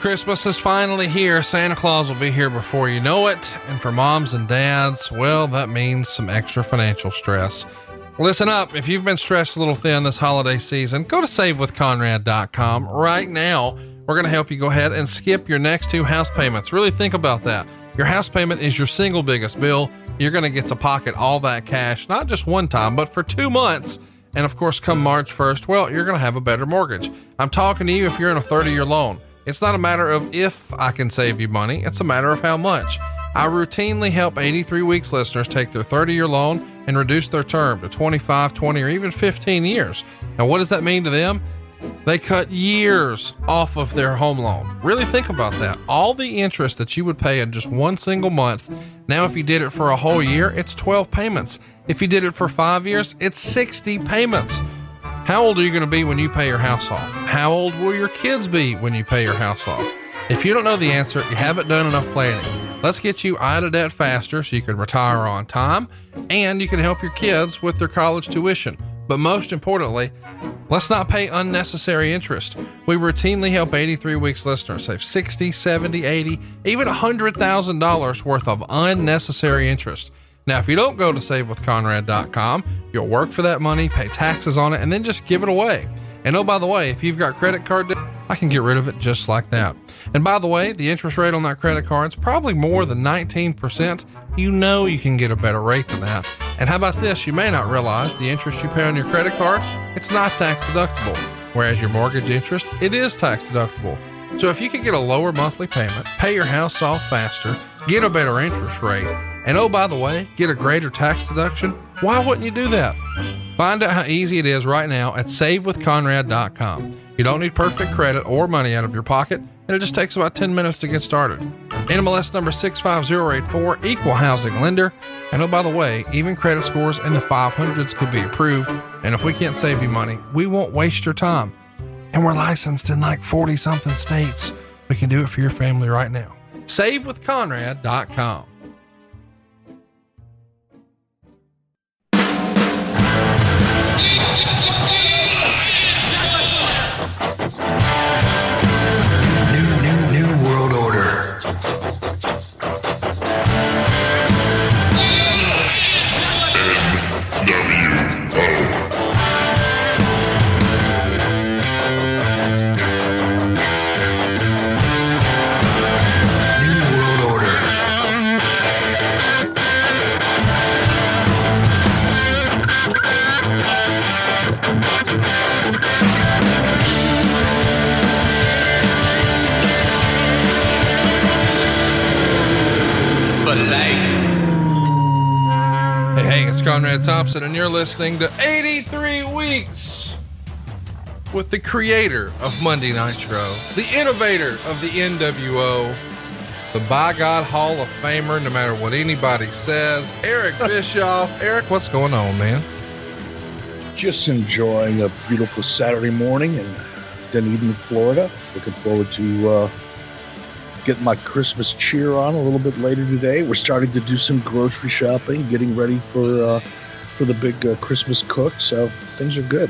Christmas is finally here. Santa Claus will be here before you know it. And for moms and dads, well, that means some extra financial stress. Listen up. If you've been stretched a little thin this holiday season, go to savewithconrad.com right now. We're going to help you go ahead and skip your next two house payments. Really think about that. Your house payment is your single biggest bill. You're going to get to pocket all that cash, not just one time, but for two months. And of course, come March 1st, well, you're going to have a better mortgage. I'm talking to you if you're in a 30 year loan. It's not a matter of if I can save you money, it's a matter of how much. I routinely help 83 Weeks listeners take their 30 year loan and reduce their term to 25, 20, or even 15 years. Now, what does that mean to them? They cut years off of their home loan. Really think about that. All the interest that you would pay in just one single month, now, if you did it for a whole year, it's 12 payments. If you did it for five years, it's 60 payments. How old are you going to be when you pay your house off? How old will your kids be when you pay your house off? If you don't know the answer, you haven't done enough planning. Let's get you out of debt faster so you can retire on time and you can help your kids with their college tuition. But most importantly, let's not pay unnecessary interest. We routinely help 83 Weeks listeners save 60, 70, 80, even $100,000 worth of unnecessary interest. Now, if you don't go to savewithconrad.com, you'll work for that money, pay taxes on it, and then just give it away. And oh, by the way, if you've got credit card debt, I can get rid of it just like that. And by the way, the interest rate on that credit card is probably more than 19%. You know you can get a better rate than that. And how about this? You may not realize the interest you pay on your credit card, it's not tax deductible. Whereas your mortgage interest, it is tax deductible. So if you could get a lower monthly payment, pay your house off faster, get a better interest rate, and oh, by the way, get a greater tax deduction? Why wouldn't you do that? Find out how easy it is right now at savewithconrad.com. You don't need perfect credit or money out of your pocket, and it just takes about 10 minutes to get started. NMLS number 65084, equal housing lender. And oh, by the way, even credit scores in the 500s could be approved. And if we can't save you money, we won't waste your time. And we're licensed in like 40 something states. We can do it for your family right now. SaveWithConrad.com. New, new, new world order. Conrad Thompson, and you're listening to 83 Weeks with the creator of Monday Nitro, the innovator of the NWO, the by God Hall of Famer, no matter what anybody says, Eric Bischoff. Eric, what's going on, man? Just enjoying a beautiful Saturday morning in Dunedin, Florida. Looking forward to uh, getting my Christmas cheer on a little bit later today. We're starting to do some grocery shopping, getting ready for uh, for the big uh, Christmas cook. So things are good.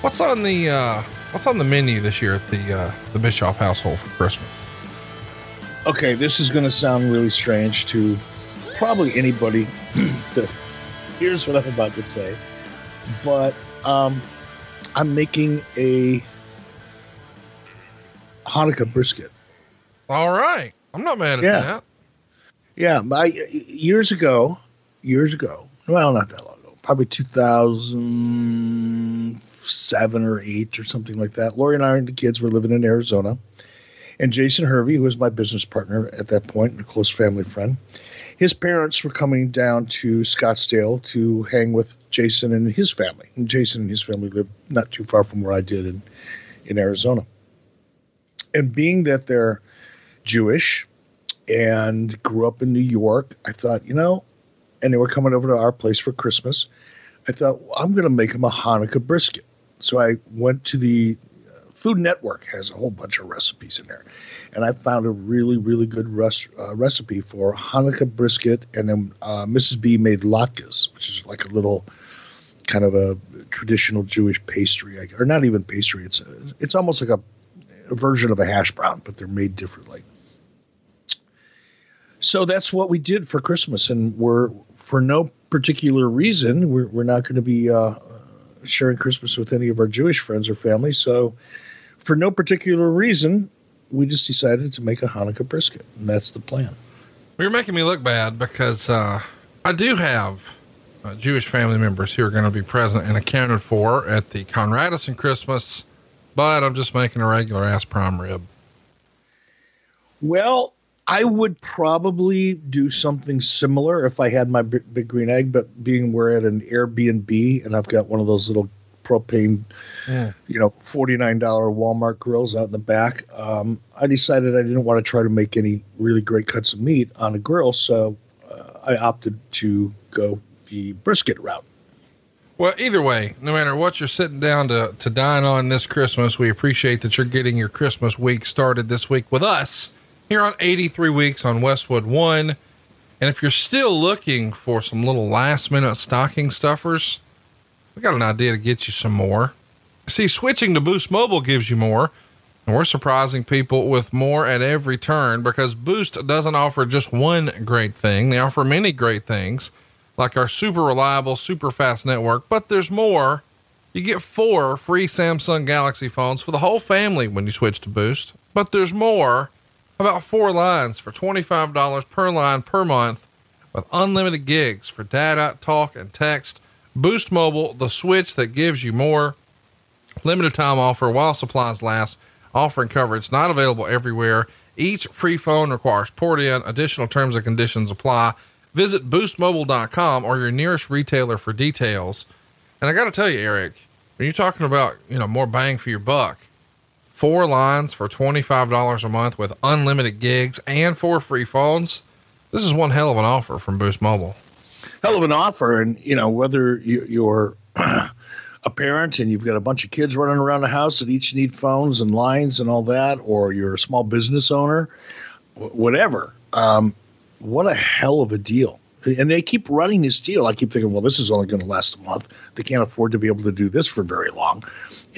What's on the uh, What's on the menu this year at the uh, the Bischoff household for Christmas? Okay, this is going to sound really strange to probably anybody. that, here's what I'm about to say, but um, I'm making a Hanukkah brisket. All right. I'm not mad at yeah. that. Yeah. My, years ago, years ago, well, not that long probably 2007 or 8 or something like that. Loree and I and the kids were living in Arizona. And Jason Hervey, who was my business partner at that point and a close family friend, his parents were coming down to Scottsdale to hang with Jason and his family. And Jason and his family lived not too far from where I did in, in Arizona. And being that they're Jewish and grew up in New York. I thought, you know, and they were coming over to our place for Christmas. I thought, well, I'm going to make them a Hanukkah brisket. So I went to the uh, Food Network has a whole bunch of recipes in there, and I found a really really good res- uh, recipe for Hanukkah brisket. And then uh, Mrs. B made latkes, which is like a little kind of a traditional Jewish pastry, or not even pastry. It's a, it's almost like a version of a hash brown, but they're made differently. So that's what we did for Christmas, and we're for no particular reason we're we're not going to be uh, sharing Christmas with any of our Jewish friends or family. So for no particular reason, we just decided to make a Hanukkah brisket, and that's the plan. Well, you're making me look bad because uh, I do have uh, Jewish family members who are going to be present and accounted for at the Conradison Christmas, but I'm just making a regular ass prime rib. Well, I would probably do something similar if I had my big, big green egg, but being we're at an Airbnb and I've got one of those little propane, yeah. you know, $49 Walmart grills out in the back. Um, I decided I didn't want to try to make any really great cuts of meat on a grill. So uh, I opted to go the brisket route. Well, either way, no matter what you're sitting down to, to dine on this Christmas, we appreciate that you're getting your Christmas week started this week with us here on 83 Weeks on Westwood One. And if you're still looking for some little last minute stocking stuffers, we got an idea to get you some more. See, switching to Boost Mobile gives you more, and we're surprising people with more at every turn because Boost doesn't offer just one great thing, they offer many great things, like our super reliable, super fast network, but there's more. You get four free Samsung Galaxy phones for the whole family when you switch to Boost, but there's more. About four lines for $25 per line per month with unlimited gigs for data, talk, and text Boost Mobile, the switch that gives you more. Limited time offer while supplies last, offering coverage not available everywhere. Each free phone requires port in. Additional terms and conditions apply. Visit boostmobile.com or your nearest retailer for details. And I got to tell you, Eric, when you're talking about, you know, more bang for your buck, four lines for $25 a month with unlimited gigs and four free phones. This is one hell of an offer from Boost Mobile hell of an offer. And, you know, whether you, are a parent and you've got a bunch of kids running around the house that each need phones and lines and all that, or you're a small business owner, whatever, um, what a hell of a deal. And they keep running this deal. I keep thinking, well, this is only going to last a month. They can't afford to be able to do this for very long.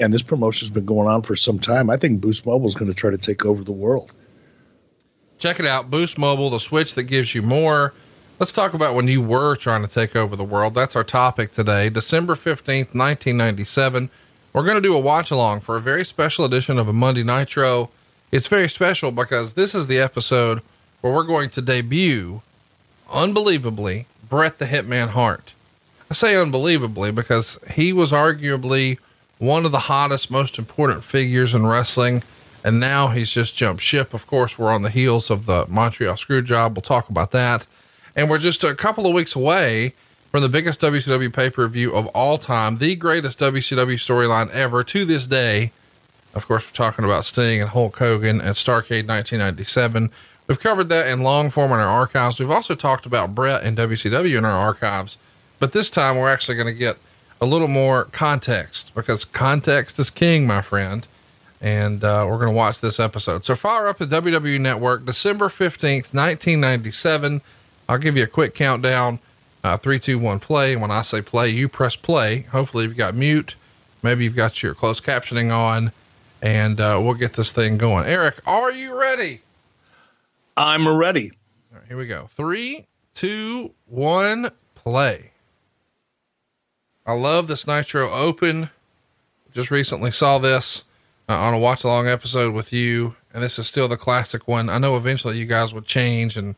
And this promotion has been going on for some time. I think Boost Mobile is going to try to take over the world. Check it out Boost Mobile, the switch that gives you more. Let's talk about when you were trying to take over the world. That's our topic today. December 15th, 1997. We're going to do a watch along for a very special edition of a Monday Nitro. It's very special because this is the episode where we're going to debut, unbelievably, Bret the Hitman Hart. I say unbelievably because he was arguably one of the hottest, most important figures in wrestling. And now he's just jumped ship. Of course, we're on the heels of the Montreal Screwjob. We'll talk about that. And we're just a couple of weeks away from the biggest WCW pay per view of all time, the greatest WCW storyline ever to this day. Of course, we're talking about Sting and Hulk Hogan at Starrcade 1997. We've covered that in long form in our archives. We've also talked about Bret and WCW in our archives, but this time we're actually going to get a little more context because context is king, my friend. And uh, we're going to watch this episode. So fire up the WWE Network, December 15th, 1997. I'll give you a quick countdown. Uh, three, two, one, play. When I say play, you press play. Hopefully, you've got mute. Maybe you've got your closed captioning on, and uh, we'll get this thing going. Eric, are you ready? I'm ready. All right, here we go. Three, two, one, play. I love this Nitro Open. Just recently saw this uh, on a watch along episode with you, and this is still the classic one. I know eventually you guys would change and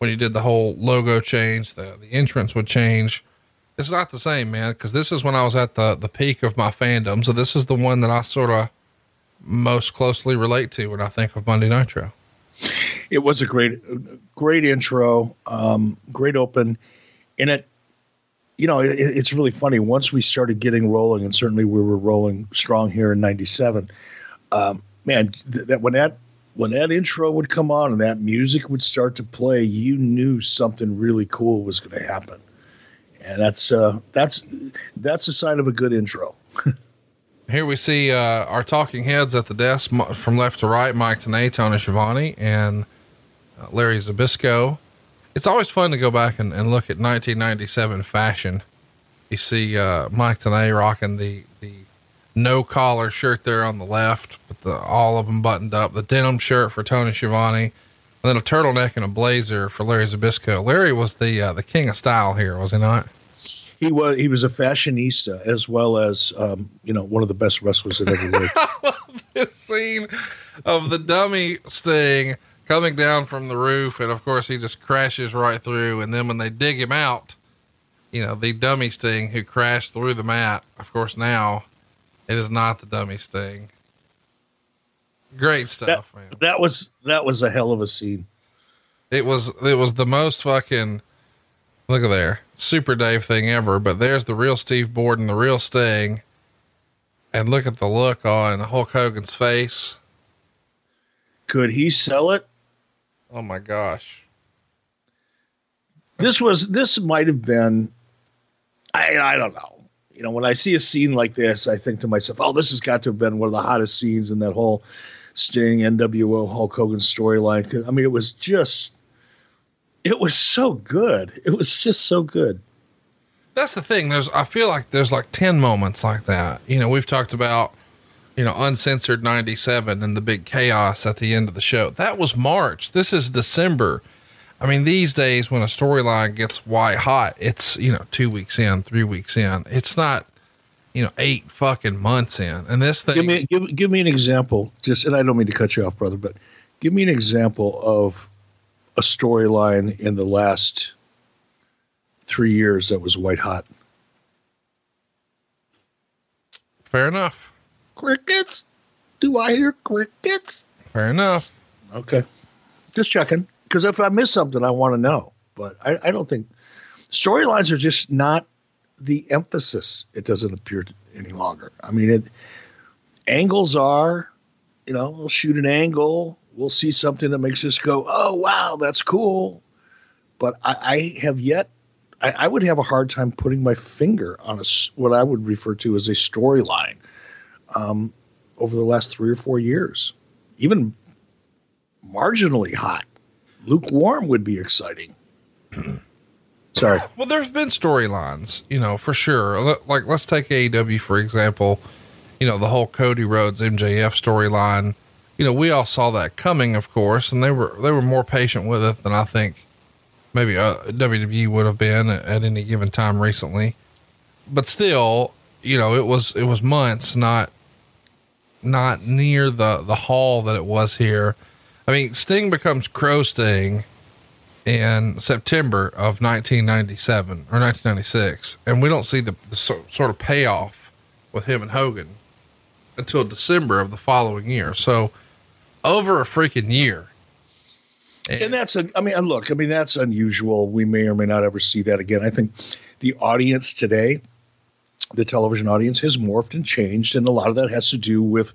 when you did the whole logo change, the, the entrance would change. It's not the same, man, because this is when I was at the, the peak of my fandom. So this is the one that I sort of most closely relate to when I think of Monday Nitro. It was a great, great intro, um, great open. And it, you know, it, it's really funny. Once we started getting rolling, and certainly we were rolling strong here in '97. Um, man, th- that when that when that intro would come on and that music would start to play, you knew something really cool was going to happen. And that's uh, that's that's a sign of a good intro. Here we see uh, our talking heads at the desk from left to right: Mike Tenay, Tony Schiavone, and uh, Larry Zbyszko. It's always fun to go back and, and look at 1997 fashion. You see uh, Mike Tenay rocking the the no collar shirt there on the left, but the, all of them buttoned up. The denim shirt for Tony Schiavone, and then a turtleneck and a blazer for Larry Zbyszko. Larry was the uh, the king of style here, was he not? He was he was a fashionista as well as um, you know one of the best wrestlers that ever lived. I love this scene of the dummy Sting coming down from the roof, and of course he just crashes right through. And then when they dig him out, you know the dummy Sting who crashed through the mat. Of course now it is not the dummy Sting. Great stuff, that, man. That was that was a hell of a scene. It was it was the most fucking look at there super Dave thing ever. But there's the real Steve Borden, the real Sting, and look at the look on Hulk Hogan's face. Could he sell it? Oh my gosh! This was this might have been. I I don't know. You know, when I see a scene like this, I think to myself, "Oh, this has got to have been one of the hottest scenes in that whole Sting NWO Hulk Hogan storyline." I mean, it was just it was so good. It was just so good. That's the thing. There's, I feel like there's like 10 moments like that. You know, we've talked about, you know, uncensored 97 and the big chaos at the end of the show. That was March. This is December. I mean, these days when a storyline gets white hot, it's, you know, two weeks in, three weeks in. It's not, you know, eight fucking months in. And this thing. Give me, give, give me an example. Just, and I don't mean to cut you off, brother, but give me an example of a storyline in the last three years that was white hot. Fair enough. Crickets? Do I hear crickets? Fair enough. Okay. Just checking. Because if I miss something, I want to know. But I, I don't think storylines are just not the emphasis. It doesn't appear any longer. I mean, it angles are, you know, we'll shoot an angle, we'll see something that makes us go, oh, wow, that's cool. But I, I have yet, I, I, would have a hard time putting my finger on a, what I would refer to as a storyline um, over the last three or four years. Even marginally hot, lukewarm would be exciting. Sorry. Well, there's been storylines, you know, for sure. Like, let's take AEW, for example. You know, the whole Cody Rhodes MJF storyline you know, we all saw that coming, of course, and they were they were more patient with it than I think maybe uh, WWE would have been at, at any given time recently. But still, you know, it was it was months, not not near the the haul that it was here. I mean, Sting becomes Crow Sting in September of 1997 or 1996, and we don't see the, the so, sort of payoff with him and Hogan until December of the following year. So over a freaking year. And, and that's a, I mean, look, I mean, that's unusual. We may or may not ever see that again. I think the audience today, the television audience has morphed and changed. And a lot of that has to do with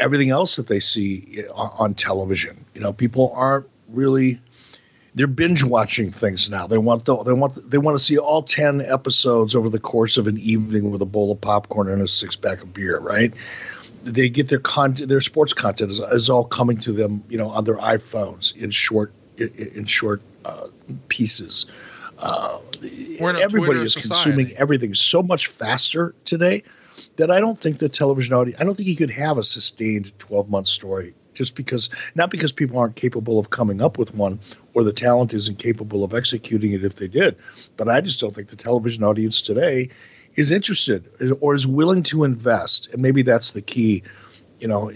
everything else that they see on television. You know, people aren't really, they're binge watching things now. They want the, they want they want to see all ten episodes over the course of an evening with a bowl of popcorn and a six pack of beer, right? they get their content, their sports content is, is, all coming to them, you know, on their iPhones in short in, in short uh, pieces. Uh, everybody is consuming everything so much faster today that I don't think the television audience. I don't think you could have a sustained twelve month story just because not because people aren't capable of coming up with one or the talent isn't capable of executing it if they did, but I just don't think the television audience today is interested or is willing to invest, and maybe that's the key. You know,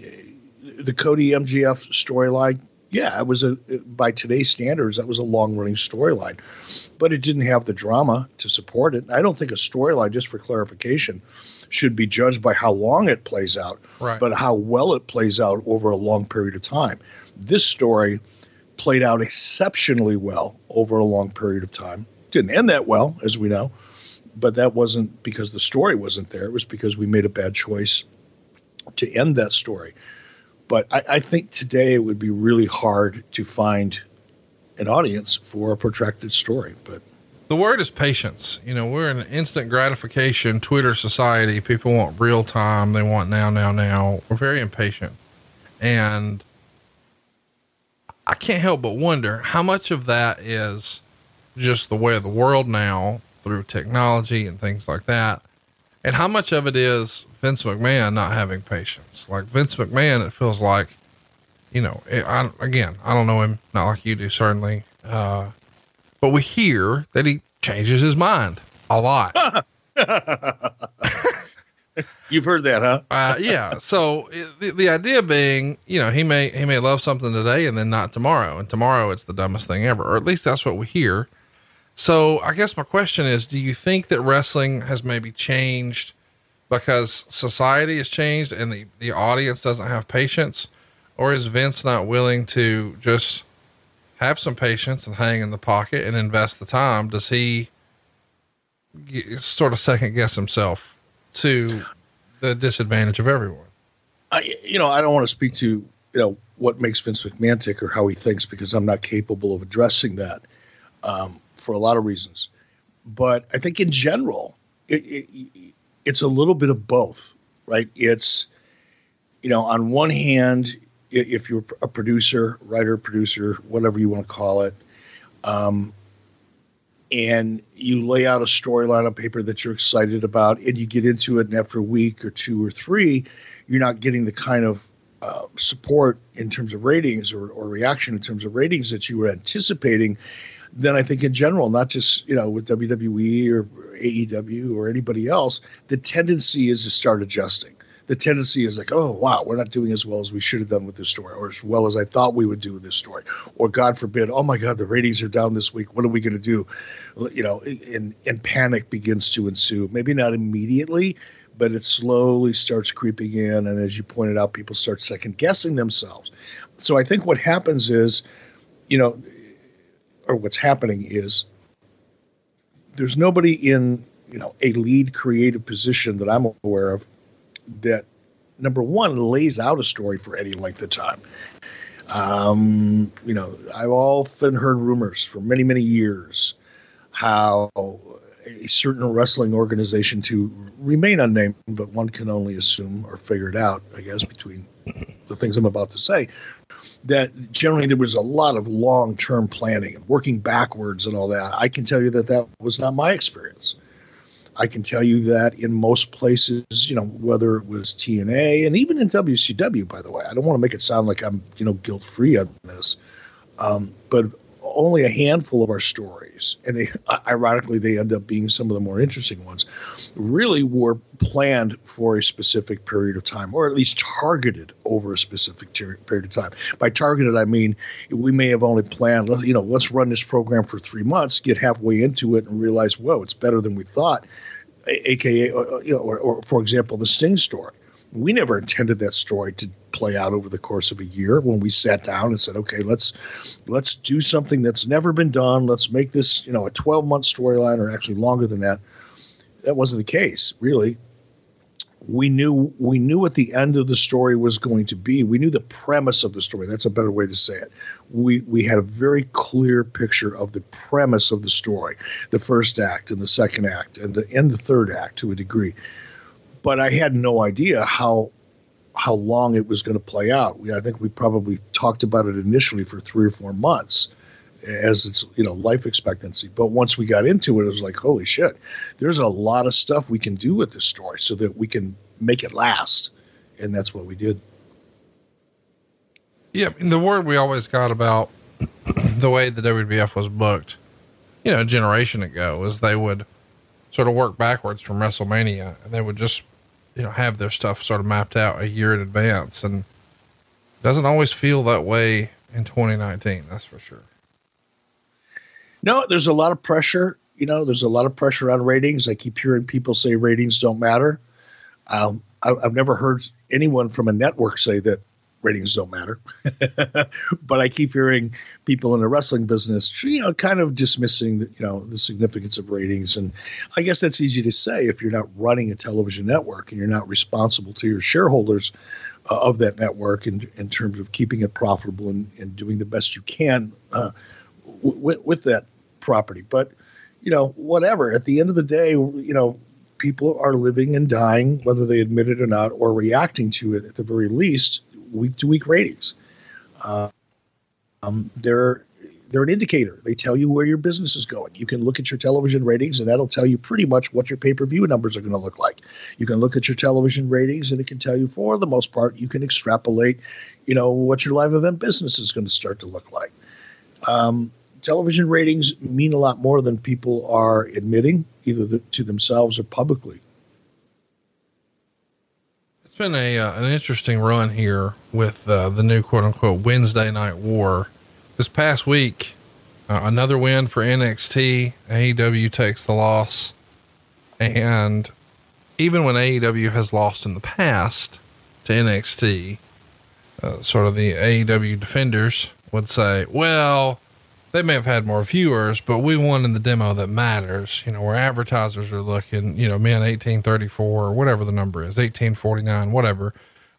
the Cody MJF storyline. Yeah, it was a by today's standards that was a long running storyline, but it didn't have the drama to support it. I don't think a storyline, just for clarification, should be judged by how long it plays out, right. but how well it plays out over a long period of time. This story played out exceptionally well over a long period of time. Didn't end that well, as we know, but that wasn't because the story wasn't there. It was because we made a bad choice to end that story. But I, I think today it would be really hard to find an audience for a protracted story. But the word is patience. You know, we're in an instant gratification Twitter society. People want real time. They want now, now, now. We're very impatient. And I can't help but wonder how much of that is just the way of the world now through technology and things like that. And how much of it is Vince McMahon not having patience? Like Vince McMahon, it feels like, you know, it, I, again, I don't know him, not like you do, certainly. Uh, but we hear that he changes his mind a lot. You've heard that, huh? uh, yeah. So the, the idea being, you know, he may, he may love something today and then not tomorrow. And tomorrow it's the dumbest thing ever, or at least that's what we hear. So I guess my question is, do you think that wrestling has maybe changed because society has changed and the, the audience doesn't have patience? Or is Vince not willing to just have some patience and hang in the pocket and invest the time? Does he sort of second guess himself to the disadvantage of everyone. I, you know, I don't want to speak to, you know, what makes Vince McMahon tick or how he thinks because I'm not capable of addressing that um, for a lot of reasons. But I think in general, it, it, it's a little bit of both, right? It's, you know, on one hand, if you're a producer, writer, producer, whatever you want to call it, um, and you lay out a storyline on paper that you're excited about and you get into it and after a week or two or three you're not getting the kind of uh, support in terms of ratings or, or reaction in terms of ratings that you were anticipating then i think in general not just you know with wwe or aew or anybody else the tendency is to start adjusting the tendency is like, oh wow, we're not doing as well as we should have done with this story, or as well as I thought we would do with this story, or God forbid, oh my God, the ratings are down this week. What are we going to do? You know, and and panic begins to ensue. Maybe not immediately, but it slowly starts creeping in, and as you pointed out, people start second guessing themselves. So I think what happens is, you know, or what's happening is, there's nobody in you know a lead creative position that I'm aware of that number one lays out a story for any length of time. Um, you know, I've often heard rumors for many, many years how a certain wrestling organization to remain unnamed, but one can only assume or figure it out, I guess, between the things I'm about to say, that generally there was a lot of long term planning and working backwards and all that. I can tell you that that was not my experience. I can tell you that in most places, you know, whether it was TNA and even in WCW, by the way, I don't want to make it sound like I'm, you know, guilt free on this, um, but only a handful of our stories, and they, ironically, they end up being some of the more interesting ones, really were planned for a specific period of time, or at least targeted over a specific ter- period of time. By targeted, I mean we may have only planned, you know, let's run this program for three months, get halfway into it, and realize, whoa, it's better than we thought. AKA, uh, you know, or, or for example, the Sting story we never intended that story to play out over the course of a year when we sat down and said okay let's let's do something that's never been done. Let's make this you know a 12 month storyline or actually longer than that. That wasn't the case really. We knew we knew what the end of the story was going to be. We knew the premise of the story. That's a better way to say it. We we had a very clear picture of the premise of the story the first act and the second act and the and the third act to a degree but I had no idea how how long it was going to play out. We, I think we probably talked about it initially for three or four months as its you know life expectancy. But once we got into it, it was like holy shit, there's a lot of stuff we can do with this story so that we can make it last, and that's what we did. Yeah, and the word we always got about the way the WWF was booked, you know, a generation ago, was they would sort of work backwards from WrestleMania, and they would just you know, have their stuff sort of mapped out a year in advance and doesn't always feel that way in 2019. That's for sure. No, there's a lot of pressure. You know, there's a lot of pressure on ratings. I keep hearing people say ratings don't matter. Um, I, I've never heard anyone from a network say that ratings don't matter. but I keep hearing people in the wrestling business, you know, kind of dismissing, the, you know, the significance of ratings. And I guess that's easy to say if you're not running a television network and you're not responsible to your shareholders uh, of that network in, in terms of keeping it profitable and, and doing the best you can uh, w- with that property. But, you know, whatever. At the end of the day, you know, people are living and dying, whether they admit it or not, or reacting to it at the very least week to week ratings. Uh, um, there, they're an indicator. They tell you where your business is going. You can look at your television ratings, and that'll tell you pretty much what your pay per view numbers are going to look like. You can look at your television ratings, and it can tell you, for the most part, you can extrapolate, you know, what your live event business is going to start to look like. Um, television ratings mean a lot more than people are admitting, either to themselves or publicly. It's been a uh, an interesting run here with uh, the new quote unquote Wednesday Night War. This past week, uh, another win for NXT. AEW takes the loss, and even when AEW has lost in the past to NXT, uh, sort of the AEW defenders would say, "Well." They may have had more viewers, but we won in the demo that matters, you know, where advertisers are looking, you know, men 1834 or whatever the number is, 1849, whatever.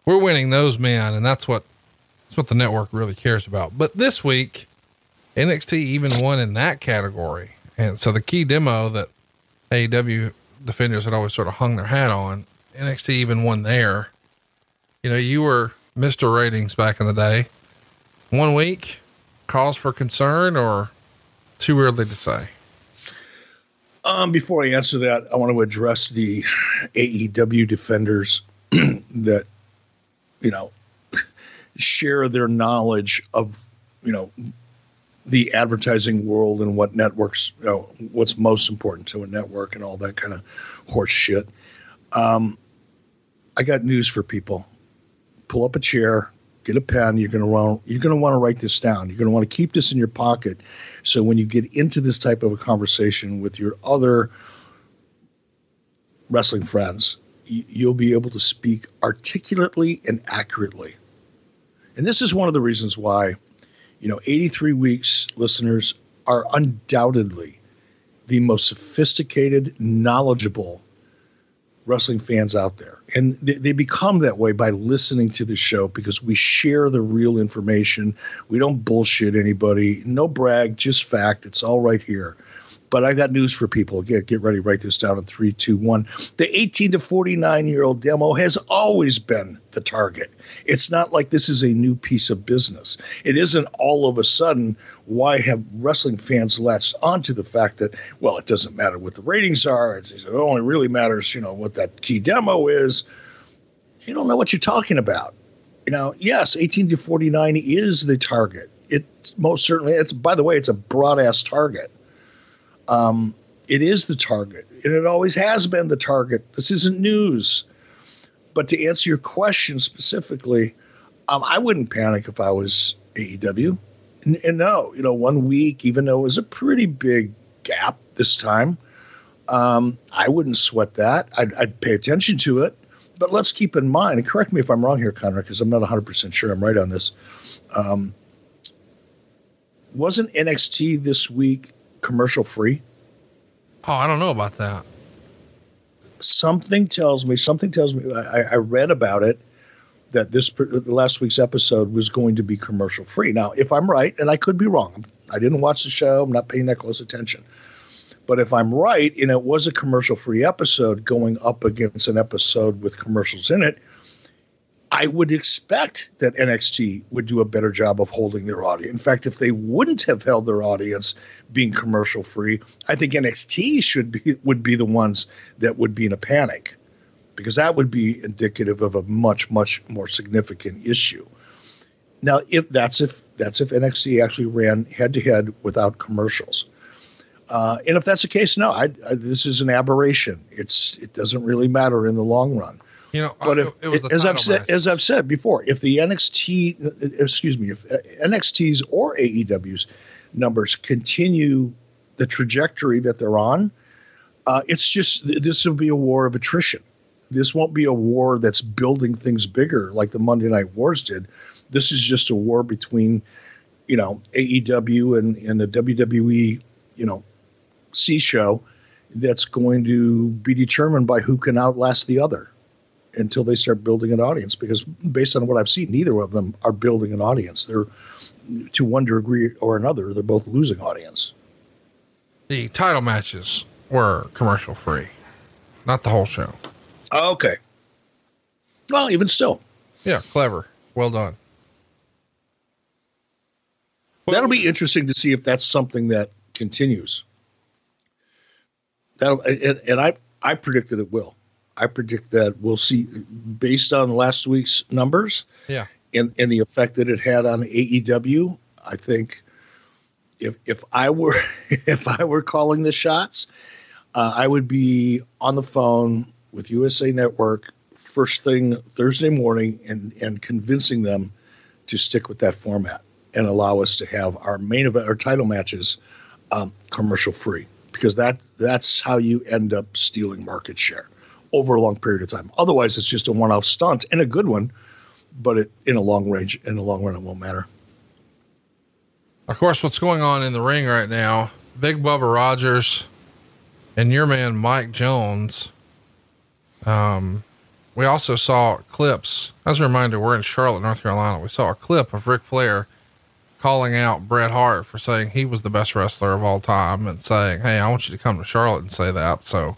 We're winning those men, and that's what that's what the network really cares about. But this week, NXT even won in that category. And so the key demo that AEW defenders had always sort of hung their hat on, NXT even won there. You know, you were Mr. Ratings back in the day. One week, cause for concern or too early to say? Um, before I answer that, I want to address the AEW defenders that, you know, share their knowledge of, you know, the advertising world and what networks, you know, what's most important to a network and all that kind of horse shit. Um, I got news for people. Pull up a chair, get a pen. You're going to want you're going to want to write this down. You're going to want to keep this in your pocket, so when you get into this type of a conversation with your other wrestling friends, you'll be able to speak articulately and accurately. And this is one of the reasons why, you know, 83 weeks listeners are undoubtedly the most sophisticated, knowledgeable wrestling fans out there. And they, they, become that way by listening to the show because we share the real information. We don't bullshit anybody. No brag, just fact. It's all right here. But I got news for people. Get get ready. Write this down in three, two, one. The 18 to 49 year old demo has always been the target. It's not like this is a new piece of business. It isn't all of a sudden. Why have wrestling fans latched onto the fact that well, it doesn't matter what the ratings are. It only really matters, you know, what that key demo is. You don't know what you're talking about. You know, yes, 18 to 49 is the target. It most certainly. It's by the way, it's a broad ass target um, it is the target, and it always has been the target. This isn't news. But to answer your question specifically, um, I wouldn't panic if I was AEW. And, and, no, you know, one week, even though it was a pretty big gap this time, um, I wouldn't sweat that. I'd, I'd, pay attention to it. But let's keep in mind, and correct me if I'm wrong here, Connor, because I'm not 100% sure I'm right on this. Um, wasn't NXT this week commercial free? Oh, I don't know about that. Something tells me, something tells me, I, I read about it that this last week's episode was going to be commercial free. Now, if I'm right, and I could be wrong, I didn't watch the show, I'm not paying that close attention. But if I'm right, and it was a commercial free episode going up against an episode with commercials in it, I would expect that NXT would do a better job of holding their audience. In fact, if they wouldn't have held their audience being commercial free, I think NXT should be would be the ones that would be in a panic because that would be indicative of a much much more significant issue. Now, if that's if that's if NXT actually ran head to head without commercials. Uh, and if that's the case, no, I, I, this is an aberration. It's it doesn't really matter in the long run. You know, but if as I've said as I've said before, if the NXT uh, excuse me, if uh, NXT's or AEW's numbers continue the trajectory that they're on, uh, it's just this will be a war of attrition. This won't be a war that's building things bigger like the Monday Night Wars did. This is just a war between, you know, AEW and, and the WWE, you know, C show that's going to be determined by who can outlast the other until they start building an audience. Because based on what I've seen, neither of them are building an audience. They're to one degree or another, they're both losing audience. The title matches were commercial free, not the whole show. Okay. Well, even still. Yeah, clever. Well done. That'll be interesting to see if that's something that continues. That and, and I I predict that it will. I predict that we'll see based on last week's numbers. Yeah. And and the effect that it had on AEW, I think if if I were if I were calling the shots, uh, I would be on the phone with USA Network first thing Thursday morning and and convincing them to stick with that format and allow us to have our main event, our title matches, um, commercial free because that that's how you end up stealing market share over a long period of time. Otherwise, it's just a one-off stunt and a good one, but it in a long range in the long run it won't matter. Of course, what's going on in the ring right now? Big Bubba Rogers and your man Mike Jones. Um, we also saw clips. As a reminder, we're in Charlotte, North Carolina. We saw a clip of Ric Flair calling out Bret Hart for saying he was the best wrestler of all time and saying, Hey, I want you to come to Charlotte and say that. So,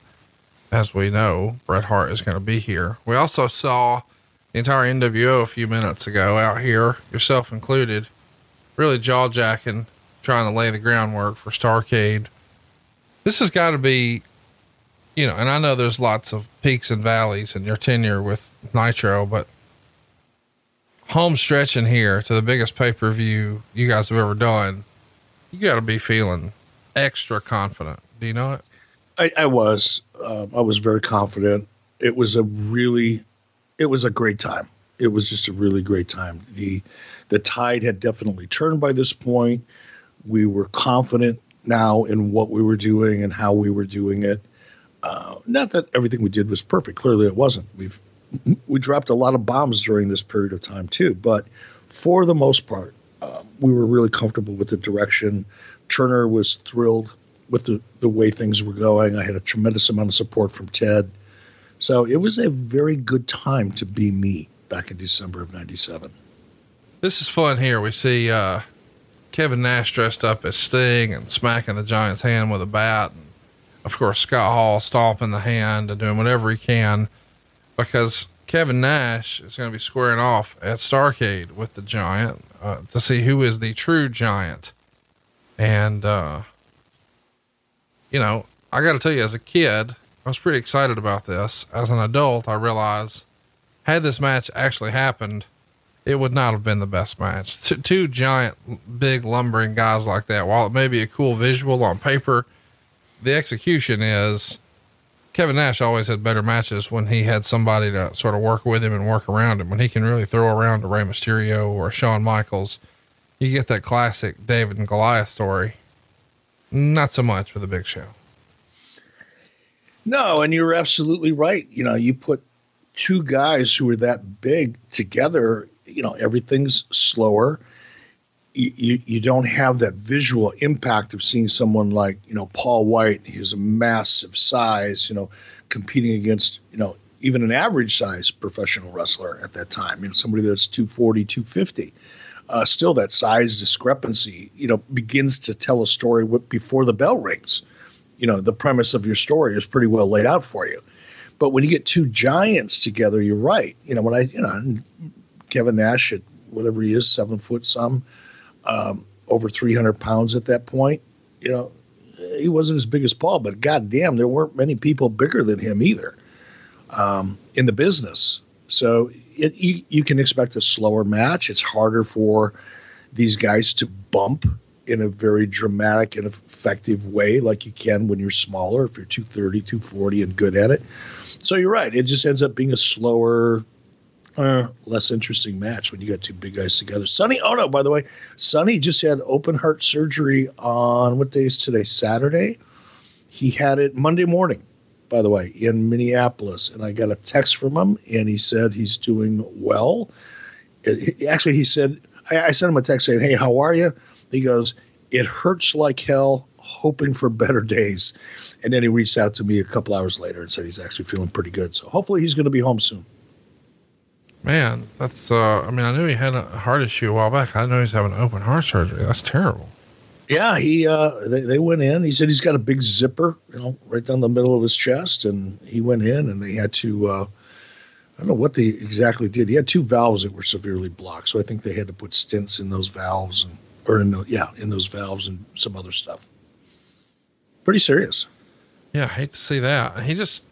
as we know, Bret Hart is going to be here. We also saw the entire NWO a few minutes ago out here, yourself included, really jaw jacking, trying to lay the groundwork for Starrcade. This has got to be, you know, and I know there's lots of peaks and valleys in your tenure with Nitro, but home stretching here to the biggest pay per view you guys have ever done, you got to be feeling extra confident. Do you know it? I, I was. Uh, I was very confident. It was a really, it was a great time. It was just a really great time. The, the tide had definitely turned by this point. We were confident now in what we were doing and how we were doing it. Uh, not that everything we did was perfect. Clearly, it wasn't. We've we dropped a lot of bombs during this period of time too. But for the most part, um, we were really comfortable with the direction. Turner was thrilled with the, the way things were going. I had a tremendous amount of support from Ted. So it was a very good time to be me back in December of 97. This is fun here. We see uh, Kevin Nash dressed up as Sting and smacking the Giant's hand with a bat. And of course, Scott Hall stomping the hand and doing whatever he can because Kevin Nash is going to be squaring off at Starrcade with the Giant uh, to see who is the true Giant. And, uh, you know, I got to tell you, as a kid, I was pretty excited about this. As an adult, I realized had this match actually happened, it would not have been the best match. T- two giant, big, lumbering guys like that, while it may be a cool visual on paper, the execution is Kevin Nash always had better matches when he had somebody to sort of work with him and work around him. When he can really throw around a Rey Mysterio or Shawn Michaels, you get that classic David and Goliath story. Not so much with a big show. No, and you're absolutely right. You know, you put two guys who are that big together, you know, everything's slower you, you don't have that visual impact of seeing someone like you know Paul White. He's a massive size, you know, competing against you know even an average size professional wrestler at that time. You know, somebody that's 240, 250. Uh, still, that size discrepancy, you know, begins to tell a story before the bell rings. You know, the premise of your story is pretty well laid out for you. But when you get two giants together, you're right. You know, when I, you know, Kevin Nash at whatever he is, seven foot some, um, over 300 pounds at that point. You know, he wasn't as big as Paul, but goddamn, there weren't many people bigger than him either um, in the business. So it, you, you can expect a slower match. It's harder for these guys to bump in a very dramatic and effective way, like you can when you're smaller, if you're 230, 240 and good at it. So you're right. It just ends up being a slower, uh, less interesting match when you got two big guys together. Sonny oh no, by the way, Sonny just had open heart surgery on what day is today? Saturday. He had it Monday morning, by the way, in Minneapolis, and I got a text from him, and he said he's doing well. It, actually, he said I, I sent him a text saying, "Hey, how are you?" He goes, "It hurts like hell." hoping for better days. And then he reached out to me a couple hours later and said he's actually feeling pretty good. So hopefully he's going to be home soon. Man, that's, uh, I mean, I knew he had a heart issue a while back. I know he's having open heart surgery. That's terrible. Yeah, he, uh, they, they went in. He said he's got a big zipper, you know, right down the middle of his chest. And he went in and they had to, uh, I don't know what they exactly did. He had two valves that were severely blocked. So I think they had to put stents in those valves and, or in the, yeah, in those valves and some other stuff. Pretty serious. Yeah, I hate to see that. He just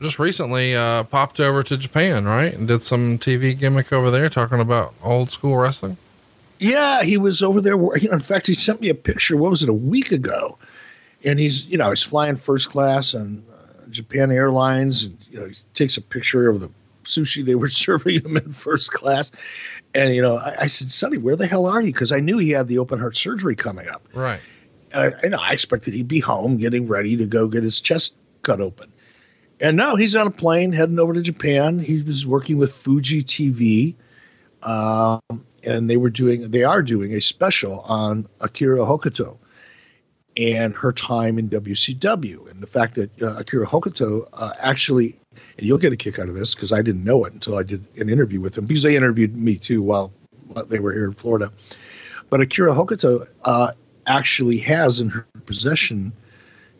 just recently uh, popped over to Japan, right, and did some TV gimmick over there, talking about old school wrestling. Yeah, he was over there. In fact, he sent me a picture. What was it? A week ago, and he's you know he's flying first class on uh, Japan Airlines, and you know he takes a picture of the sushi they were serving him in first class. And you know, I, I said, Sonny, where the hell are you? Because I knew he had the open heart surgery coming up. Right. And I, know, I expected he'd be home getting ready to go get his chest cut open. And now he's on a plane heading over to Japan. He was working with Fuji TV, um, and they were doing they are doing a special on Akira Hokuto and her time in WCW, and the fact that uh, Akira Hokuto uh, actually, and you'll get a kick out of this because I didn't know it until I did an interview with him because they interviewed me too while, while they were here in Florida. But Akira Hokuto uh, actually has in her possession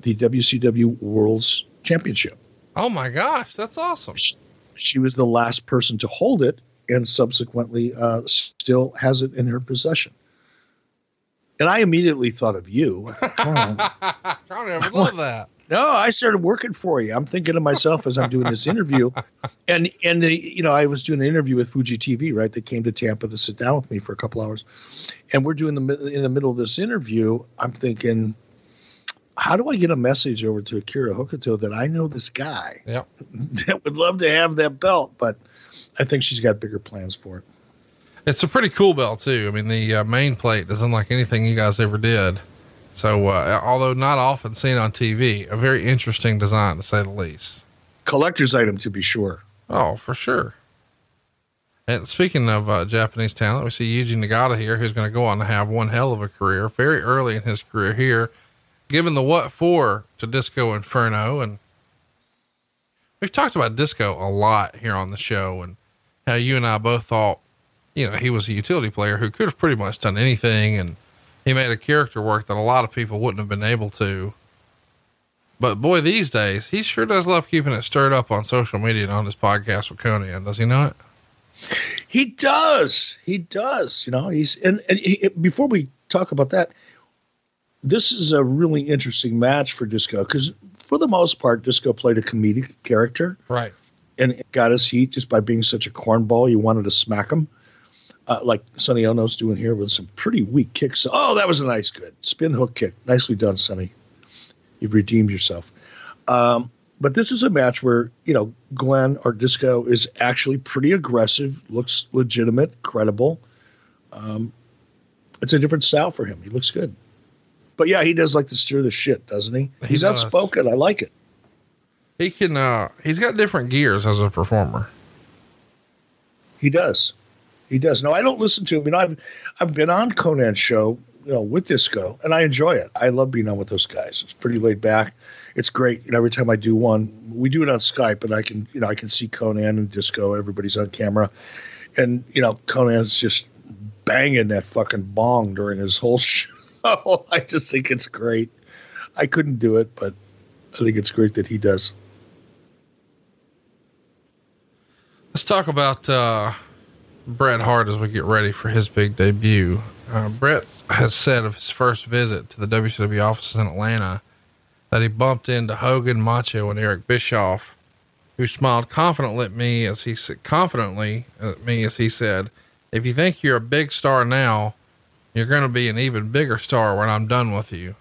the WCW World's Championship. Oh my gosh, that's awesome. She, she was the last person to hold it and subsequently uh, still has it in her possession. And I immediately thought of you. I would love that. No, I started working for you. I'm thinking to myself as I'm doing this interview, and and the, you know I was doing an interview with Fuji TV, right? They came to Tampa to sit down with me for a couple hours, and we're doing the in the middle of this interview. I'm thinking, how do I get a message over to Akira Hokuto that I know this guy yep. that would love to have that belt, but I think she's got bigger plans for it. It's a pretty cool belt too. I mean, the uh, main plate is unlike anything you guys ever did. So, uh, although not often seen on TV, a very interesting design to say the least. Collector's item to be sure. Oh, for sure. And speaking of uh, Japanese talent, we see Yuji Nagata here, who's going to go on to have one hell of a career very early in his career here, given the what for to Disco Inferno. And we've talked about Disco a lot here on the show and how you and I both thought, you know, he was a utility player who could have pretty much done anything. And he made a character work that a lot of people wouldn't have been able to. But boy, these days, he sure does love keeping it stirred up on social media and on his podcast with Konnan, does he not? He does. He does. You know, he's and, and he, before we talk about that, this is a really interesting match for Disco because for the most part, Disco played a comedic character, right, and got his heat just by being such a cornball. You wanted to smack him, uh, like Sonny Onoo's doing here with some pretty weak kicks. Oh, that was a nice, good spin hook kick. Nicely done, Sonny. You've redeemed yourself. Um, but this is a match where you know Glenn or Disco is actually pretty aggressive, looks legitimate, credible. Um, it's a different style for him. He looks good. But yeah, he does like to steer the shit, doesn't he? He He's does. outspoken. I like it. He can, uh, he's got different gears as a performer. He does. He does. No, I don't listen to him. You know, I've I've been on Konnan's show, you know, with Disco, and I enjoy it. I love being on with those guys. It's pretty laid back. It's great. You know, every time I do one, we do it on Skype, and I can, you know, I can see Conan and Disco. Everybody's on camera, and you know, Konnan's just banging that fucking bong during his whole show. I just think it's great. I couldn't do it, but I think it's great that he does. Let's talk about, uh, Bret Hart as we get ready for his big debut. Uh, Bret has said of his first visit to the WCW offices in Atlanta that he bumped into Hogan, Macho, and Eric Bischoff, who smiled confidently at me as he said, confidently at me as he said, "If you think you're a big star now, you're going to be an even bigger star when I'm done with you."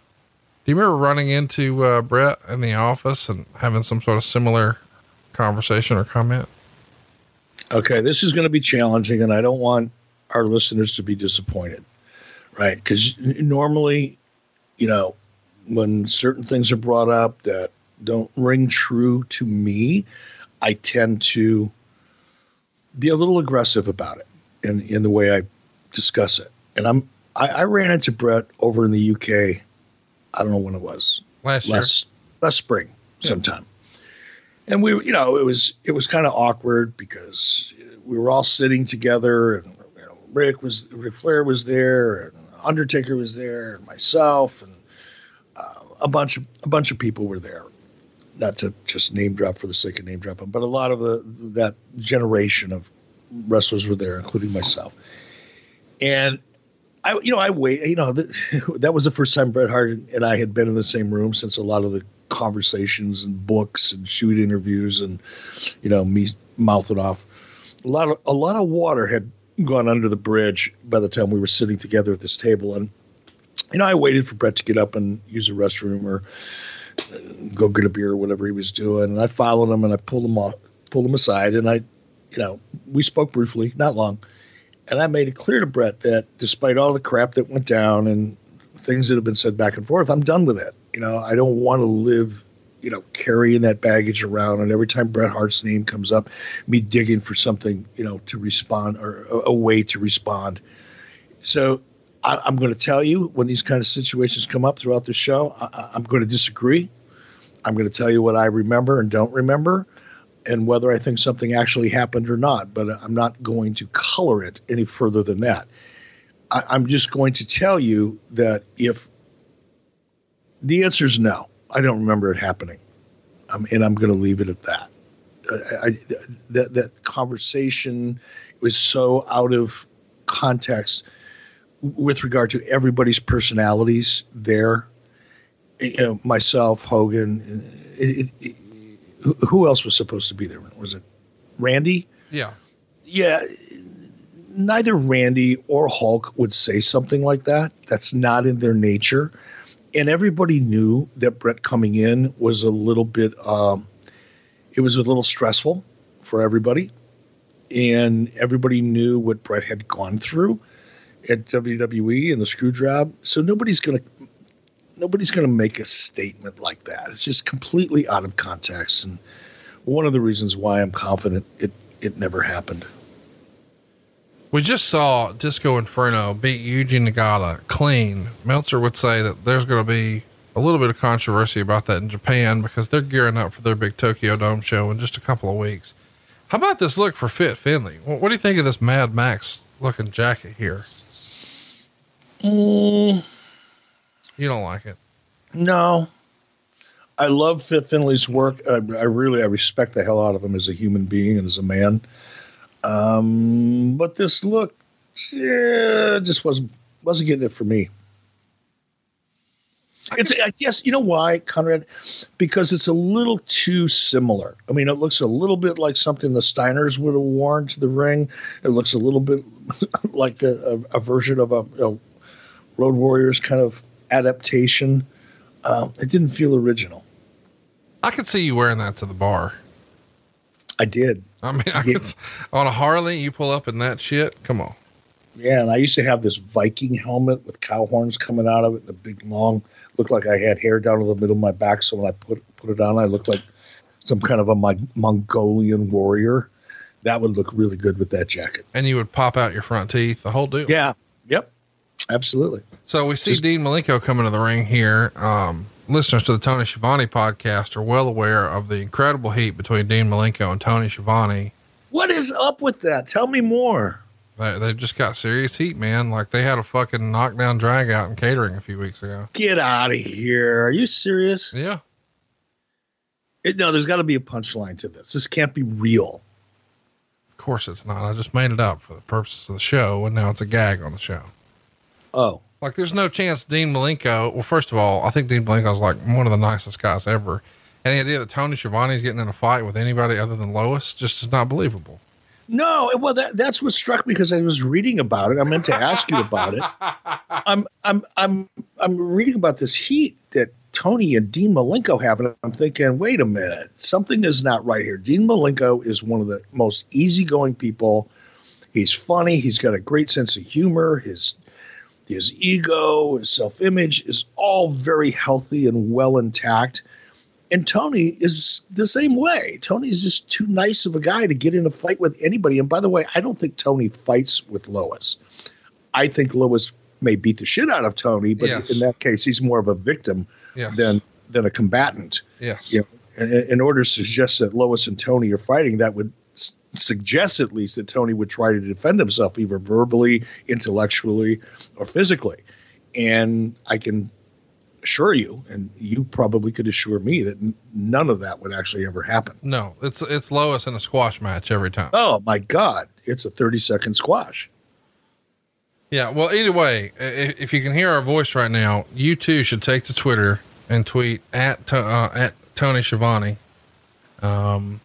Do you remember running into uh, Bret in the office and having some sort of similar conversation or comment? Okay, this is going to be challenging, and I don't want our listeners to be disappointed, right? Because normally, you know, when certain things are brought up that don't ring true to me, I tend to be a little aggressive about it in in the way I discuss it. And I'm I, I ran into Bret over in the UK. I don't know when it was Last last last spring sometime. And we, you know, it was it was kind of awkward because we were all sitting together, and you know, Ric was Ric Flair was there, and Undertaker was there, and myself, and uh, a bunch of a bunch of people were there. Not to just name drop for the sake of name dropping, but a lot of the that generation of wrestlers were there, including myself. And I, you know, I wait. You know, the, that was the first time Bret Hart and I had been in the same room since a lot of the conversations and books and shoot interviews and, you know, me mouthing off. A lot of a lot of water had gone under the bridge by the time we were sitting together at this table, and you know, I waited for Bret to get up and use the restroom or uh, go get a beer or whatever he was doing, and I followed him and I pulled him off, pulled him aside, and I, you know, we spoke briefly, not long and I made it clear to Bret that despite all the crap that went down and things that have been said back and forth, I'm done with it. You know, I don't want to live, you know, carrying that baggage around. And every time Bret Hart's name comes up, me digging for something, you know, to respond or a, a way to respond. So I, am going to tell you when these kind of situations come up throughout the show, I, I'm going to disagree. I'm going to tell you what I remember and don't remember and whether I think something actually happened or not. But I'm not going to color it any further than that. I, I'm just going to tell you that if the answer is no, I don't remember it happening, um, and I'm going to leave it at that. I, that that conversation was so out of context with regard to everybody's personalities there. You know, myself, Hogan. It, it, who else was supposed to be there? Was it Randy? Yeah. Yeah. Neither Randy or Hulk would say something like that. That's not in their nature. And everybody knew that Bret coming in was a little bit, um, it was a little stressful for everybody. And everybody knew what Bret had gone through at WWE and the screw job. So nobody's going to nobody's going to make a statement like that. It's just completely out of context, and one of the reasons why I'm confident it it never happened. We just saw Disco Inferno beat Yuji Nagata clean. Meltzer would say that there's going to be a little bit of controversy about that in Japan because they're gearing up for their big Tokyo Dome show in just a couple of weeks. How about this look for Fit Finlay? What, what do you think of this Mad Max looking jacket here? Mm you don't like it? No. I love Fit Finlay's work. I, I, really I respect the hell out of him as a human being and as a man. Um, but this look, yeah, just wasn't wasn't getting it for me. I it's I guess you know why, Conrad, because it's a little too similar. I mean, it looks a little bit like something the Steiners would have worn to the ring. It looks a little bit like a, a, a version of a know, Road Warriors kind of adaptation. Um, it didn't feel original. I could see you wearing that to the bar. I did. I mean, I could, on a Harley, you pull up in that shit. Come on. Yeah, and I used to have this Viking helmet with cow horns coming out of it, and a big long, looked like I had hair down to the middle of my back. So when I put put it on, I looked like some kind of a Mongolian warrior. That would look really good with that jacket. And you would pop out your front teeth, the whole deal. Yeah. Absolutely. So we see Just, Dean Malenko coming to the ring here. Um, listeners to the Tony Schiavone podcast are well aware of the incredible heat between Dean Malenko and Tony Schiavone. What is up with that? Tell me more. They, they just got serious heat, man. Like they had a fucking knockdown drag out in catering a few weeks ago. Get out of here. Are you serious? Yeah. It, no, there's got to be a punchline to this. This can't be real. Of course it's not. I just made it up for the purposes of the show, and now it's a gag on the show. Oh. Like, there's no chance Dean Malenko. Well, first of all, I think Dean Malenko Malenko's like one of the nicest guys ever. And the idea that Tony Schiavone's getting in a fight with anybody other than Lois just is not believable. No, well, that, that's what struck me because I was reading about it. I meant to ask you about it. I'm, I'm, I'm, I'm reading about this heat that Tony and Dean Malenko have, and I'm thinking, wait a minute, something is not right here. Dean Malenko is one of the most easygoing people. He's funny. He's got a great sense of humor. His his ego, his self image is all very healthy and well intact. And Tony is the same way. Tony's just too nice of a guy to get in a fight with anybody. And by the way, I don't think Tony fights with Lois. I think Lois may beat the shit out of Tony, but yes. in that case, he's more of a victim yes. than than a combatant. Yes. You know, in, in order to suggest that Lois and Tony are fighting, that would suggests at least that Tony would try to defend himself either verbally, intellectually, or physically. And I can assure you, and you probably could assure me that n- none of that would actually ever happen. No, it's it's Lois in a squash match every time. Oh my God, it's a thirty second squash. Yeah. Well, either way, if you can hear our voice right now, you too should take to Twitter and tweet at, uh, at Tony Schiavone. Um,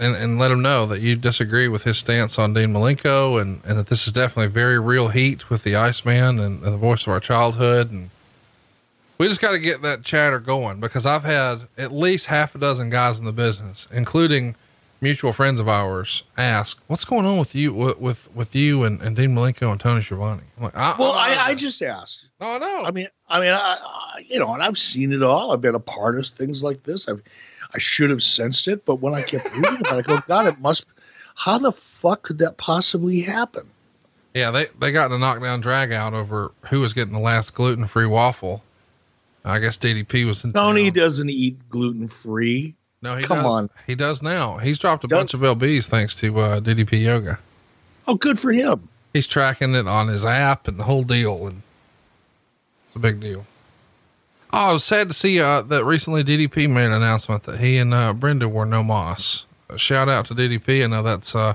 and, and let him know that you disagree with his stance on Dean Malenko and, and that this is definitely very real heat with the Iceman and, and the voice of our childhood. And we just got to get that chatter going because I've had at least half a dozen guys in the business, including mutual friends of ours, ask, "What's going on with you with with, with you and, and Dean Malenko and Tony Schiavone?" I'm like, I, well, I, I, just asked. No, I know. I mean, I mean, I, I, you know, and I've seen it all. I've been a part of things like this. I've, I should have sensed it, but when I kept reading about it, I go, God, it must. How the fuck could that possibly happen? Yeah, they they got in a knockdown drag out over who was getting the last gluten free waffle I guess DDP was in Tony town. doesn't eat gluten free. No, he come does. on. He does now. He's dropped a does, bunch of lbs thanks to uh, DDP Yoga. Oh, good for him. He's tracking it on his app and the whole deal, and it's a big deal. Oh, I was sad to see uh, that recently DDP made an announcement that he and uh, Brenda were no moss. Shout out to DDP. I know that's uh,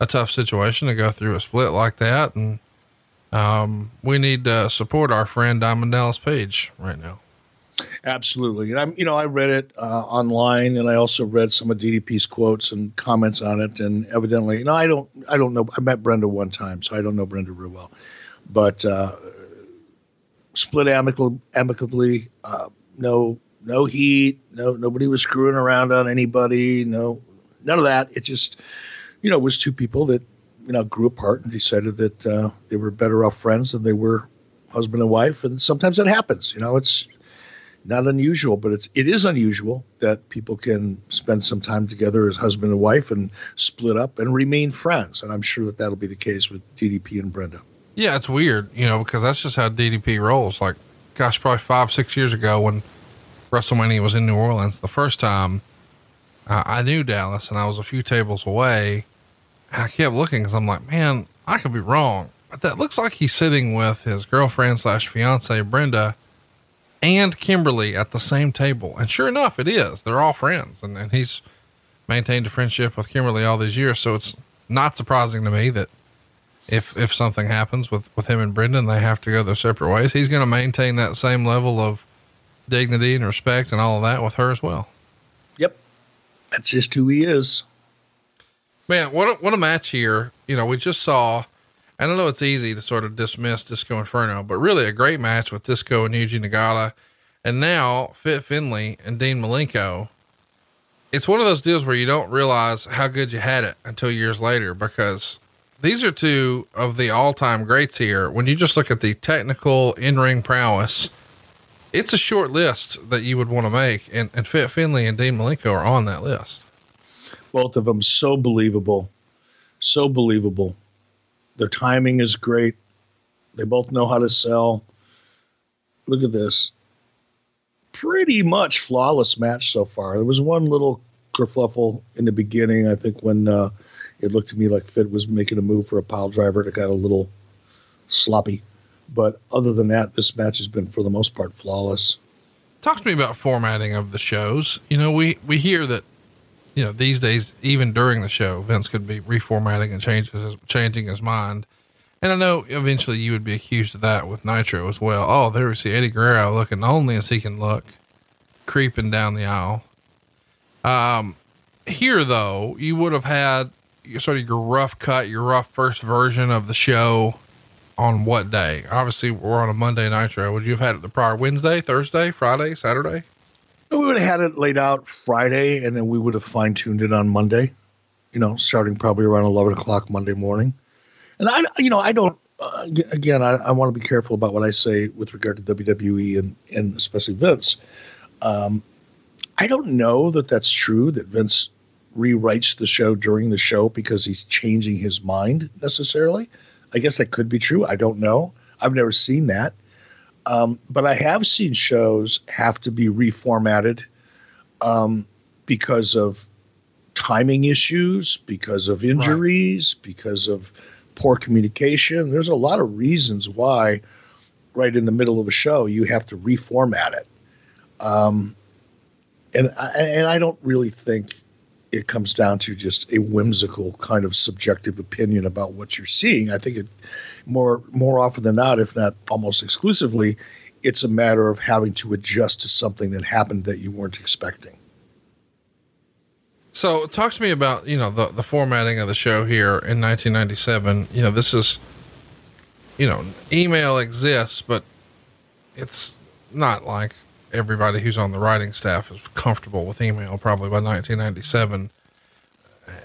a tough situation to go through a split like that, and um, we need to support our friend Diamond Dallas Page right now. Absolutely. And I'm, you know, I read it uh, online and I also read some of DDP's quotes and comments on it. And evidently, you know, I don't, I don't know. I met Brenda one time, so I don't know Brenda real well, but, uh, split amicable, amicably, uh, no, no heat, no, nobody was screwing around on anybody. No, none of that. It just, you know, was two people that you know, grew apart and decided that uh, they were better off friends than they were husband and wife. And sometimes that happens. You know, it's not unusual, but it's it is unusual that people can spend some time together as husband and wife and split up and remain friends. And I'm sure that that'll be the case with DDP and Brenda. Yeah, it's weird, you know, because that's just how DDP rolls. Like, gosh, probably five, six years ago when WrestleMania was in New Orleans, the first time uh, I knew Dallas and I was a few tables away and I kept looking because I'm like, man, I could be wrong. But that looks like he's sitting with his girlfriend slash fiance, Brenda, and Kimberly at the same table. And sure enough, it is. They're all friends. And, and he's maintained a friendship with Kimberly all these years. So it's not surprising to me that if, if something happens with, with him and Brenda, they have to go their separate ways. He's going to maintain that same level of dignity and respect and all of that with her as well. Yep. That's just who he is. Man, what a, what a match here. You know, we just saw, I don't know it's easy to sort of dismiss Disco Inferno, but really a great match with Disco and Yuji Nagata. And now Fit Finlay and Dean Malenko. It's one of those deals where you don't realize how good you had it until years later because these are two of the all time greats here. When you just look at the technical in ring prowess, it's a short list that you would want to make. And, and Fit Finlay and Dean Malenko are on that list both of them so believable, so believable. Their timing is great. They both know how to sell. Look at this. Pretty much flawless match so far. There was one little kerfluffle in the beginning. I think when uh, it looked to me like Fit was making a move for a pile driver that got a little sloppy. But other than that, this match has been for the most part flawless. Talk to me about formatting of the shows. You know, we we hear that you know, these days, even during the show, Vince could be reformatting and changes changing his mind. And I know eventually you would be accused of that with Nitro as well. Oh, there we see Eddie Guerrero looking only as he can look, creeping down the aisle. Um, here though, you would have had sort of your rough cut, your rough first version of the show on what day? Obviously, we're on a Monday Nitro. Would you have had it the prior Wednesday, Thursday, Friday, Saturday? We would have had it laid out Friday, and then we would have fine tuned it on Monday. You know, starting probably around eleven o'clock Monday morning. And I, you know, I don't. Uh, again, I, I want to be careful about what I say with regard to WWE and and especially Vince. Um, I don't know that that's true. That Vince rewrites the show during the show because he's changing his mind necessarily. I guess that could be true. I don't know. I've never seen that. Um, but I have seen shows have to be reformatted um, because of timing issues, because of injuries, right. because of poor communication. There's a lot of reasons why, right in the middle of a show, you have to reformat it. Um, and I, and I don't really think it comes down to just a whimsical kind of subjective opinion about what you're seeing. I think it more more often than not, if not almost exclusively, it's a matter of having to adjust to something that happened that you weren't expecting. So talk to me about, you know, the, the formatting of the show here in 1997. You know, this is, you know, email exists, but it's not like everybody who's on the writing staff is comfortable with email probably by 1997.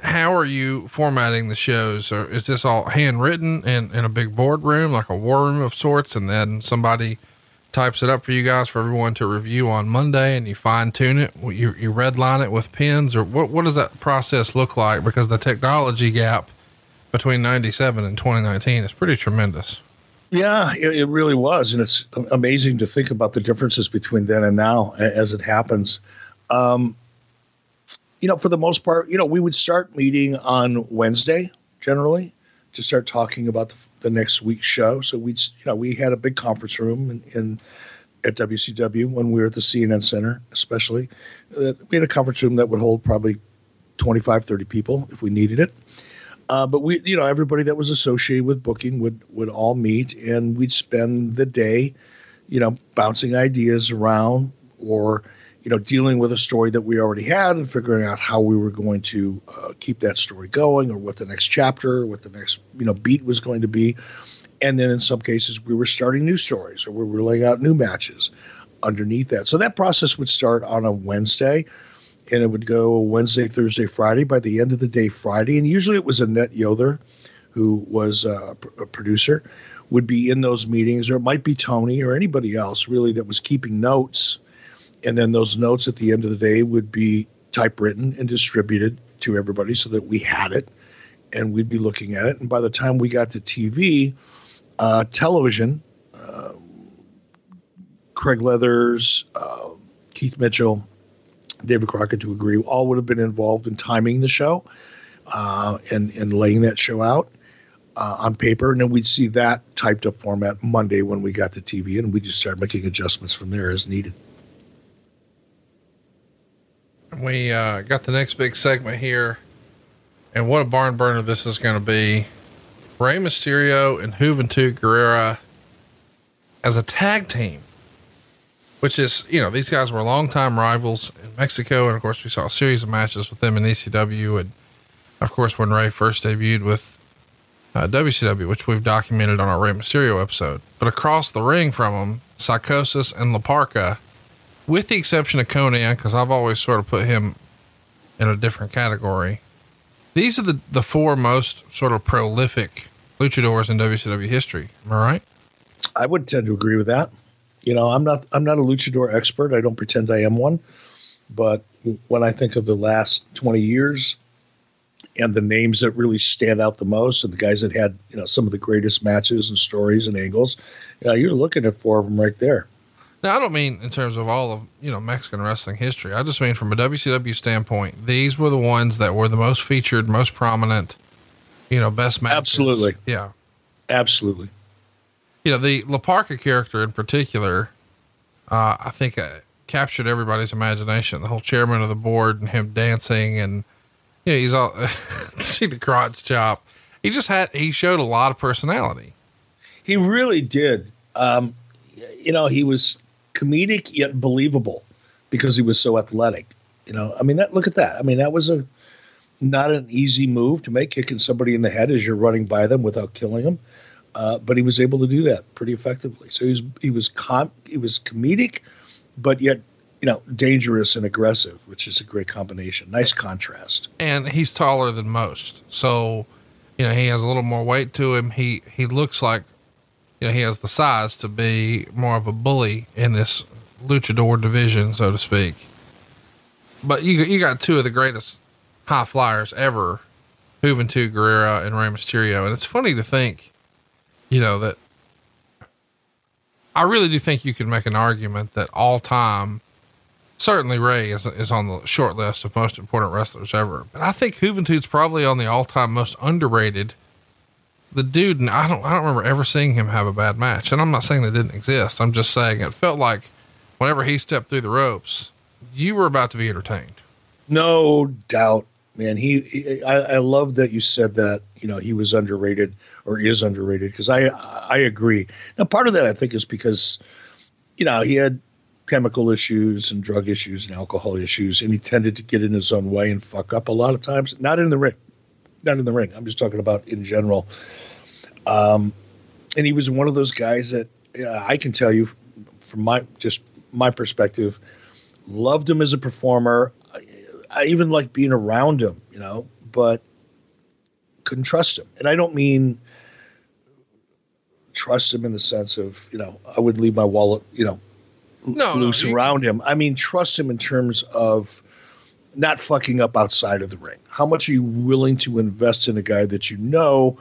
How are you formatting the shows? Or is this all handwritten in, in a big boardroom, like a war room of sorts? And then somebody types it up for you guys for everyone to review on Monday and you fine tune it. You, you redline it with pens or what, what does that process look like? Because the technology gap between 97 and 2019 is pretty tremendous. Yeah, it, it, really was, and it's amazing to think about the differences between then and now as it happens. Um, you know, for the most part, you know, we would start meeting on Wednesday generally to start talking about the, the next week's show. So we'd, you know, we had a big conference room in, in at WCW when we were at the CNN Center, especially. Uh, we had a conference room that would hold probably 25, 30 people if we needed it. Uh, but we, you know, everybody that was associated with booking would would all meet, and we'd spend the day, you know, bouncing ideas around, or you know, dealing with a story that we already had, and figuring out how we were going to uh, keep that story going, or what the next chapter, what the next you know beat was going to be, and then in some cases we were starting new stories, or we were laying out new matches underneath that. So that process would start on a Wednesday and it would go Wednesday, Thursday, Friday. By the end of the day, Friday, and usually it was Annette Yoder, who was uh, a producer, would be in those meetings, or it might be Tony or anybody else really that was keeping notes, and then those notes at the end of the day would be typewritten and distributed to everybody so that we had it, and we'd be looking at it. And by the time we got to TV, uh, television, uh, Craig Leathers, uh, Keith Mitchell David Crockett to agree, all would have been involved in timing the show uh, and, and laying that show out uh, on paper. And then we'd see that typed up format Monday when we got to TV, and we just start making adjustments from there as needed. We uh, got the next big segment here, and what a barn burner this is going to be. Rey Mysterio and Juventud Guerrera as a tag team which is, you know, these guys were longtime rivals in Mexico. And of course, we saw a series of matches with them in ECW. And of course, when Rey first debuted with uh, WCW, which we've documented on our Rey Mysterio episode. But across the ring from them, Psychosis and La Parka, with the exception of Konnan, because I've always sort of put him in a different category. These are the, the four most sort of prolific luchadors in WCW history. Am I right? I would tend to agree with that. You know, I'm not I'm not a luchador expert. I don't pretend I am one, but when I think of the last 20 years and the names that really stand out the most and the guys that had you know some of the greatest matches and stories and angles, you know, you're looking at four of them right there. Now, I don't mean in terms of all of, you know, Mexican wrestling history. I just mean from a WCW standpoint, these were the ones that were the most featured, most prominent, you know, best matches. Absolutely. Yeah. Absolutely you know, the La Parka character in particular, uh, I think uh, captured everybody's imagination. The whole chairman of the board and him dancing and, you know, he's all, see the crotch chop. He just had, he showed a lot of personality. He really did. Um, you know, he was comedic yet believable because he was so athletic. You know, I mean, that, look at that. I mean, that was a, not an easy move to make, kicking somebody in the head as you're running by them without killing them. Uh, but he was able to do that pretty effectively. So he was he was com- he was comedic, but yet you know dangerous and aggressive, which is a great combination. Nice contrast. And he's taller than most, so you know he has a little more weight to him. He he looks like you know he has the size to be more of a bully in this luchador division, so to speak. But you you got two of the greatest high flyers ever, Juventud Guerrera and Rey Mysterio, and it's funny to think you know, that I really do think you can make an argument that all time, certainly Rey is, is on the short list of most important wrestlers ever, but I think Juventud's probably on the all time most underrated. The dude, and I don't, I don't remember ever seeing him have a bad match. And I'm not saying they didn't exist. I'm just saying it felt like whenever he stepped through the ropes, you were about to be entertained. No doubt man. He, he I, I love that you said that. You know, he was underrated or is underrated because I I agree. Now, part of that I think is because, you know, he had chemical issues and drug issues and alcohol issues, and he tended to get in his own way and fuck up a lot of times. Not in the ring, not in the ring. I'm just talking about in general. Um, and he was one of those guys that uh, I can tell you from my just my perspective, loved him as a performer. I, I even liked being around him, you know, but couldn't trust him. And I don't mean trust him in the sense of, you know, I would leave my wallet, you know, no, loose no, around him. I mean, trust him in terms of not fucking up outside of the ring. How much are you willing to invest in a guy that you know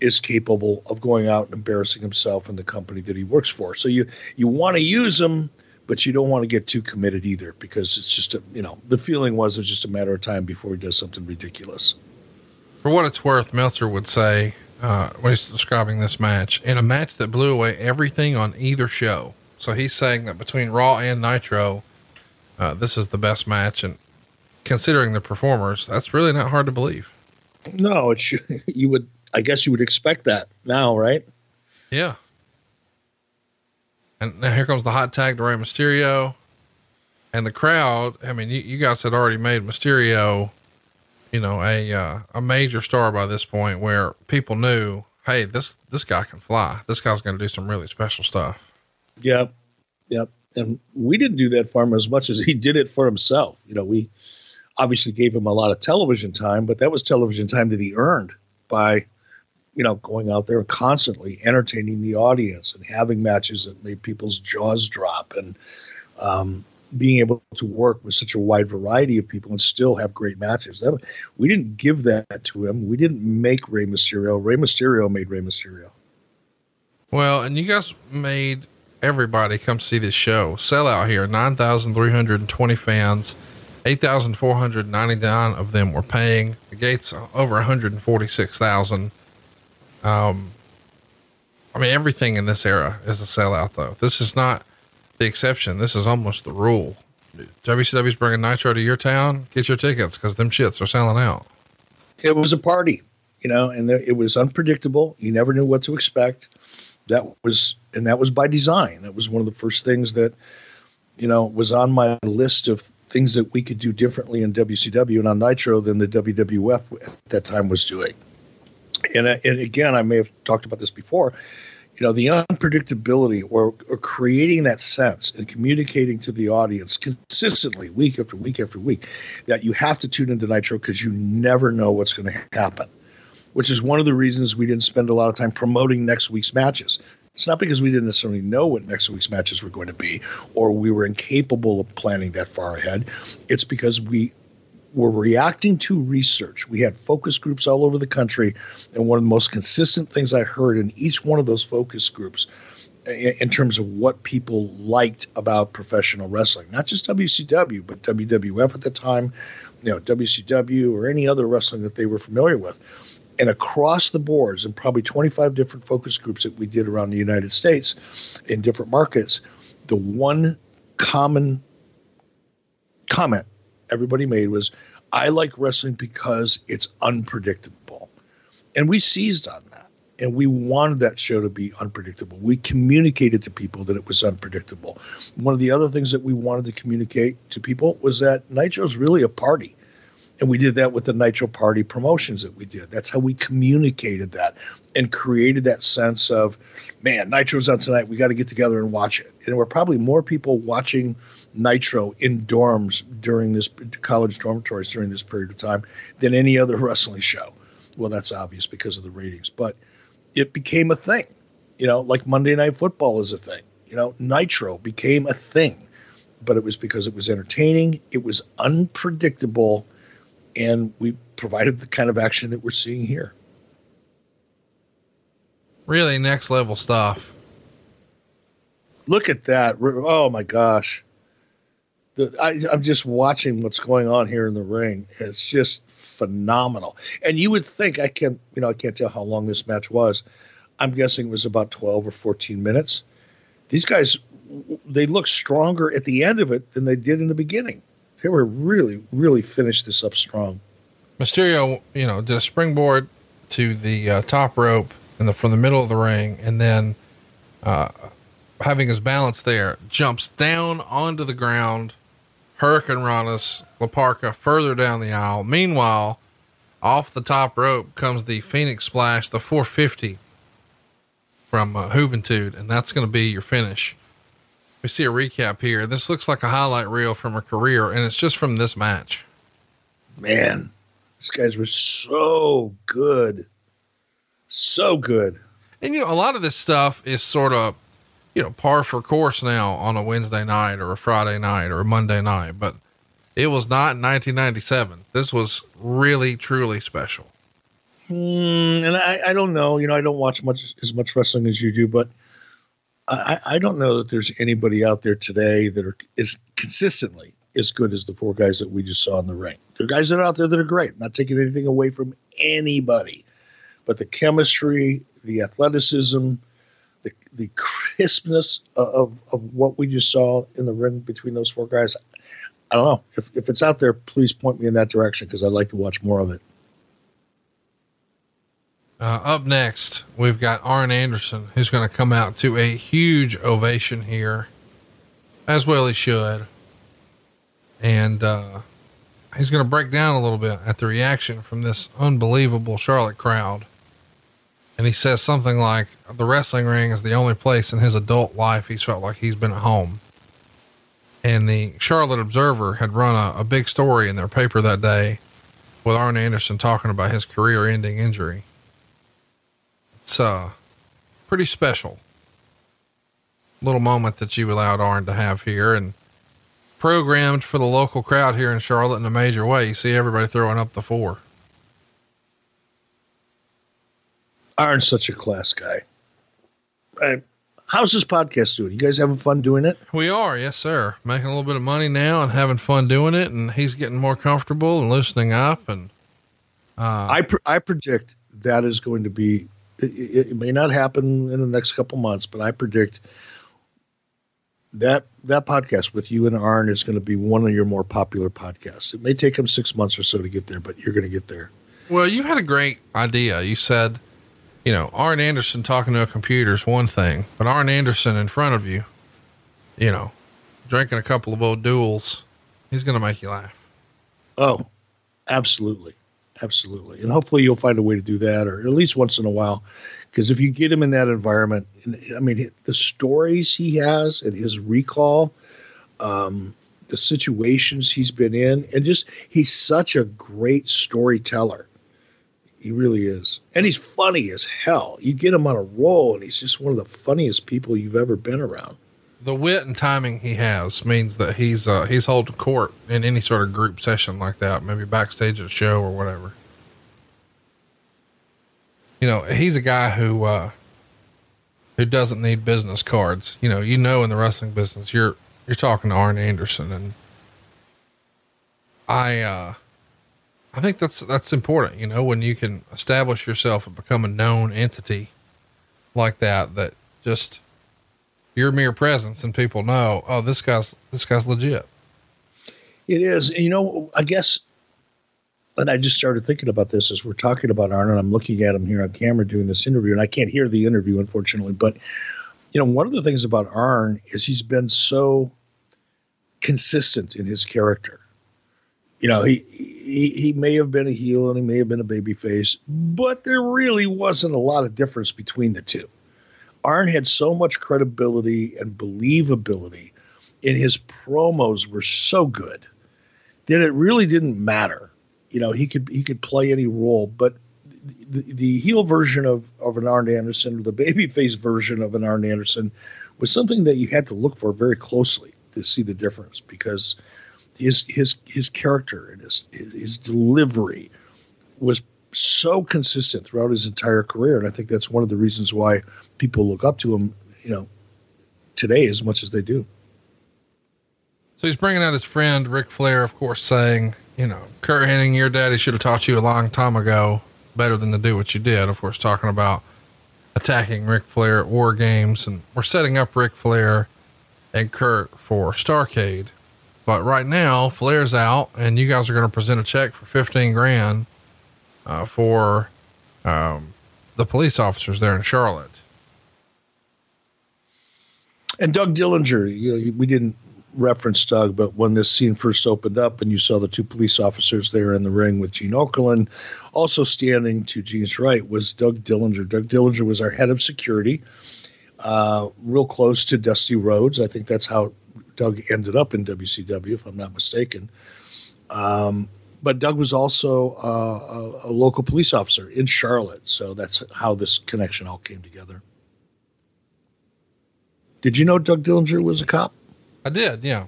is capable of going out and embarrassing himself in the company that he works for? So you you want to use him, but you don't want to get too committed either because it's just a you know the feeling was it's just a matter of time before he does something ridiculous. For what it's worth, Meltzer would say, uh, when he's describing this match, in a match that blew away everything on either show. So he's saying that between Raw and Nitro, uh, this is the best match. And considering the performers, that's really not hard to believe. No, it should, you would I guess you would expect that now, right? Yeah. And now here comes the hot tag to Rey Mysterio. And the crowd, I mean, you, you guys had already made Mysterio, you know, a uh, a major star by this point where people knew, hey, this this guy can fly. This guy's going to do some really special stuff. Yep. Yep. And we didn't do that for him as much as he did it for himself. You know, we obviously gave him a lot of television time, but that was television time that he earned by, you know, going out there constantly entertaining the audience and having matches that made people's jaws drop and um, being able to work with such a wide variety of people and still have great matches. That, we didn't give that to him. We didn't make Rey Mysterio. Rey Mysterio made Rey Mysterio. Well, and you guys made everybody come see this show. Sell out here, 9,320 fans, 8,499 of them were paying. The gates over 146,000. Um, I mean, everything in this era is a sellout, though. This is not the exception. This is almost the rule. WCW's bringing Nitro to your town. Get your tickets because them shits are selling out. it was a party, you know, and there, it was unpredictable. You never knew what to expect. That was, and that was by design. That was one of the first things that, you know, was on my list of things that we could do differently in WCW and on Nitro than the WWF at that time was doing. And, and again, I may have talked about this before. You know, the unpredictability or, or creating that sense and communicating to the audience consistently, week after week after week, that you have to tune into Nitro because you never know what's going to happen, which is one of the reasons we didn't spend a lot of time promoting next week's matches. It's not because we didn't necessarily know what next week's matches were going to be or we were incapable of planning that far ahead. It's because we were reacting to research. We had focus groups all over the country, and one of the most consistent things I heard in each one of those focus groups in in terms of what people liked about professional wrestling, not just WCW, but WWF at the time, you know, WCW or any other wrestling that they were familiar with. And across the boards, and probably 25 different focus groups that we did around the United States in different markets, the one common comment everybody made was, I like wrestling because it's unpredictable. And we seized on that. And we wanted that show to be unpredictable. We communicated to people that it was unpredictable. One of the other things that we wanted to communicate to people was that Nitro's really a party. And we did that with the Nitro Party promotions that we did. That's how we communicated that and created that sense of, man, Nitro's on tonight. We got to get together and watch it. And there were probably more people watching Nitro in dorms during this college dormitories during this period of time than any other wrestling show. Well, that's obvious because of the ratings, but it became a thing. You know, like Monday Night Football is a thing. You know, Nitro became a thing, but it was because it was entertaining, it was unpredictable, and we provided the kind of action that we're seeing here. Really next level stuff. Look at that! Oh my gosh, I, I'm just watching what's going on here in the ring. It's just phenomenal. And you would think I can't, you know, I can't tell how long this match was. I'm guessing it was about 12 or 14 minutes. These guys, they look stronger at the end of it than they did in the beginning. They were really, really finished this up strong. Mysterio, you know, did a springboard to the uh, top rope and the, from the middle of the ring, and then uh, having his balance there, jumps down onto the ground. Hurricanrana's La Parka further down the aisle. Meanwhile, off the top rope comes the Phoenix Splash, the 450 from uh, Juventud, and that's going to be your finish. We see a recap here. This looks like a highlight reel from her career, and it's just from this match. Man, these guys were so good. So good. And, you know, a lot of this stuff is sort of, you know, par for course now on a Wednesday night or a Friday night or a Monday night, but it was not in 1997. This was really, truly special. Mm, and I, I don't know, you know, I don't watch much as much wrestling as you do, but I, I don't know that there's anybody out there today that are is consistently as good as the four guys that we just saw in the ring. There are guys that are out there that are great, not taking anything away from anybody, but the chemistry, the athleticism, the the crispness of, of what we just saw in the ring between those four guys. I don't know if, if it's out there. Please point me in that direction because I'd like to watch more of it. Uh, up next, we've got Arn Anderson, who's going to come out to a huge ovation here, as well he should. And uh, he's going to break down a little bit at the reaction from this unbelievable Charlotte crowd. And he says something like, The wrestling ring is the only place in his adult life he's felt like he's been at home. And the Charlotte Observer had run a, a big story in their paper that day with Arn Anderson talking about his career ending injury it's uh pretty special little moment that you allowed Arn to have here and programmed for the local crowd here in Charlotte in a major way. You see everybody throwing up the four. Arn's such a class guy. Uh, how's this podcast doing? You guys having fun doing it? We are, yes, sir. Making a little bit of money now and having fun doing it. And he's getting more comfortable and loosening up. And uh, I pr- I predict that is going to be it, it, may not happen in the next couple months, but I predict that that podcast with you and Arn is going to be one of your more popular podcasts. It may take him six months or so to get there, but you're going to get there. Well, you had a great idea. You said, you know, Arn Anderson talking to a computer is one thing, but Arn Anderson in front of you, you know, drinking a couple of old duels, he's going to make you laugh. Oh, absolutely absolutely. And hopefully you'll find a way to do that, or at least once in a while. Because if you get him in that environment, I mean, the stories he has and his recall, um, the situations he's been in, and just he's such a great storyteller. He really is. And he's funny as hell. You get him on a roll, and he's just one of the funniest people you've ever been around. The wit and timing he has means that he's uh, he's holding court in any sort of group session like that, maybe backstage at a show or whatever you know, he's a guy who, uh, who doesn't need business cards. You know, you know, in the wrestling business, you're, you're talking to Arn Anderson and I, uh, I think that's, that's important, you know, when you can establish yourself and become a known entity like that, that just your mere presence and people know, oh, this guy's, this guy's legit. It is. You know, I guess and I just started thinking about this as we're talking about Arnold. I'm looking at him here on camera doing this interview, and I can't hear the interview, unfortunately. But, you know, one of the things about Arn is he's been so consistent in his character. You know, he, he he may have been a heel and he may have been a baby face, but there really wasn't a lot of difference between the two. Arn had so much credibility and believability, and his promos were so good that it really didn't matter you know he could he could play any role, but the, the heel version of of an Arn Anderson, or the babyface version of an Arn Anderson, was something that you had to look for very closely to see the difference because his his his character and his his delivery was so consistent throughout his entire career, and I think that's one of the reasons why people look up to him, you know, today as much as they do. So he's bringing out his friend Ric Flair, of course, saying, you know, Curt Hennig, your daddy should have taught you a long time ago better than to do what you did. Of course, talking about attacking Ric Flair at War Games, and we're setting up Ric Flair and Curt for Starrcade. But right now, Flair's out, and you guys are going to present a check for fifteen grand uh, for um, the police officers there in Charlotte. And Doug Dillinger, you know, we didn't reference Doug, but when this scene first opened up and you saw the two police officers there in the ring with Gene Okerlund, also standing to Gene's right was Doug Dillinger. Doug Dillinger was our head of security, uh, real close to Dusty Rhodes. I think that's how Doug ended up in WCW, if I'm not mistaken. Um, but Doug was also uh, a, a local police officer in Charlotte, so that's how this connection all came together. Did you know Doug Dillinger was a cop? I did, yeah.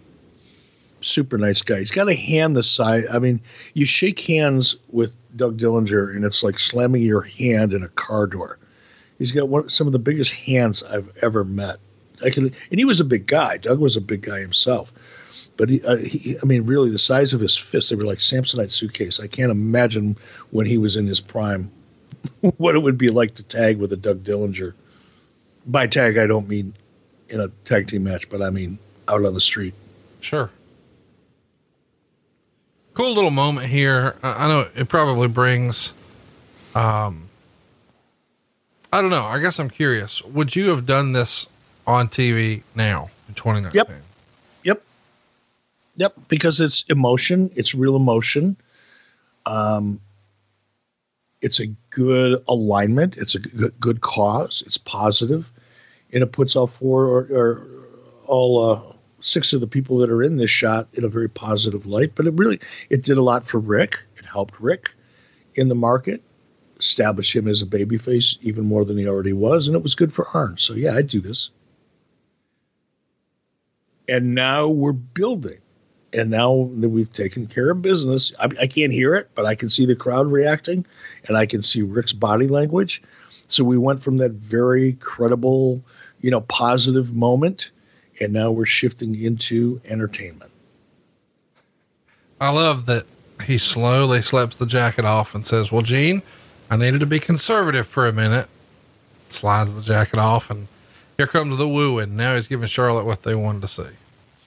Super nice guy. He's got a hand the size. I mean, you shake hands with Doug Dillinger, and it's like slamming your hand in a car door. He's got one some of the biggest hands I've ever met. I can, and he was a big guy. Doug was a big guy himself, but he, uh, he I mean, really, the size of his fists, they were like Samsonite suitcase. I can't imagine when he was in his prime, what it would be like to tag with a Doug Dillinger. By tag, I don't mean in a tag team match, but I mean out on the street. Sure. Cool little moment here. I know it probably brings, um, I don't know. I guess I'm curious. Would you have done this on TV now in 2019? Yep. Yep. Yep. Because it's emotion. It's real emotion. Um, it's a good alignment. It's a good, good cause. It's positive, and it puts all four or, or all uh, six of the people that are in this shot in a very positive light. But it really it did a lot for Ric. It helped Ric in the market, establish him as a babyface even more than he already was, and it was good for Arn. So yeah, I'd do this. And now we're building. And now that we've taken care of business, I, I can't hear it, but I can see the crowd reacting, and I can see Ric's body language. So we went from that very credible, you know, positive moment and now we're shifting into entertainment. I love that he slowly slips the jacket off and says, Well, Gene, I needed to be conservative for a minute. Slides the jacket off, and here comes the wooing. Now he's giving Charlotte what they wanted to see.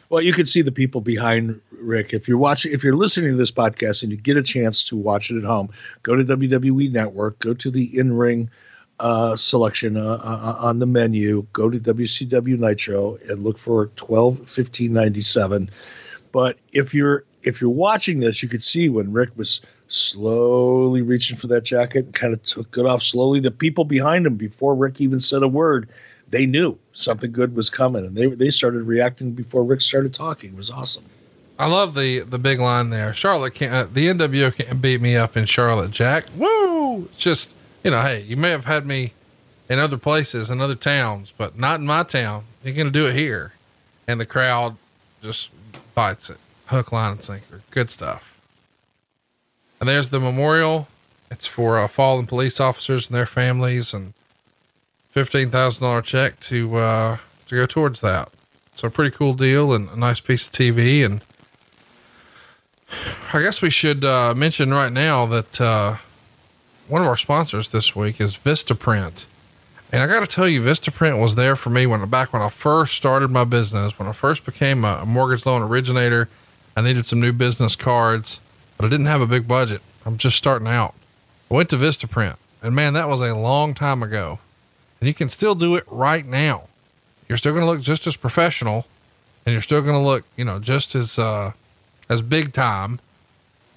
Well, you can see the people behind Ric. If you're watching, if you're listening to this podcast and you get a chance to watch it at home, go to WWE Network, go to the in ring uh, selection uh, uh, on the menu. Go to WCW Nitro and look for 12 15 97. But if you're if you're watching this, you could see when Ric was slowly reaching for that jacket and kind of took it off slowly. The people behind him, before Ric even said a word, they knew something good was coming, and they they started reacting before Ric started talking. It was awesome. I love the the big line there. Charlotte can't. Uh, the NWO can't beat me up in Charlotte, Jack. Woo! It's just you know, hey, you may have had me in other places in other towns, but not in my town. You're to do it here. And the crowd just bites it hook, line, and sinker. Good stuff. And there's the memorial. It's for uh, fallen police officers and their families, and fifteen thousand dollar check to uh, to go towards that. So a pretty cool deal and a nice piece of TV. And I guess we should uh, mention right now that uh, one of our sponsors this week is Vistaprint. And I got to tell you, Vistaprint was there for me when back when I first started my business, when I first became a mortgage loan originator. I needed some new business cards, but I didn't have a big budget. I'm just starting out. I went to Vistaprint, and man, that was a long time ago. And you can still do it right now. You're still going to look just as professional, and you're still going to look, you know, just as uh, as big time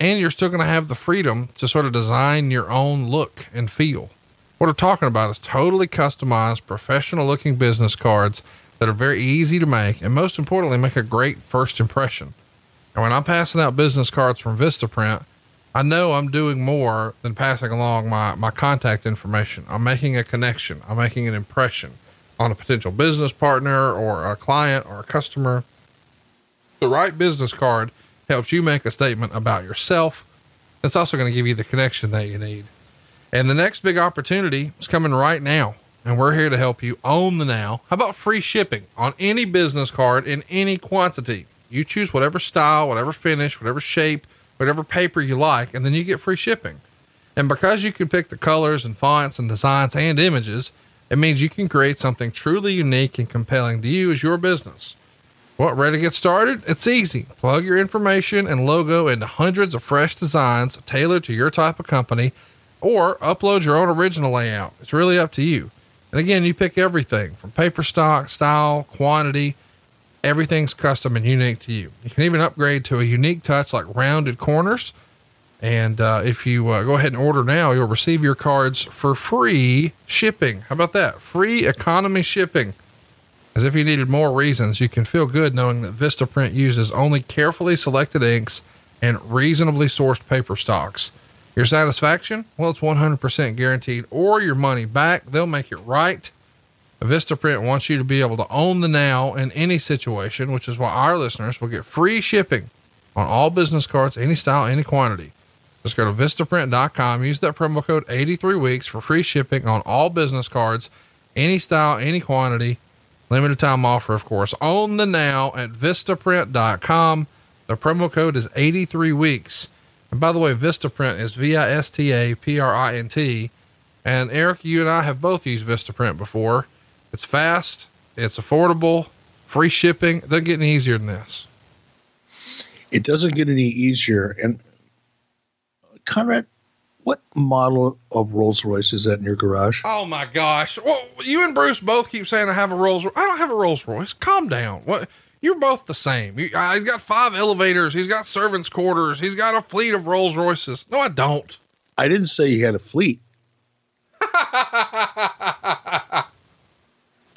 and you're still going to have the freedom to sort of design your own look and feel. What I'm talking about is totally customized, professional looking business cards that are very easy to make and most importantly, make a great first impression. And when I'm passing out business cards from Vistaprint, I know I'm doing more than passing along my, my contact information. I'm making a connection. I'm making an impression on a potential business partner or a client or a customer. The right business card helps you make a statement about yourself. It's also going to give you the connection that you need. And the next big opportunity is coming right now. And we're here to help you own the now. How about free shipping on any business card in any quantity? You choose whatever style, whatever finish, whatever shape, whatever paper you like, and then you get free shipping. And because you can pick the colors and fonts and designs and images, it means you can create something truly unique and compelling to you as your business. What, ready to get started? It's easy. Plug your information and logo into hundreds of fresh designs tailored to your type of company or upload your own original layout. It's really up to you. And again, you pick everything from paper stock, style, quantity. Everything's custom and unique to you. You can even upgrade to a unique touch like rounded corners. And uh, if you uh, go ahead and order now, you'll receive your cards for free shipping. How about that? Free economy shipping. As if you needed more reasons, you can feel good knowing that Vistaprint uses only carefully selected inks and reasonably sourced paper stocks. Your satisfaction? Well, it's 100% guaranteed or your money back. They'll make it right. Vistaprint wants you to be able to own the now in any situation, which is why our listeners will get free shipping on all business cards, any style, any quantity. Just go to Vistaprint.com, use that promo code 83 weeks for free shipping on all business cards, any style, any quantity. Limited time offer, of course. Own the now at Vistaprint.com. The promo code is 83 weeks. And by the way, Vistaprint is V I S T A P R I N T. And Eric, you and I have both used Vistaprint before. It's fast, it's affordable, free shipping. It doesn't get any easier than this. It doesn't get any easier. And Conrad, what model of Rolls Royce is that in your garage? Oh my gosh. Well, you and Bruce both keep saying I have a Rolls Royce. I don't have a Rolls Royce. Calm down. What? You're both the same. You, uh, he's got five elevators. He's got servants' quarters. He's got a fleet of Rolls Royces. No, I don't. I didn't say he had a fleet.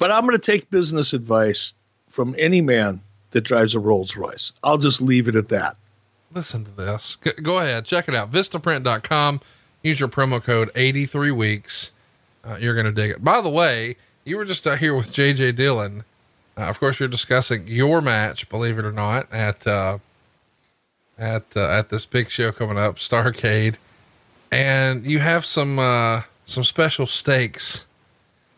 but I'm going to take business advice from any man that drives a Rolls Royce. I'll just leave it at that. Listen to this. Go ahead. Check it out. Vistaprint.com. Use your promo code 83 weeks. Uh, you're going to dig it. By the way, you were just out here with JJ Dillon. Uh, of course, you're discussing your match, believe it or not, at, uh, at, uh, at this big show coming up, Starrcade. And you have some, uh, some special stakes.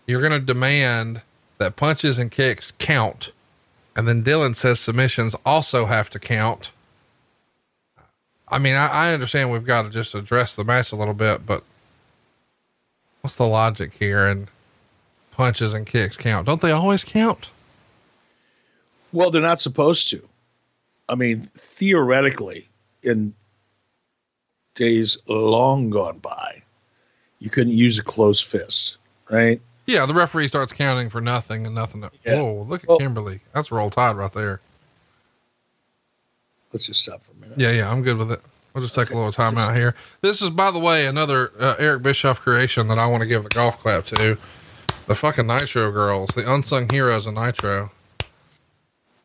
You're going to demand that punches and kicks count. And then Dillon says submissions also have to count. I mean, I, I understand we've got to just address the match a little bit, but what's the logic here? And punches and kicks count. Don't they always count? Well, they're not supposed to. I mean, theoretically, in days long gone by, you couldn't use a closed fist, right? Yeah, the referee starts counting for nothing and nothing. To, Yeah. Whoa, look at Well- Kimberly. That's roll tide right there. Let's just stop for a minute. Yeah, yeah, I'm good with it. We'll just take a little time out here. This is, by the way, another uh, Eric Bischoff creation that I want to give the golf clap to. The fucking Nitro girls, the unsung heroes of Nitro.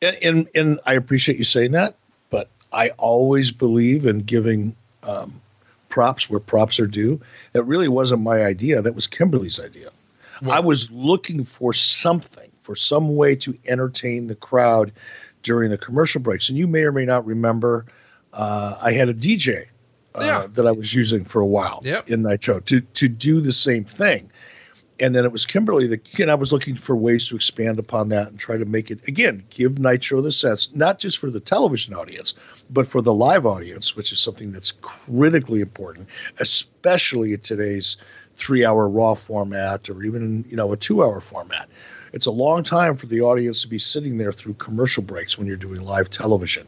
And, and and I appreciate you saying that, but I always believe in giving um, props where props are due. That really wasn't my idea. That was Kimberly's idea. I was looking for something, for some way to entertain the crowd during the commercial breaks. And you may or may not remember, uh, I had a DJ uh, Yeah. that I was using for a while Yep. in Nitro to to do the same thing. And then it was Kimberly that and I was looking for ways to expand upon that and try to make it again give Nitro the sense not just for the television audience, but for the live audience, which is something that's critically important, especially in today's three-hour Raw format or even you know a two-hour format. It's a long time for the audience to be sitting there through commercial breaks when you're doing live television.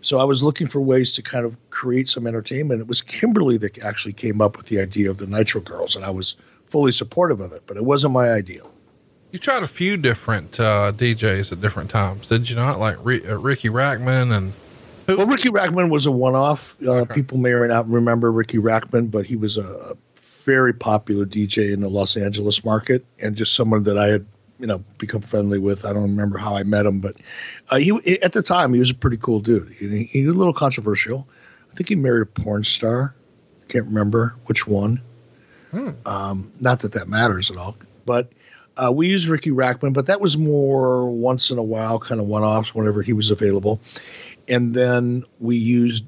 So I was looking for ways to kind of create some entertainment. It was Kimberly that actually came up with the idea of the Nitro Girls, and I was fully supportive of it, but it wasn't my idea. You tried a few different uh, DJs at different times, did you not? Like uh, Riki Rachtman and Well, Riki Rachtman was a one-off. Uh, Okay. People may or may not remember Riki Rachtman, but he was a very popular DJ in the Los Angeles market, and just someone that I had, you know, become friendly with. I don't remember how I met him, but uh, he at the time he was a pretty cool dude. He, he was a little controversial. I think he married a porn star. Can't remember which one. Um, not that that matters at all, but uh, we used Riki Rachtman, but that was more once in a while, kind of one-offs whenever he was available. And then we used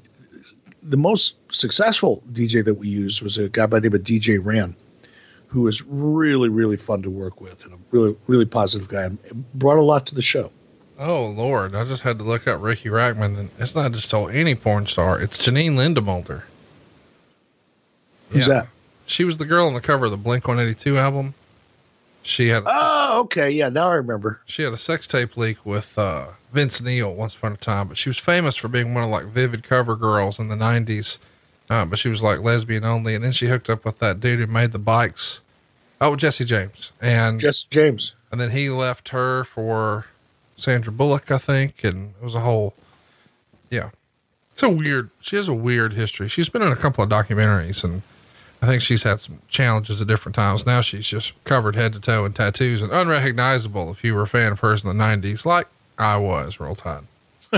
the most successful DJ that we used was a guy by the name of DJ Ran, who was really, really fun to work with and a really, really positive guy and brought a lot to the show. oh Lord, I just had to look up Riki Rachtman, and it's not just any porn star; it's Janine Lindemulder. Who's Yeah. that? She was the girl on the cover of the Blink One Eighty Two album. She had Oh, okay. Yeah, now I remember. she had a sex tape leak with uh, Vince Neil once upon a time, but she was famous for being one of like vivid cover girls in the '90s. Uh, but she was like lesbian only. And then she hooked up with that dude who made the bikes. Oh, Jesse James. And Jesse James. And then he left her for Sandra Bullock, I think. And it was a whole, yeah. It's a weird, she has a weird history. She's been in a couple of documentaries and I think she's had some challenges at different times. Now she's just covered head to toe in tattoos and unrecognizable if you were a fan of hers in the 90s, like I was, Roll Tide.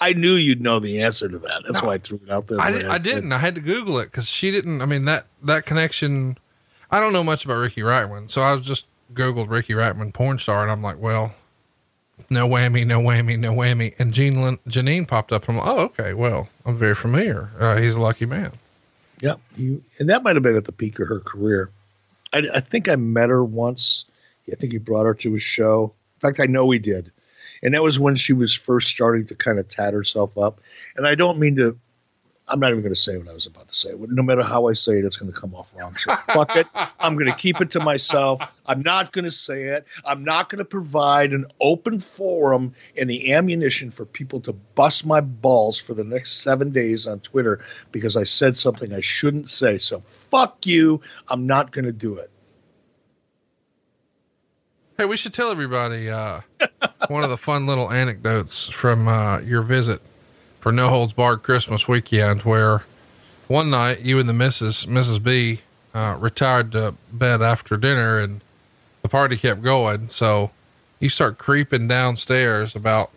I knew you'd know the answer to that. That's no, why I threw it out there. I, did, I didn't. I had to Google it because she didn't. I mean that that connection. I don't know much about Riki Rachtman, so I was just Googled Riki Rachtman porn star, and I'm like, well, no whammy, no whammy, no whammy. And Jean Lin, Janine popped up. And I'm like, oh, okay, well, I'm very familiar. Uh, he's a lucky man. Yep, you, and that might have been at the peak of her career. I, I think I met her once. I think he brought her to his show. Fact, I know he did and that was when she was first starting to kind of tat herself up. And I don't mean to. I'm not even going to say what I was about to say. No matter how I say it, it's going to come off wrong. So fuck it. I'm going to keep it to myself. I'm not going to say it. I'm not going to provide an open forum and the ammunition for people to bust my balls for the next seven days on Twitter because I said something I shouldn't say. So fuck you. I'm not going to do it. Hey, we should tell everybody uh, one of the fun little anecdotes from uh, your visit for No Holds Barred Christmas weekend, where one night you and the Mrs. Mrs. B uh, retired to bed after dinner, and the party kept going. So you start creeping downstairs about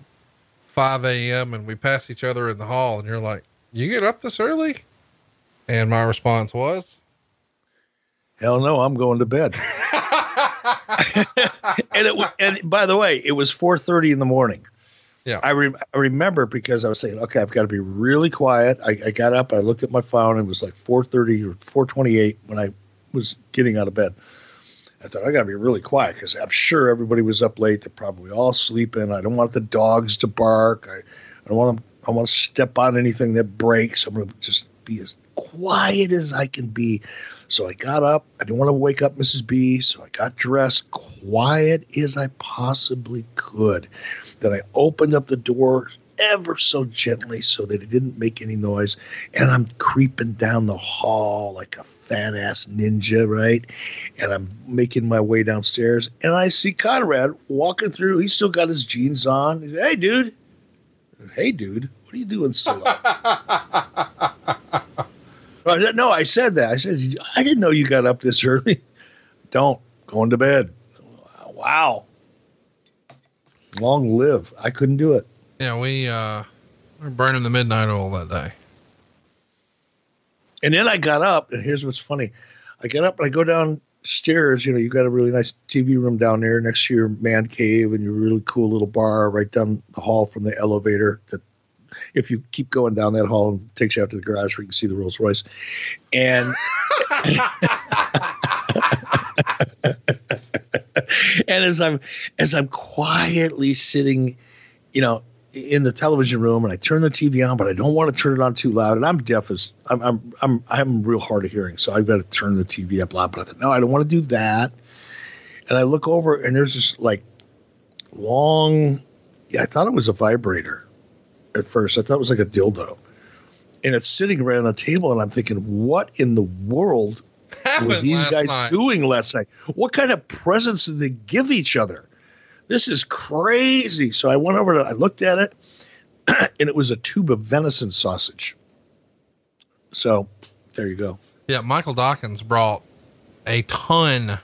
five a.m. and we pass each other in the hall, and you're like, "You get up this early?" And my response was, "Hell no, I'm going to bed." and it and by the way, it was 4:30 in the morning. Yeah, I, re- I remember because I was saying, okay, I've got to be really quiet. I, I got up, I looked at my phone, and it was like 4:30 or 4:28 when I was getting out of bed. I thought I got to be really quiet because I'm sure everybody was up late. They're probably all sleeping. I don't want the dogs to bark. I, I don't want to. I want to step on anything that breaks. I'm going to just be as quiet as I can be so I got up. I didn't want to wake up Mrs. B. So I got dressed quiet as I possibly could. Then I opened up the door ever so gently so that it didn't make any noise. And I'm creeping down the hall like a fat ass ninja, right? And I'm making my way downstairs and I see Conrad walking through. He's still got his jeans on. Hey, dude. Hey, dude. What are you doing still? no, I said that. I said, I didn't know you got up this early. Don't. Going to bed. Wow. Long live. I couldn't do it. Yeah, we uh we are burning the midnight oil that day. And then I got up, and here's what's funny. I get up and I go downstairs. You know, you got a really nice TV room down there next to your man cave and your really cool little bar right down the hall from the elevator that if you keep going down that hall and takes you out to the garage where you can see the Rolls Royce. And and as I'm as I'm quietly sitting, you know, in the television room and I turn the TV on, but I don't want to turn it on too loud. And I'm deaf as I'm I'm I'm I'm real hard of hearing, so I've got to turn the TV up loud. But I thought, no, I don't want to do that. And I look over and there's this like long yeah, I thought it was a vibrator at first. I thought it was like a dildo. And it's sitting right on the table, and I'm thinking, what in the world were these guys night. doing last night? What kind of presents did they give each other? This is crazy. So I went over to, I looked at it, and it was a tube of venison sausage. So there you go. Yeah, Michael Dawkins brought a ton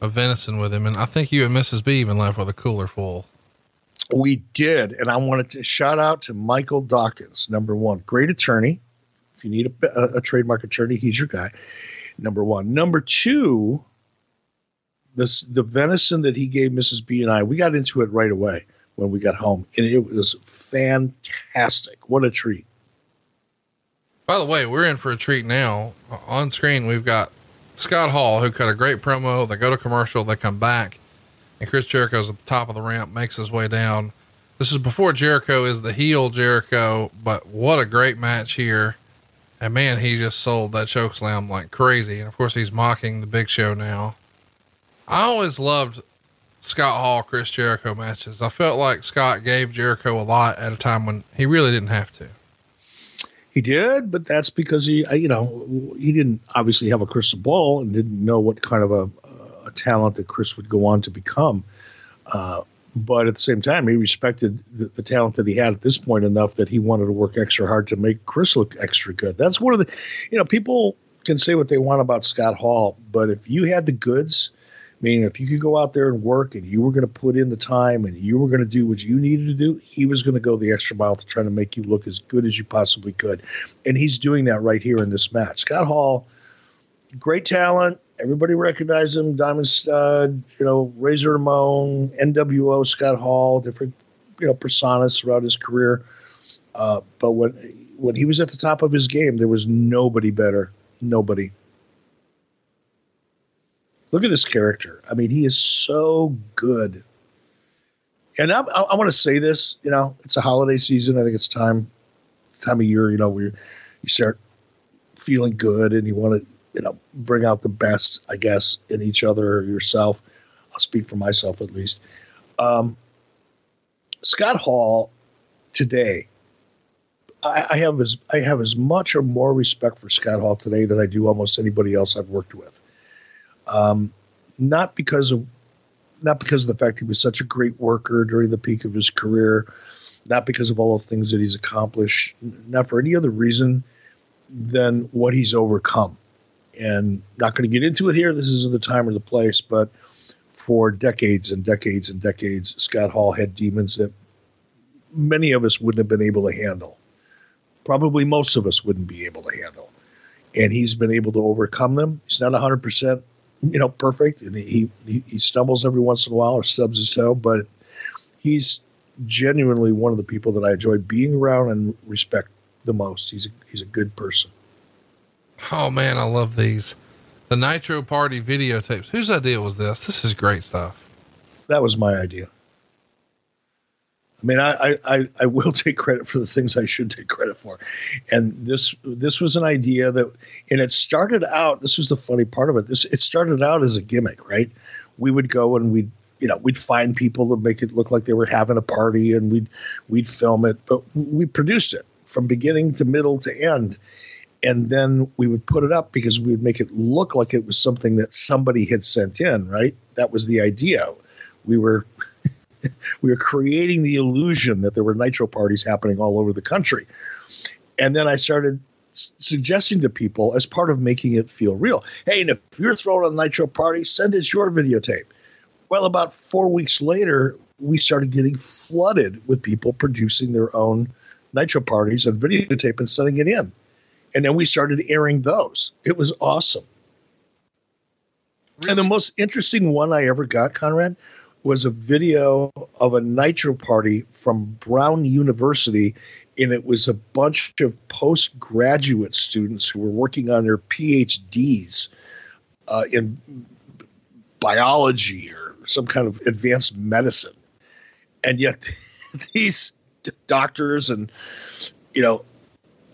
of venison with him, and I think you and Mrs. B even left with a cooler full. We did, and I wanted to shout out to Michael Dawkins. Number one, great attorney. If you need a, a, a trademark attorney, he's your guy. Number one. Number two, this the venison that he gave Mrs. B and I. We got into it right away when we got home, and it was fantastic. What a treat! By the way, we're in for a treat now. On screen, we've got Scott Hall, who cut a great promo. They go to commercial, they come back and Chris Jericho's at the top of the ramp, makes his way down. This is before Jericho is the heel Jericho, but what a great match here. And man, he just sold that choke slam like crazy. And of course, he's mocking the big show now. I always loved Scott Hall, Chris Jericho matches. I felt like Scott gave Jericho a lot at a time when he really didn't have to. He did, but that's because he, uh, you know, he didn't obviously have a crystal ball and didn't know what kind of a, a talent that Chris would go on to become. Uh, but at the same time, he respected the, the, talent that he had at this point enough that he wanted to work extra hard to make Chris look extra good. That's one of the, you know, people can say what they want about Scott Hall, but if you had the goods, meaning if you could go out there and work and you were going to put in the time and you were going to do what you needed to do, he was going to go the extra mile to try to make you look as good as you possibly could. And he's doing that right here in this match. Scott Hall, great talent. Everybody recognized him. Diamond Stud, you know, Razor Ramon, NWO, Scott Hall, different, you know, personas throughout his career. Uh, but when when he was at the top of his game, there was nobody better. Nobody. Look at this character. I mean, he is so good. And I, I, I want to say this. You know, it's a holiday season. I think it's time time of year. You know, where you start feeling good and you want to, you know, bring out the best, I guess, in each other or yourself. I'll speak for myself at least. Um, Scott Hall today. I, I have as I have as much or more respect for Scott Hall today than I do almost anybody else I've worked with. Um, not because of not because of the fact he was such a great worker during the peak of his career, not because of all the things that he's accomplished, not for any other reason than what he's overcome. And not going to get into it here. This isn't the time or the place, but for decades and decades and decades, Scott Hall had demons that many of us wouldn't have been able to handle. Probably most of us wouldn't be able to handle. And he's been able to overcome them. He's not 100% you know, perfect, and he, he he stumbles every once in a while or stubs his toe, but he's genuinely one of the people that I enjoy being around and respect the most. He's a, he's a good person. Oh man, I love these. The Nitro Party videotapes. Whose idea was this? This is great stuff. That was my idea. I mean, I, I, I will take credit for the things I should take credit for. And this this was an idea that and it started out, this was the funny part of it. This it started out as a gimmick, right? We would go and we'd you know, we'd find people to make it look like they were having a party and we'd we'd film it, but we produced it from beginning to middle to end. And then we would put it up because we would make it look like it was something that somebody had sent in, right? That was the idea. We were we were creating the illusion that there were nitro parties happening all over the country. And then I started s- suggesting to people as part of making it feel real hey, and if you're throwing a nitro party, send us your videotape. Well, about four weeks later, we started getting flooded with people producing their own nitro parties and videotape and sending it in. And then we started airing those. It was awesome. Really? And the most interesting one I ever got, Conrad, was a video of a nitro party from Brown University, and it was a bunch of postgraduate students who were working on their PhDs uh, in biology or some kind of advanced medicine, and yet these doctors and you know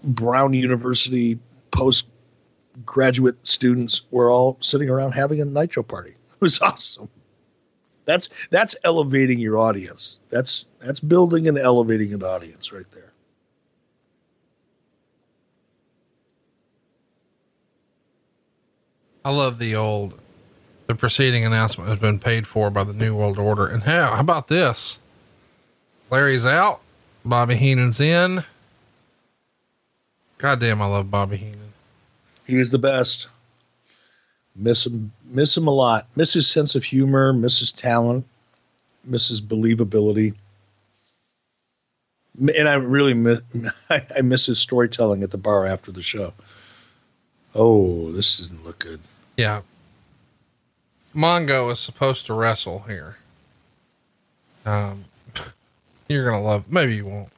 Brown University postgraduate students were all sitting around having a nitro party. It was awesome. That's that's elevating your audience. That's that's building and elevating an audience right there. I love the old the preceding announcement has been paid for by the New World Order. And how, how about this? Larry's out, Bobby Heenan's in. God damn, I love Bobby Heenan. He was the best. Miss him, miss him a lot. Miss his sense of humor, miss his talent, miss his believability. And I really miss, I miss his storytelling at the bar after the show. Oh, this didn't look good. Yeah. Mongo is supposed to wrestle here. Um, you're gonna love. Maybe you won't.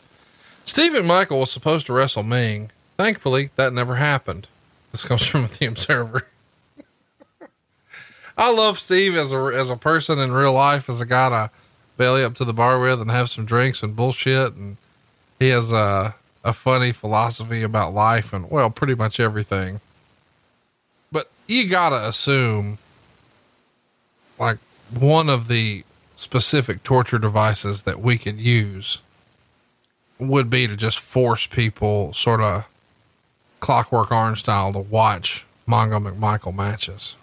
Steve McMichael was supposed to wrestle Ming. Thankfully, that never happened. This comes from the Observer. I love Steve as a as a person in real life, as a guy to belly up to the bar with and have some drinks and bullshit. And he has a a funny philosophy about life and well, pretty much everything. But you gotta assume, like one of the specific torture devices that we could use would be to just force people sort of Clockwork Orange style to watch Mongo McMichael matches.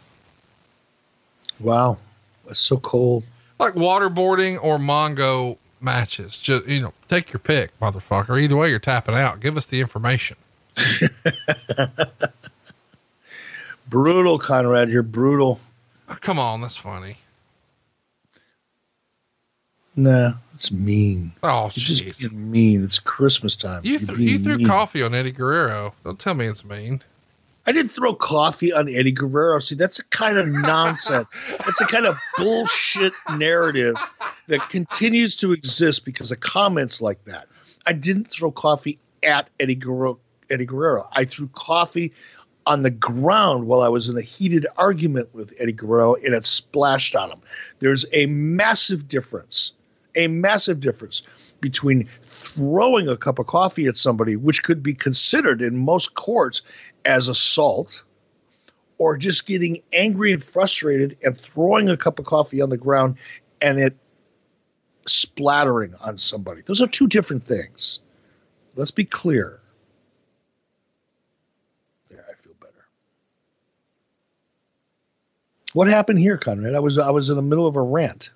Wow. That's so cold. Like waterboarding or Mongo matches. Just, you know, take your pick, motherfucker. Either way, you're tapping out. Give us the information. brutal, Conrad. You're brutal. Oh, come on. That's funny. Nah, it's mean. Oh, jeez. mean. It's Christmas time. You, th- you threw mean. coffee on Eddie Guerrero. Don't tell me it's mean. I didn't throw coffee on Eddie Guerrero. See, that's a kind of nonsense. that's a kind of bullshit narrative that continues to exist because of comments like that. I didn't throw coffee at Eddie Guerrero. Eddie Guerrero. I threw coffee on the ground while I was in a heated argument with Eddie Guerrero, and it splashed on him. There's a massive difference, a massive difference between throwing a cup of coffee at somebody, which could be considered in most courts as assault, or just getting angry and frustrated and throwing a cup of coffee on the ground and it splattering on somebody. Those are two different things. Let's be clear. There, I feel better. What happened here, Conrad? I was I was in the middle of a rant.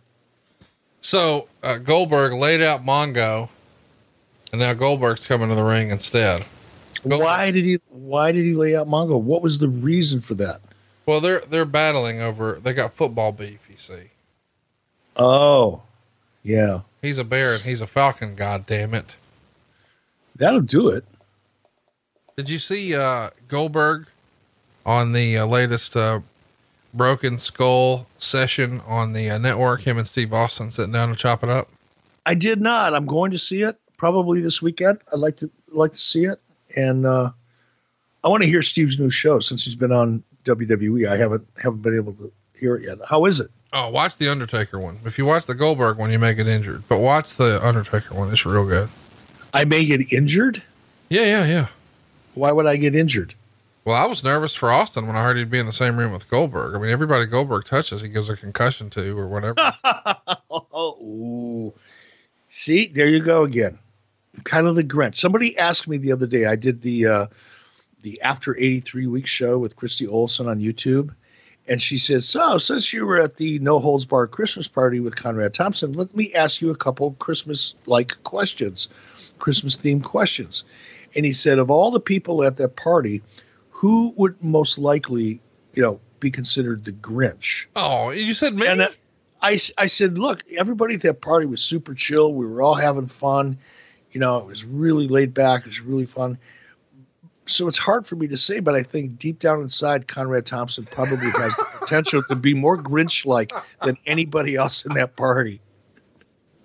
So uh, Goldberg laid out Mongo, and now Goldberg's coming to the ring instead. Goldberg- Why did he why did he lay out Mongo? What was the reason for that? Well, they're they're battling over. They got football beef. You see, Oh. Yeah. he's a bear and he's a falcon. God damn it! That'll do it. Did you see uh, Goldberg on the uh, latest uh, Broken Skull session on the uh, network? Him and Steve Austin sitting down to chop it up. I did not. I'm going to see it probably this weekend. I'd like to like to see it, and uh, I want to hear Steve's new show since he's been on WWE. I haven't haven't been able to hear it yet. How is it? Oh, watch the Undertaker one. If you watch the Goldberg one, you may get injured, but watch the Undertaker one. It's real good. I may get injured. Yeah, yeah, yeah. Why would I get injured? Well, I was nervous for Austin when I heard he'd be in the same room with Goldberg. I mean, everybody Goldberg touches, he gives a concussion to or whatever. Ooh. See, there you go again. Kind of the Grinch. Somebody asked me the other day. I did the uh, the after 83 week show with Christy Olson on YouTube, and she said, "So, since you were at the No Holds Bar Christmas party with Conrad Thompson, let me ask you a couple Christmas like questions, Christmas themed questions." And he said, "Of all the people at that party, who would most likely, you know, be considered the Grinch?" oh, you said me? And, uh, I, I said, look, everybody at that party was super chill. We were all having fun. You know, it was really laid back. It was really fun. So it's hard for me to say, but I think deep down inside, Conrad Thompson probably has the potential to be more Grinch like than anybody else in that party.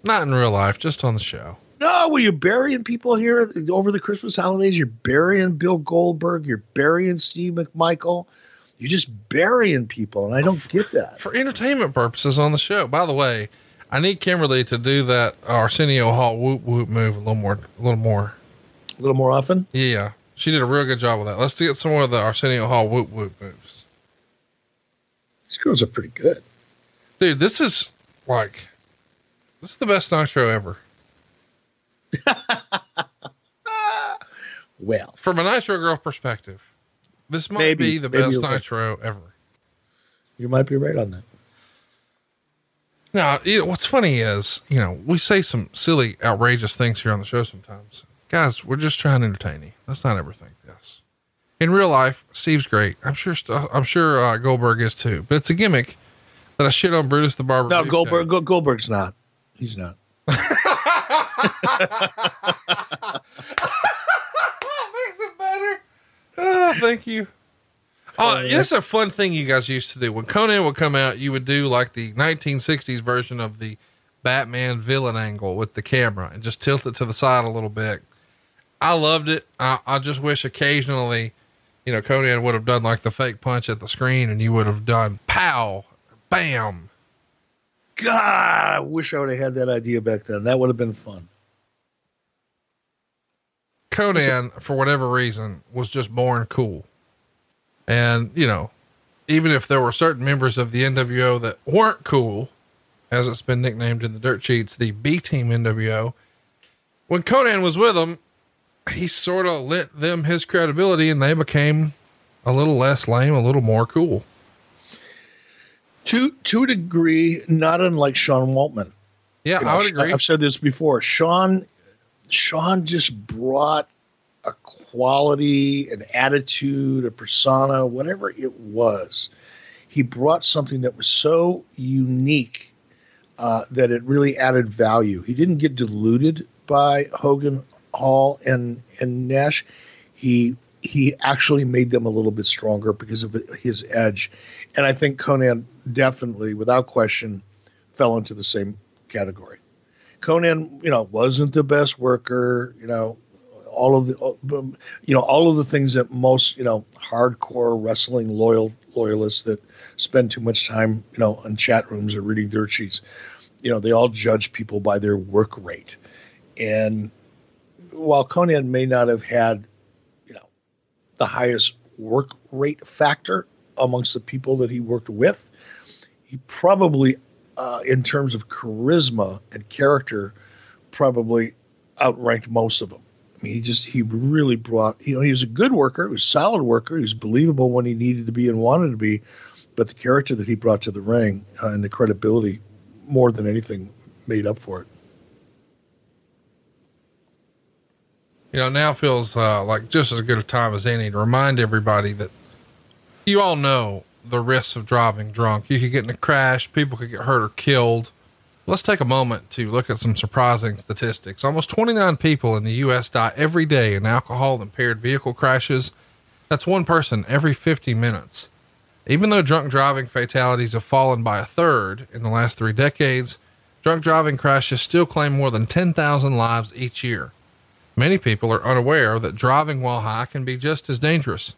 Not in real life, just on the show. No, were you burying people here over the Christmas holidays? You're burying Bill Goldberg. You're burying Steve McMichael. You're just burying people, and I don't get that. For entertainment purposes on the show. By the way, I need Kimberly to do that Arsenio Hall whoop whoop move a little more, a little more. A little more often. Yeah, she did a real good job with that. Let's get some more of the Arsenio Hall whoop whoop moves. These girls are pretty good. Dude, this is like, this is the best nitro ever. Well, From a nitro girl perspective, this might Maybe. be the best right. nitro ever. you might be right on that. Now, you know, what's funny is, you know, we say some silly, outrageous things here on the show sometimes. Guys, we're just trying to entertain you. Let's not ever think this. In real life, Steve's great. I'm sure. St- I'm sure uh, Goldberg is too. But it's a gimmick that I shit on Brutus the Barber. No, Goldberg. Go, Goldberg's not. He's not. Makes it better. Oh, thank you. Oh, uh, yeah, this is a fun thing you guys used to do. When Konnan would come out, you would do like the 1960s version of the Batman villain angle with the camera and just tilt it to the side a little bit. I loved it. I, I just wish occasionally, you know, Konnan would have done like the fake punch at the screen and you would have done pow, bam. God, I wish I would have had that idea back then. That would have been fun. Konnan, for whatever reason, was just born cool. And, you know, even if there were certain members of the NWO that weren't cool, as it's been nicknamed in the dirt sheets, the B team NWO, when Konnan was with them, he sort of lent them his credibility and they became a little less lame, a little more cool. To to a degree, not unlike Sean Waltman. Yeah, you know, I would agree. I've said this before. Sean Sean just brought a quality, an attitude, a persona, whatever it was. He brought something that was so unique uh, that it really added value. He didn't get diluted by Hogan, Hall, and and Nash. He he actually made them a little bit stronger because of his edge, and I think Konnan definitely, without question, fell into the same category. Konnan, you know, wasn't the best worker. You know, all of the, you know, all of the things that most, you know, hardcore wrestling loyal loyalists that spend too much time, you know, in chat rooms or reading dirt sheets, you know, they all judge people by their work rate. And while Konnan may not have had, you know, the highest work rate factor amongst the people that he worked with, he probably, uh, in terms of charisma and character, probably outranked most of them. I mean, he just he really brought you know he was a good worker, he was a solid worker, he was believable when he needed to be and wanted to be, but the character that he brought to the ring uh, and the credibility, more than anything, made up for it. You know, now feels uh, like just as good a time as any to remind everybody that you all know the risks of driving drunk. You could get in a crash, people could get hurt or killed. Let's take a moment to look at some surprising statistics. Almost 29 people in the U.S. die every day in alcohol impaired vehicle crashes. That's one person every 50 minutes. Even though drunk driving fatalities have fallen by a third in the last three decades, drunk driving crashes still claim more than 10,000 lives each year. Many people are unaware that driving while high can be just as dangerous.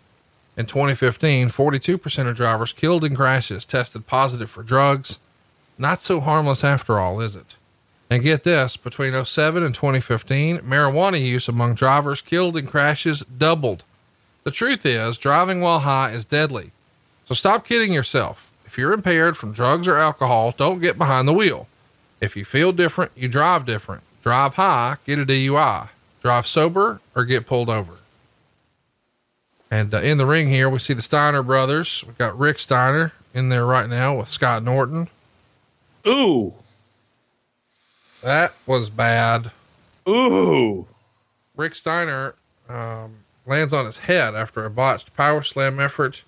In 2015, 42% of drivers killed in crashes tested positive for drugs. Not so harmless after all, is it? And get this between 07 and 2015, marijuana use among drivers killed in crashes doubled. The truth is, driving while high is deadly. So stop kidding yourself. If you're impaired from drugs or alcohol, don't get behind the wheel. If you feel different, you drive different. Drive high, get a DUI. Drive sober or get pulled over. And uh, in the ring here, we see the Steiner brothers. We've got Rick Steiner in there right now with Scott Norton. Ooh. That was bad. Ooh. Rick Steiner um, lands on his head after a botched power slam effort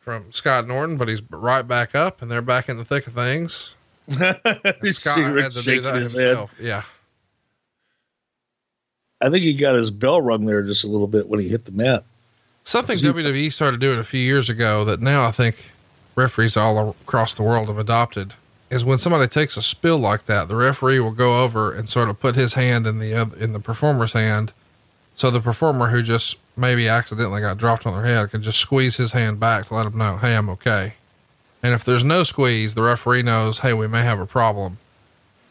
from Scott Norton, but he's right back up and they're back in the thick of things. Scott had to do that himself. Head. Yeah. I think he got his bell rung there just a little bit when he hit the mat. Something WWE started doing a few years ago that now I think referees all across the world have adopted is when somebody takes a spill like that, the referee will go over and sort of put his hand in the in the performer's hand, so the performer who just maybe accidentally got dropped on their head can just squeeze his hand back to let him know, hey, I'm okay. And if there's no squeeze, the referee knows, hey, we may have a problem.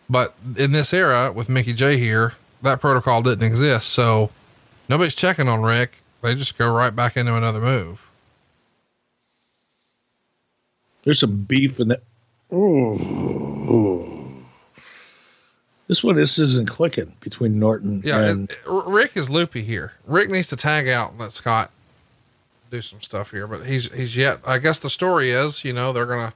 But in this era with Mickey Jay here, that protocol didn't exist, so nobody's checking on Rick. They just go right back into another move. There's some beef in that. This one, this isn't clicking between Norton yeah, and Rick is loopy here. Rick needs to tag out and let Scott do some stuff here, but he's he's yet. I guess the story is, you know, they're gonna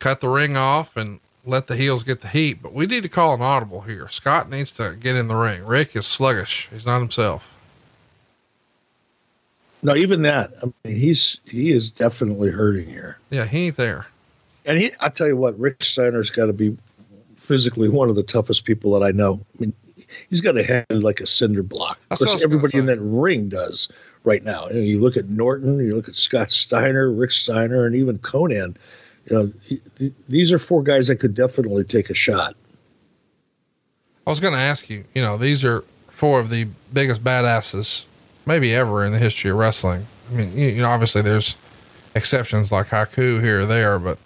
cut the ring off and let the heels get the heat. But we need to call an audible here. Scott needs to get in the ring. Rick is sluggish. He's not himself. No, even that. I mean, he's he is definitely hurting here. Yeah, he ain't there. And he, I tell you what, Rick Steiner's got to be physically one of the toughest people that I know. I mean, he's got a head like a cinder block. Of course, everybody in that ring does right now. You, know, you look at Norton, you look at Scott Steiner, Rick Steiner, and even Konnan. You know, th- these are four guys that could definitely take a shot. I was going to ask you. You know, these are four of the biggest badasses maybe ever in the history of wrestling. I mean, you, you know, obviously there's exceptions like Haku here or there, but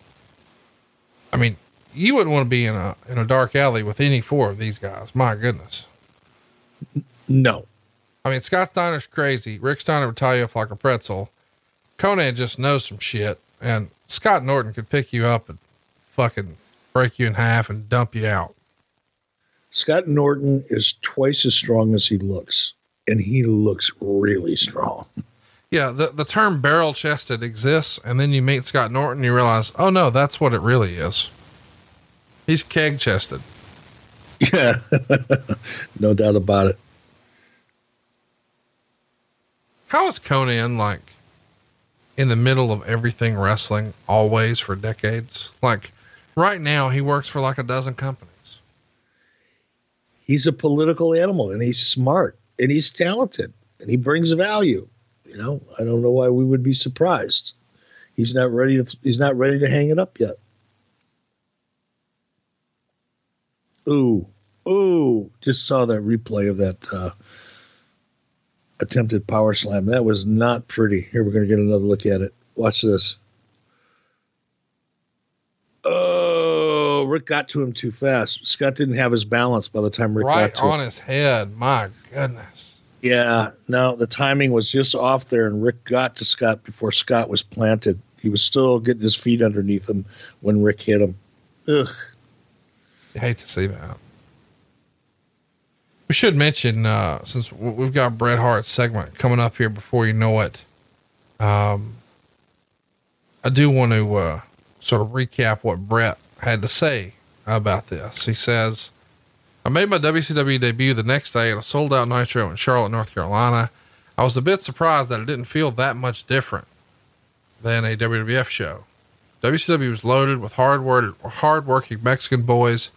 I mean, you wouldn't want to be in a in a dark alley with any four of these guys. My goodness. No. I mean, Scott Steiner's crazy. Rick Steiner would tie you up like a pretzel. Konnan just knows some shit, and Scott Norton could pick you up and fucking break you in half and dump you out. Scott Norton is twice as strong as he looks, and he looks really strong. Yeah, the, the term barrel chested exists, and then you meet Scott Norton, you realize, oh no, that's what it really is. He's keg chested. Yeah, no doubt about it. How is Konnan like in the middle of everything wrestling always for decades? Like right now, he works for like a dozen companies. He's a political animal and he's smart and he's talented and he brings value. You know, I don't know why we would be surprised. He's not ready to, he's not ready to hang it up yet. Ooh, ooh, just saw that replay of that uh, attempted power slam. That was not pretty. Here, we're going to get another look at it. Watch this. Oh, Rick got to him too fast. Scott didn't have his balance by the time Rick right got to on him. his head. My goodness. Yeah, no, the timing was just off there, and Rick got to Scott before Scott was planted. He was still getting his feet underneath him when Rick hit him. Ugh. You hate to see that. We should mention, uh, since we've got Bret Hart's segment coming up here before you know it, um, I do want to, uh, sort of recap what Bret had to say about this. He says, I made my WCW debut the next day at a sold out Nitro in Charlotte, North Carolina. I was a bit surprised that it didn't feel that much different than a WWF show. WCW was loaded with hard hard-working Mexican boys.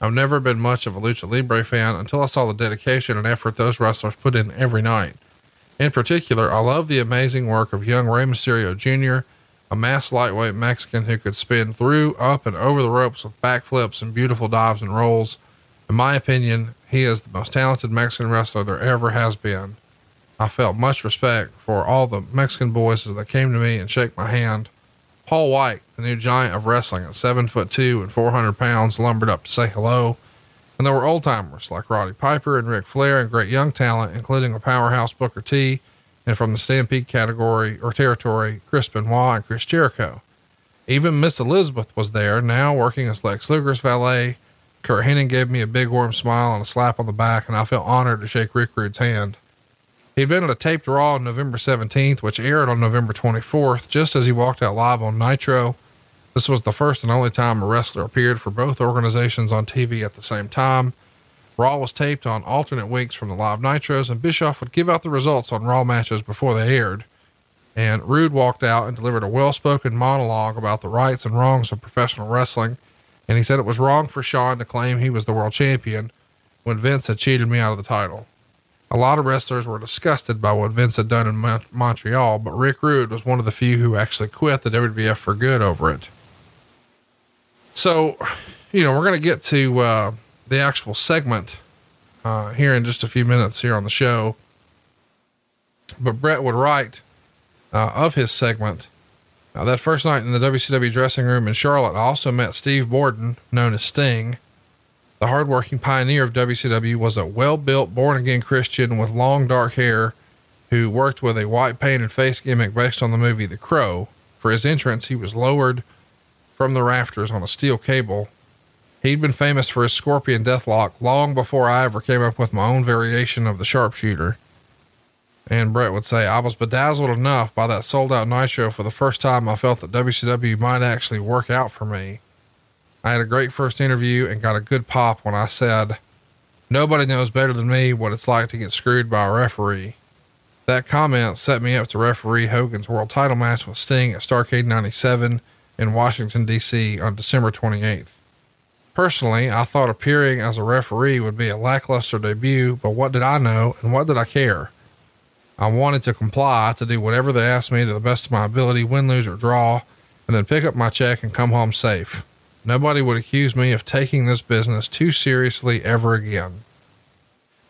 I've never been much of a lucha libre fan until I saw the dedication and effort those wrestlers put in every night. In particular, I love the amazing work of young Rey Mysterio Jr., a mass lightweight Mexican who could spin through, up, and over the ropes with backflips and beautiful dives and rolls. In my opinion, he is the most talented Mexican wrestler there ever has been. I felt much respect for all the Mexican boys as they came to me and shake my hand. Paul White, the new giant of wrestling at seven foot two and 400 pounds, lumbered up to say hello. And there were old timers like Roddy Piper and Ric Flair and great young talent, including a powerhouse Booker T, and from the Stampede category or territory, Chris Benoit and Chris Jericho. Even Miss Elizabeth was there, now working as Lex Luger's valet. Curt Hennig gave me a big warm smile and a slap on the back, and I felt honored to shake Rick Rude's hand. He'd been at a taped Raw on November 17th, which aired on November 24th, just as he walked out live on Nitro. This was the first and only time a wrestler appeared for both organizations on TV at the same time. Raw was taped on alternate weeks from the live Nitros, and Bischoff would give out the results on Raw matches before they aired. And Rude walked out and delivered a well spoken monologue about the rights and wrongs of professional wrestling. And he said it was wrong for Shawn to claim he was the world champion when Vince had cheated me out of the title. A lot of wrestlers were disgusted by what Vince had done in Mon- Montreal, but Rick Rude was one of the few who actually quit the WWF for good over it. So, you know, we're going to get to uh, the actual segment uh, here in just a few minutes here on the show. But Bret would write uh, of his segment. Uh, that first night in the WCW dressing room in Charlotte, I also met Steve Borden, known as Sting. The hardworking pioneer of WCW was a well built, born again Christian with long dark hair who worked with a white painted face gimmick based on the movie The Crow. For his entrance, he was lowered from the rafters on a steel cable. He'd been famous for his scorpion deathlock long before I ever came up with my own variation of the sharpshooter. And Bret would say, I was bedazzled enough by that sold out Nitro for the first time I felt that WCW might actually work out for me. I had a great first interview and got a good pop when I said, Nobody knows better than me what it's like to get screwed by a referee. That comment set me up to referee Hogan's world title match with Sting at Starrcade 97 in Washington, D.C. on December 28th. Personally, I thought appearing as a referee would be a lackluster debut, but what did I know and what did I care? I wanted to comply to do whatever they asked me to the best of my ability, win, lose, or draw, and then pick up my check and come home safe. Nobody would accuse me of taking this business too seriously ever again.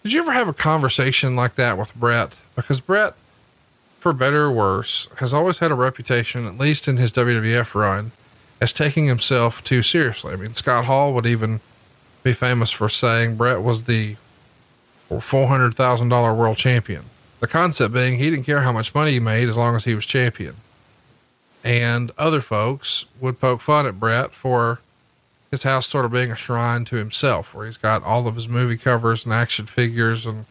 Did you ever have a conversation like that with Bret? Because Bret, for better or worse, has always had a reputation, at least in his WWF run, as taking himself too seriously. I mean, Scott Hall would even be famous for saying Bret was the $400,000 world champion. The concept being he didn't care how much money he made as long as he was champion. And other folks would poke fun at Bret for his house sort of being a shrine to himself, where he's got all of his movie covers and action figures and,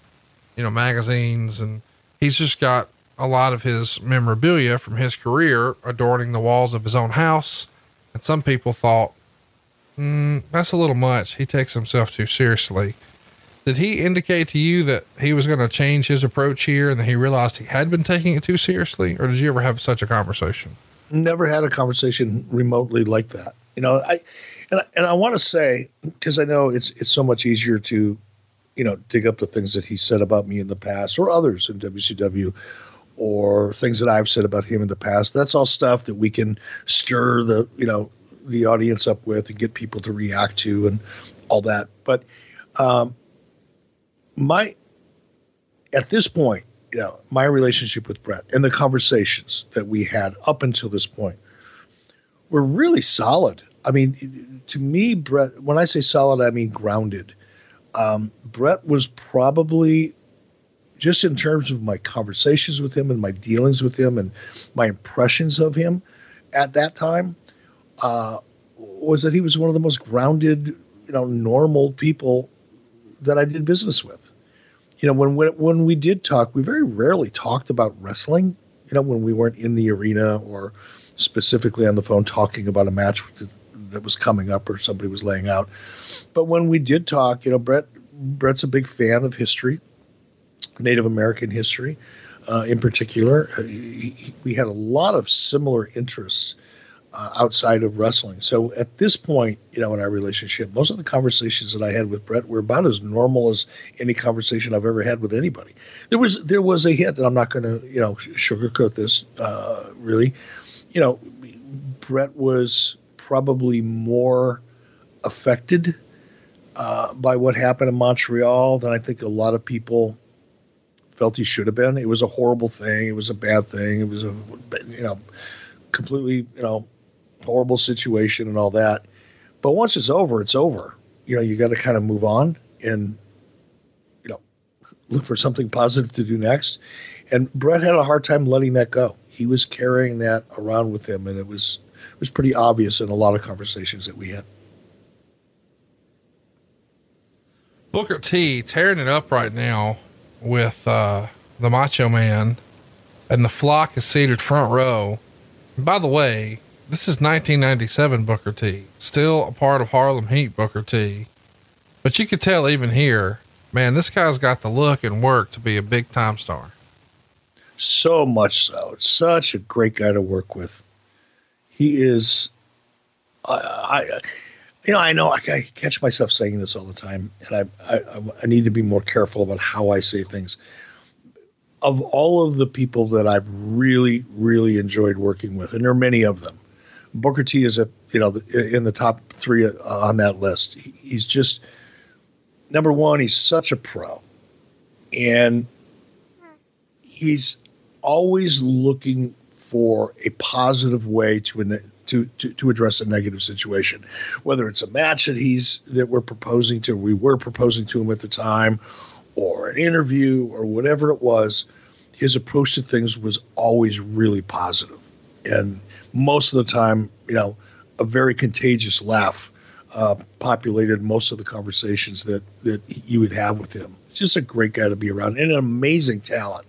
you know, magazines. And he's just got a lot of his memorabilia from his career adorning the walls of his own house. And some people thought, mm, that's a little much. He takes himself too seriously. Did he indicate to you that he was going to change his approach here and that he realized he had been taking it too seriously? Or did you ever have such a conversation? Never had a conversation remotely like that. You know, I, and, and I want to say, because I know it's, it's so much easier to, you know, dig up the things that he said about me in the past or others in WCW or things that I've said about him in the past. That's all stuff that we can stir the, you know, the audience up with and get people to react to and all that. But um, my at this point, you know, my relationship with Bret and the conversations that we had up until this point were really solid. I mean, to me, Bret, when I say solid, I mean grounded. Um, Bret was probably just in terms of my conversations with him and my dealings with him and my impressions of him at that time uh, was that he was one of the most grounded, you know, normal people that I did business with. You know, when when when we did talk, we very rarely talked about wrestling. You know, when we weren't in the arena or specifically on the phone talking about a match that was coming up or somebody was laying out. But when we did talk, you know, Bret Bret's a big fan of history, Native American history, uh, in particular. Uh, he, we had a lot of similar interests uh, outside of wrestling. So at this point, you know, in our relationship, most of the conversations that I had with Bret were about as normal as any conversation I've ever had with anybody. There was there was a hint, and I'm not going to you know sugarcoat this uh, really. You know, Bret was probably more affected uh, by what happened in Montreal than I think a lot of people felt he should have been. It was a horrible thing. It was a bad thing. It was a you know completely you know horrible situation and all that. But once it's over, it's over. You know, you got to kind of move on and, you know, look for something positive to do next. And Bret had a hard time letting that go. He was carrying that around with him, and it was it was pretty obvious in a lot of conversations that we had. Booker T tearing it up right now with uh, the Macho Man, and the flock is seated front row. And by the way, this is 1997 Booker T, still a part of Harlem Heat Booker T. But you could tell even here, man, this guy's got the look and work to be a big time star. So much so. Such a great guy to work with. He is, I, I you know, I know I, I, catch myself saying this all the time, and I, I, I need to be more careful about how I say things. Of all of the people that I've really, really enjoyed working with, and there are many of them, Booker T is at you know in the top three uh, on that list. He's just number one. He's such a pro, and he's always looking for a positive way to to, to, to address a negative situation, whether it's a match that he's that we're proposing to, we were proposing to him at the time, or an interview or whatever it was. His approach to things was always really positive, and most of the time, you know, a very contagious laugh uh, populated most of the conversations that that you would have with him. Just a great guy to be around and an amazing talent.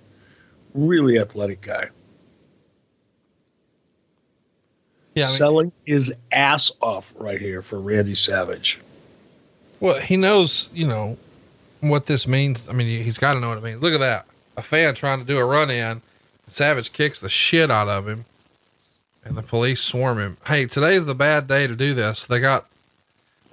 Really athletic guy. Yeah, I mean, selling his ass off right here for Randy Savage. Well, he knows, you know, what this means. I mean, he's got to know what it means. Look at that. A fan trying to do a run in. Savage kicks the shit out of him and the police swarm him. Hey, today's the bad day to do this. They got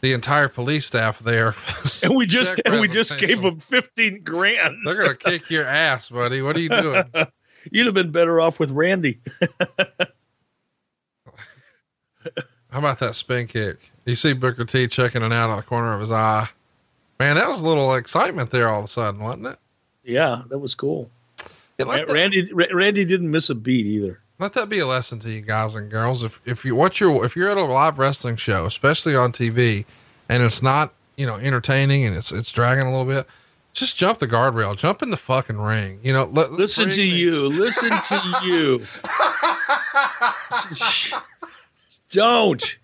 the entire police staff there. and we just and we just gave them 15 grand. They're going to kick your ass, buddy. What are you doing? You'd have been better off with Randy. How about that spin kick? You see Booker T checking it out on the corner of his eye. Man, that was a little excitement there all of a sudden, wasn't it? Yeah, that was cool. Randy Randy didn't miss a beat either let that be a lesson to you guys and girls. If if you what you're if you're at a live wrestling show, especially on TV, and it's not you know entertaining and it's it's dragging a little bit, just jump the guardrail, jump in the fucking ring. You know, let, listen to you, listen to you. Don't.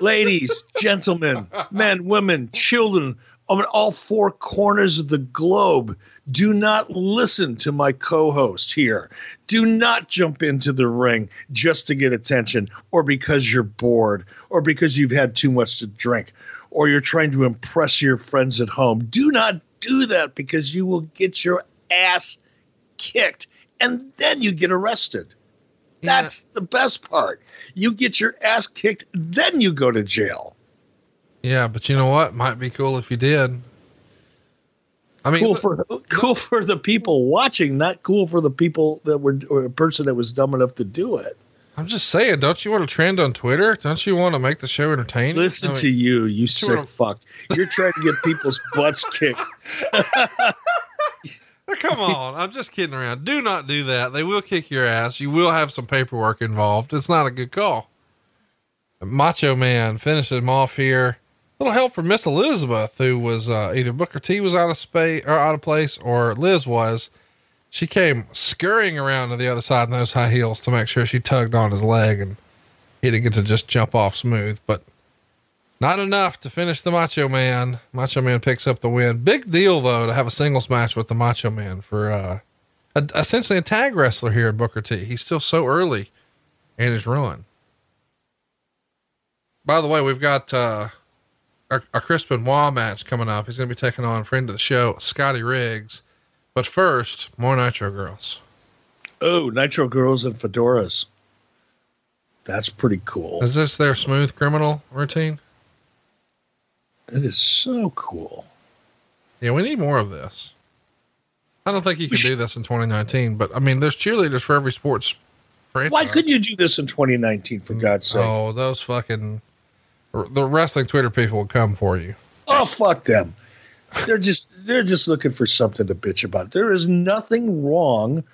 ladies, gentlemen, men, women, children, on all four corners of the globe. Do not listen to my co host here. Do not jump into the ring just to get attention or because you're bored or because you've had too much to drink or you're trying to impress your friends at home. Do not do that because you will get your ass kicked and then you get arrested. Yeah. That's the best part. You get your ass kicked, then you go to jail. Yeah, but you know what? Might be cool if you did. I mean, cool for cool for the people watching, not cool for the people that were or a person that was dumb enough to do it. I'm just saying, don't you want to trend on Twitter? Don't you want to make the show entertaining? Listen I mean, to you, you sick wanna... fuck. You're trying to get people's butts kicked. Come on, I'm just kidding around. Do not do that. They will kick your ass. You will have some paperwork involved. It's not a good call. Macho Man finishes him off here. A little help from Miss Elizabeth, who was uh, either Booker T was out of space or out of place, or Liz was. She came scurrying around to the other side in those high heels to make sure she tugged on his leg, and he didn't get to just jump off smooth. But not enough to finish the Macho Man. Macho Man picks up the win. Big deal though to have a singles match with the Macho Man for uh, a, essentially a tag wrestler here in Booker T. He's still so early in his run. By the way, we've got uh, our, our Chris Benoit match coming up. He's going to be taking on friend of the show, Scotty Riggs. But first, more Nitro Girls. Oh, Nitro Girls and fedoras. That's pretty cool. Is this their smooth criminal routine? It is so cool. Yeah, we need more of this. I don't think you can do this in 2019, but I mean, there's cheerleaders for every sports franchise. Why couldn't you do this in 2019, for mm, God's sake? Oh, those fucking, the wrestling Twitter people will come for you. Oh, fuck them. they're just, they're just looking for something to bitch about. There is nothing wrong.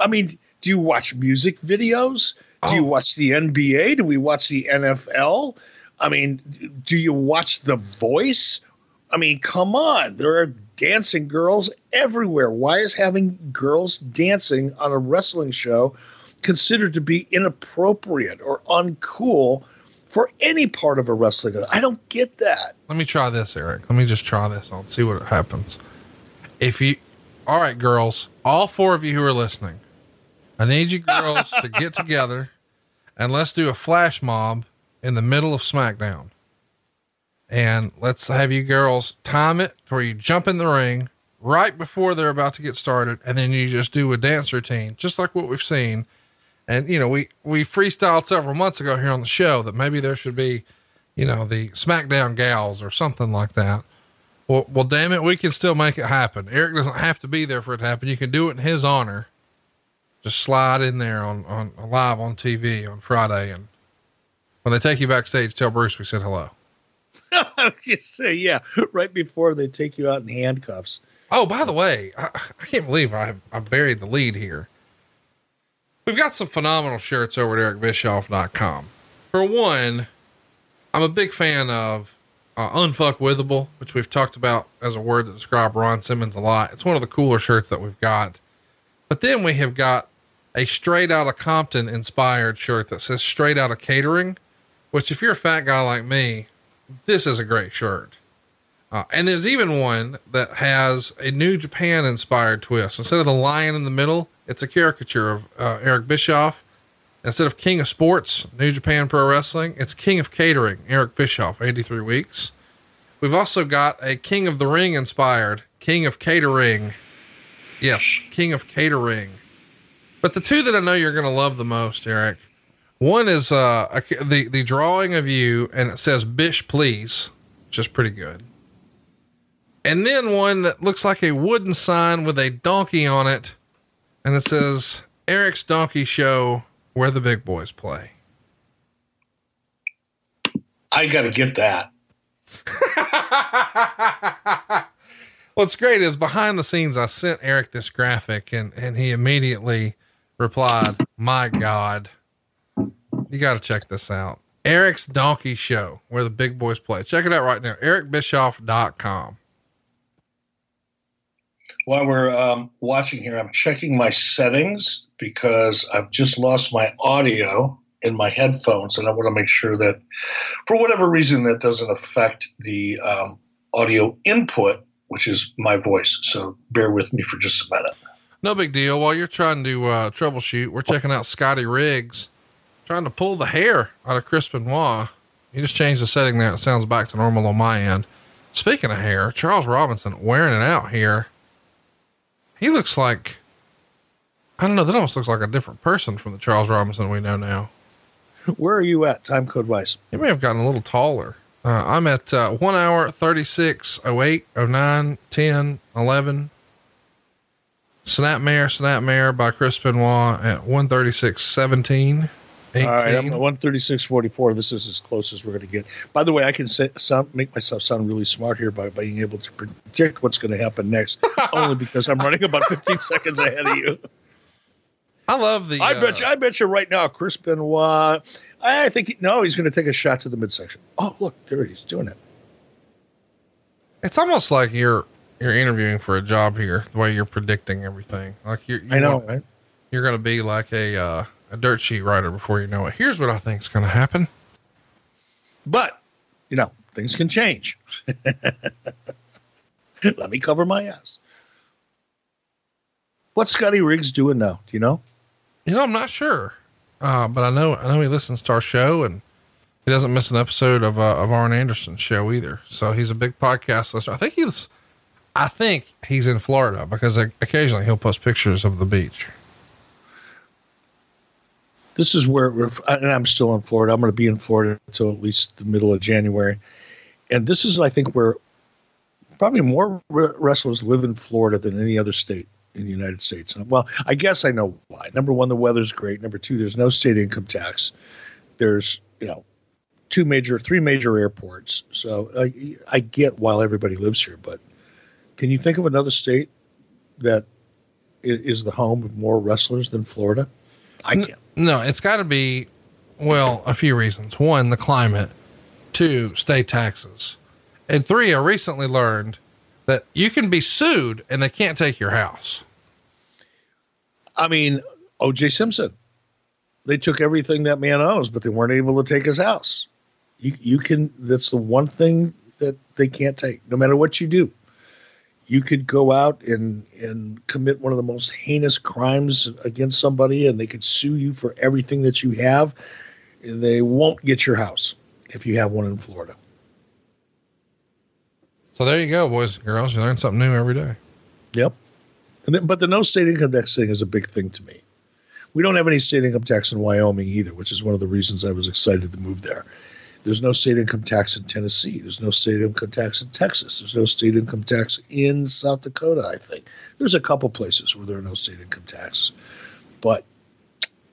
I mean, do you watch music videos? Do oh. you watch the NBA? Do we watch the NFL? I mean, do you watch The Voice? I mean, come on. There are dancing girls everywhere. Why is having girls dancing on a wrestling show considered to be inappropriate or uncool for any part of a wrestling? I don't get that. Let me try this, Eric. Let me just try this on, see what happens. If you, all right, girls, all four of you who are listening, I need you girls to get together and let's do a flash mob in the middle of SmackDown. And let's have you girls time it where you jump in the ring right before they're about to get started. And then you just do a dance routine, just like what we've seen. And, you know, we, we freestyled several months ago here on the show that maybe there should be, you know, the SmackDown gals or something like that. Well, well, damn it, we can still make it happen. Eric doesn't have to be there for it to happen. You can do it in his honor. Just slide in there on, on live on TV on Friday and when they take you backstage, tell Bruce we said hello. Just say, yeah, right before they take you out in handcuffs. Oh, by the way, I, I can't believe I, I buried the lead here. We've got some phenomenal shirts over at ericbischoff.com. For one, I'm a big fan of uh, Unfuckwithable, which we've talked about as a word that describes Ron Simmons a lot. It's one of the cooler shirts that we've got. But then we have got a straight out of Compton inspired shirt that says straight out of catering which if you're a fat guy like me, this is a great shirt. Uh, and there's even one that has a New Japan inspired twist. Instead of the lion in the middle, it's a caricature of uh, Eric Bischoff. Instead of King of Sports, New Japan Pro Wrestling, it's King of Catering, Eric Bischoff, 83 weeks. We've also got a King of the Ring inspired, King of Catering. Yes, King of Catering. But the two that I know you're going to love the most, Eric, one is uh the the drawing of you, and it says "Bish, please," which is pretty good. And then one that looks like a wooden sign with a donkey on it, and it says "Eric's Donkey Show, where the big boys play." I got to get that. What's great is behind the scenes, I sent Eric this graphic, and and he immediately replied, "My God." You got to check this out. Eric's Donkey Show, where the big boys play. Check it out right now. EricBischoff.com. While we're um, watching here, I'm checking my settings because I've just lost my audio in my headphones, and I want to make sure that, for whatever reason, that doesn't affect the um, audio input, which is my voice. So bear with me for just a minute. No big deal. While you're trying to uh, troubleshoot, we're checking out Scotty Riggs, trying to pull the hair out of Chris Benoit. You just changed the setting there. It sounds back to normal on my end. Speaking of hair, Charles Robinson wearing it out here. He looks like, I don't know, that almost looks like a different person from the Charles Robinson we know now. Where are you at time code wise? He may have gotten a little taller. Uh, I'm at uh, one hour, 36, 08, 09, 10, 11. Snapmare, Snapmare by Chris Benoit at 136, 17. 18. All right, I'm at 136.44. This is as close as we're going to get. By the way, I can say, sound, make myself sound really smart here by being able to predict what's going to happen next, only because I'm running about 15 seconds ahead of you. I love the. I bet you. uh, I bet you right now, Chris Benoit. I think he, no, he's going to take a shot to the midsection. Oh, look, there he's doing it. It's almost like you're you're interviewing for a job here. The way you're predicting everything, like you're. You I know, want- right? You're going to be like a uh, a dirt sheet writer before you know it. Here's what I think is going to happen. But you know, things can change. Let me cover my ass. What's Scotty Riggs doing now? Do you know? You know, I'm not sure, uh, but I know I know he listens to our show and he doesn't miss an episode of uh, of Arn Anderson's show either. So he's a big podcast listener. I think he's, I think he's in Florida because occasionally he'll post pictures of the beach. This is where, and I'm still in Florida. I'm going to be in Florida until at least the middle of January. And this is, I think, where probably more wrestlers live in Florida than any other state in the United States. And, well, I guess I know why. Number one, the weather's great. Number two, there's no state income tax. There's, you know, two major, three major airports. So I, I get why everybody lives here. But can you think of another state that is the home of more wrestlers than Florida? I can't. No, it's got to be, well, a few reasons. One, the climate. Two, state taxes. And three, I recently learned that you can be sued and they can't take your house. I mean, O.J. Simpson. They took everything that man owns, but they weren't able to take his house. You you can. That's the one thing that they can't take, no matter what you do. You could go out and and commit one of the most heinous crimes against somebody, and they could sue you for everything that you have. And they won't get your house if you have one in Florida. So there you go, boys and girls. You learn something new every day. Yep. And then, but the no state income tax thing is a big thing to me. We don't have any state income tax in Wyoming either, which is one of the reasons I was excited to move there. There's no state income tax in Tennessee. There's no state income tax in Texas. There's no state income tax in South Dakota, I think. There's a couple places where there are no state income taxes. But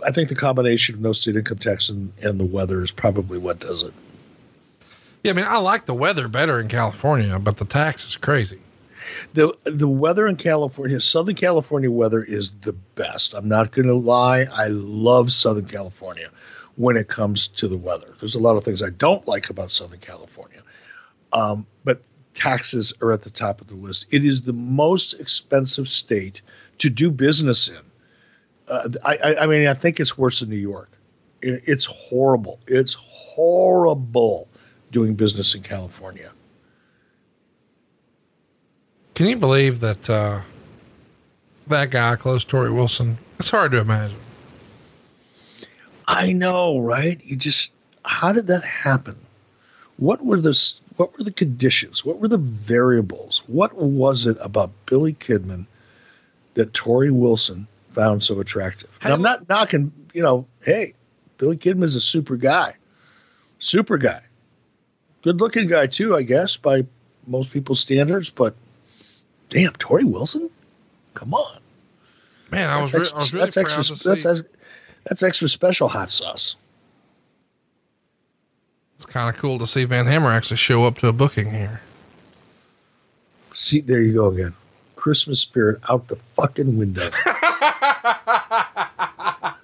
I think the combination of no state income tax and, and the weather is probably what does it. Yeah, I mean, I like the weather better in California, but the tax is crazy. the the weather in California, Southern California weather is the best. I'm not going to lie. I love Southern California when it comes to the weather. There's a lot of things I don't like about Southern California, um, but taxes are at the top of the list. It is the most expensive state to do business in. Uh, I, I, mean, I think it's worse than New York. It's horrible. It's horrible doing business in California. Can you believe that, uh, that guy close Torrie Wilson? It's hard to imagine. I know, right? You just how did that happen? What were the what were the conditions? What were the variables? What was it about Billy Kidman that Torrie Wilson found so attractive? And I'm not knocking, you know, hey, Billy Kidman's a super guy. Super guy. Good looking guy too, I guess, by most people's standards, but damn, Torrie Wilson? Come on. Man, I was, re- I was really that's proud extra to that's, see. that's that's extra special hot sauce. It's kind of cool to see Van Hammer actually show up to a booking here. See, there you go again. Christmas spirit out the fucking window.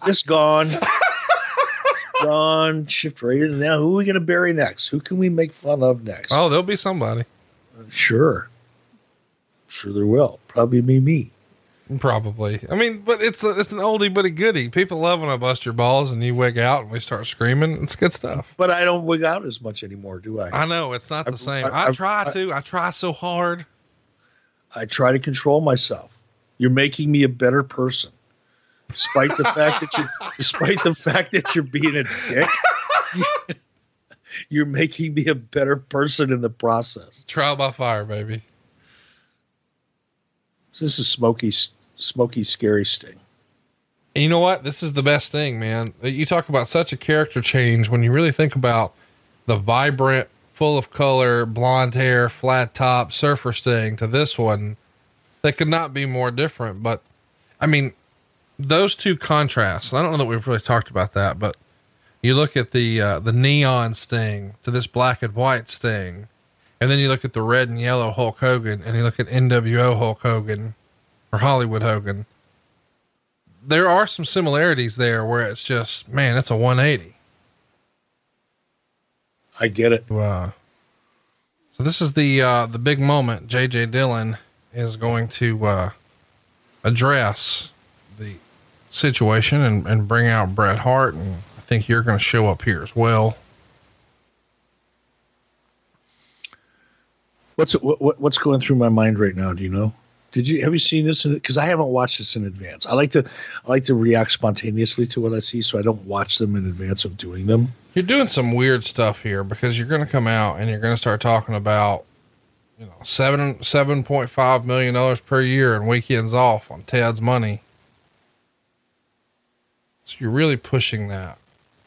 Just gone. gone. Shift rated. And now, who are we going to bury next? Who can we make fun of next? Oh, there'll be somebody. sure. Sure, there will. Probably be me. Probably. I mean, but it's a, it's an oldie but a goodie. People love when I bust your balls and you wig out and we start screaming. It's good stuff. But I don't wig out as much anymore, do I? I know it's not the I've- same. I, I've- try I- to. I try so hard. I try to control myself. You're making me a better person. Despite the fact that you despite the fact that you're being a dick, you're making me a better person in the process. Trial by fire, baby. This is smoky smoky scary sting. And you know what? This is the best thing, man. You talk about such a character change when you really think about the vibrant, full of color, blonde hair, flat top surfer sting to this one. They could not be more different. But I mean, those two contrasts. I don't know that we've really talked about that, but you look at the uh, the neon sting to this black and white sting, and then you look at the red and yellow Hulk Hogan, and you look at NWO Hulk Hogan or Hollywood Hogan. There are some similarities there where it's just man it's a 180 I get it. uh, so this is the uh, the big moment. Jj dillon is going to uh, address the situation and, and bring out bret hart and i think you're going to show up here as well What's what, what- what's going through my mind right now? Do you know? Did you have you seen this? Because I haven't watched this in advance. I like to I like to react spontaneously to what I see, so I don't watch them in advance of doing them. you're doing some weird stuff here because you're going to come out and you're going to start talking about you know seven seven point five million dollars per year and weekends off on Ted's money. So you're really pushing that,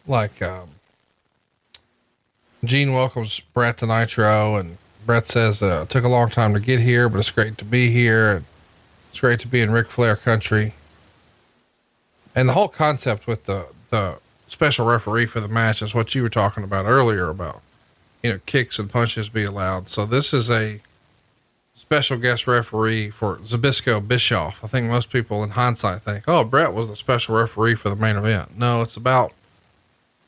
like um, Gene welcomes Bret to Nitro, and Bret says uh, took a long time to get here, but it's great to be here. It's great to be in Ric Flair country. And the whole concept with the the special referee for the match is what you were talking about earlier about you know kicks and punches be allowed. So this is a special guest referee for Zbyszko Bischoff. I think most people in hindsight think, oh, Bret was the special referee for the main event. No, it's about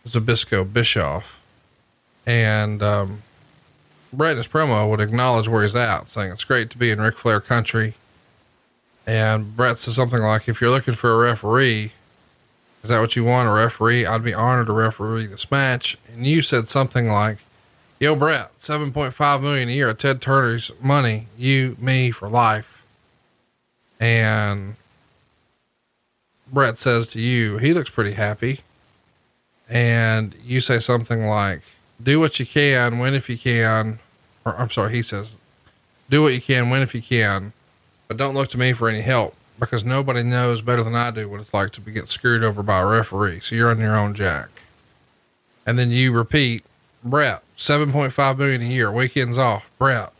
Zbyszko Bischoff. And um, Bret in his promo would acknowledge where he's at, saying it's great to be in Ric Flair country. And Bret says something like, if you're looking for a referee, is that what you want? A referee? I'd be honored to referee this match. And you said something like, Yo, Bret, 7.5 million a year of Ted Turner's money, you, me for life. And Bret says to you, he looks pretty happy. And you say something like, do what you can, win if you can. Or I'm sorry, he says, do what you can, win if you can, but don't look to me for any help because nobody knows better than I do what it's like to be get screwed over by a referee. So you're on your own jack. And then you repeat, Bret, 7.5 million a year, weekends off, Bret.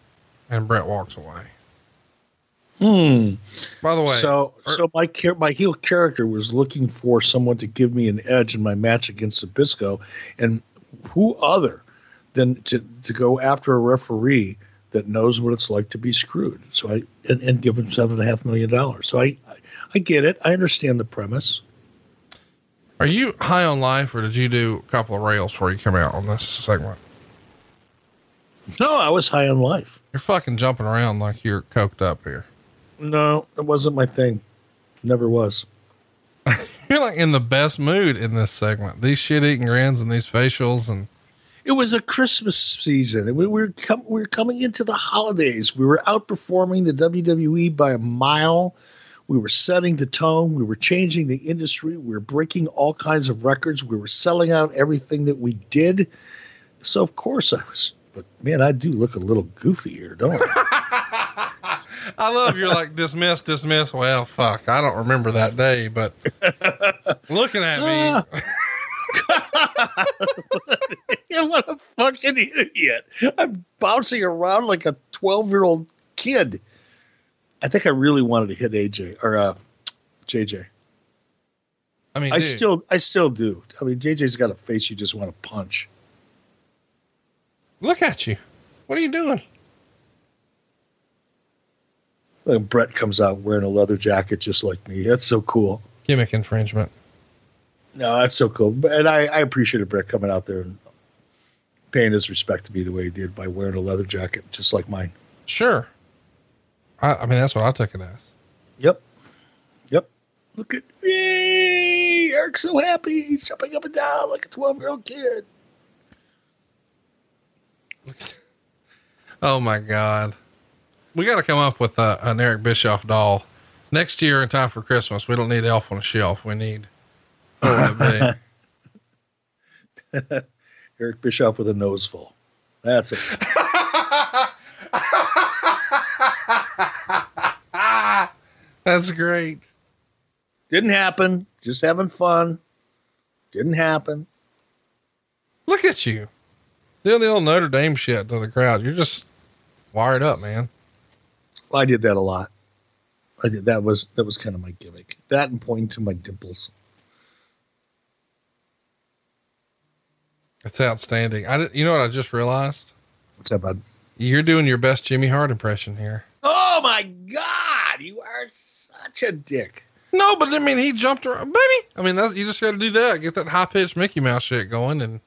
And Bret walks away. Hmm. By the way, so er- so my char- my heel character was looking for someone to give me an edge in my match against Zbyszko, and who other than to to go after a referee that knows what it's like to be screwed. So I and, and give him seven and a half million dollars. So I, I I get it. I understand the premise. are you high on life or did you do a couple of rails before you come out on this segment? No, I was high on life. You're fucking jumping around like you're coked up here. No, it wasn't my thing. Never was. You're like in the best mood in this segment. These shit eating grins and these facials and It was a Christmas season, and we were com- we were coming into the holidays. We were outperforming the WWE by a mile. We were setting the tone. We were changing the industry. We were breaking all kinds of records. We were selling out everything that we did. So of course I was. But man, I do look a little goofy here, don't I? I love you're like dismiss, dismiss. Well, fuck, I don't remember that day, but looking at me, Yeah, what a fucking idiot! I'm bouncing around like a 12 year old kid. I think I really wanted to hit AJ or uh, JJ. I mean, I dude, still, I still do. I mean, JJ's got a face you just want to punch. look at you. What are you doing? Like Bret comes out wearing a leather jacket just like me. That's so cool. Gimmick infringement. No, that's so cool. And I, I appreciated Bret coming out there and paying his respect to me the way he did by wearing a leather jacket just like mine. Sure. I, I mean, that's what I took it as. Yep. Yep. Look at me. Eric's so happy. He's jumping up and down like a 12 year old kid. oh my God. We got to come up with a, an Eric Bischoff doll next year in time for Christmas. We don't need Elf on a Shelf. We need, what would it be? Eric Bischoff with a nose full. That's it. That's great. Didn't happen. Just having fun. Didn't happen. Look at you doing the old Notre Dame shit to the crowd. You're just wired up, man. I did that a lot. I did that was that was kind of my gimmick. That and pointing to my dimples. That's outstanding. I did, you know what I just realized? What's that, bud? You're doing your best Jimmy Hart impression here. Oh my God, you are such a dick. No, but I mean, he jumped around, baby. I mean, that's, you just got to do that. Get that high pitched Mickey Mouse shit going, and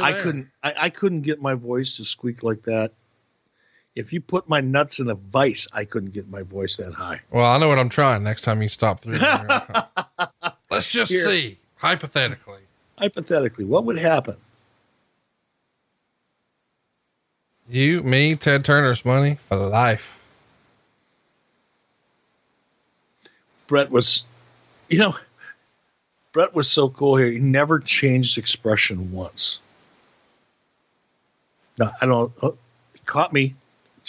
I couldn't. I, I couldn't get my voice to squeak like that. If you put my nuts in a vice, I couldn't get my voice that high. Well, I know what I'm trying. Next time you stop through, let's just Here. see hypothetically. Hypothetically, what would happen? You, me, Ted Turner's money for life. Bret was, you know, Bret was so cool here. He never changed expression once. Now, I don't. Oh, caught me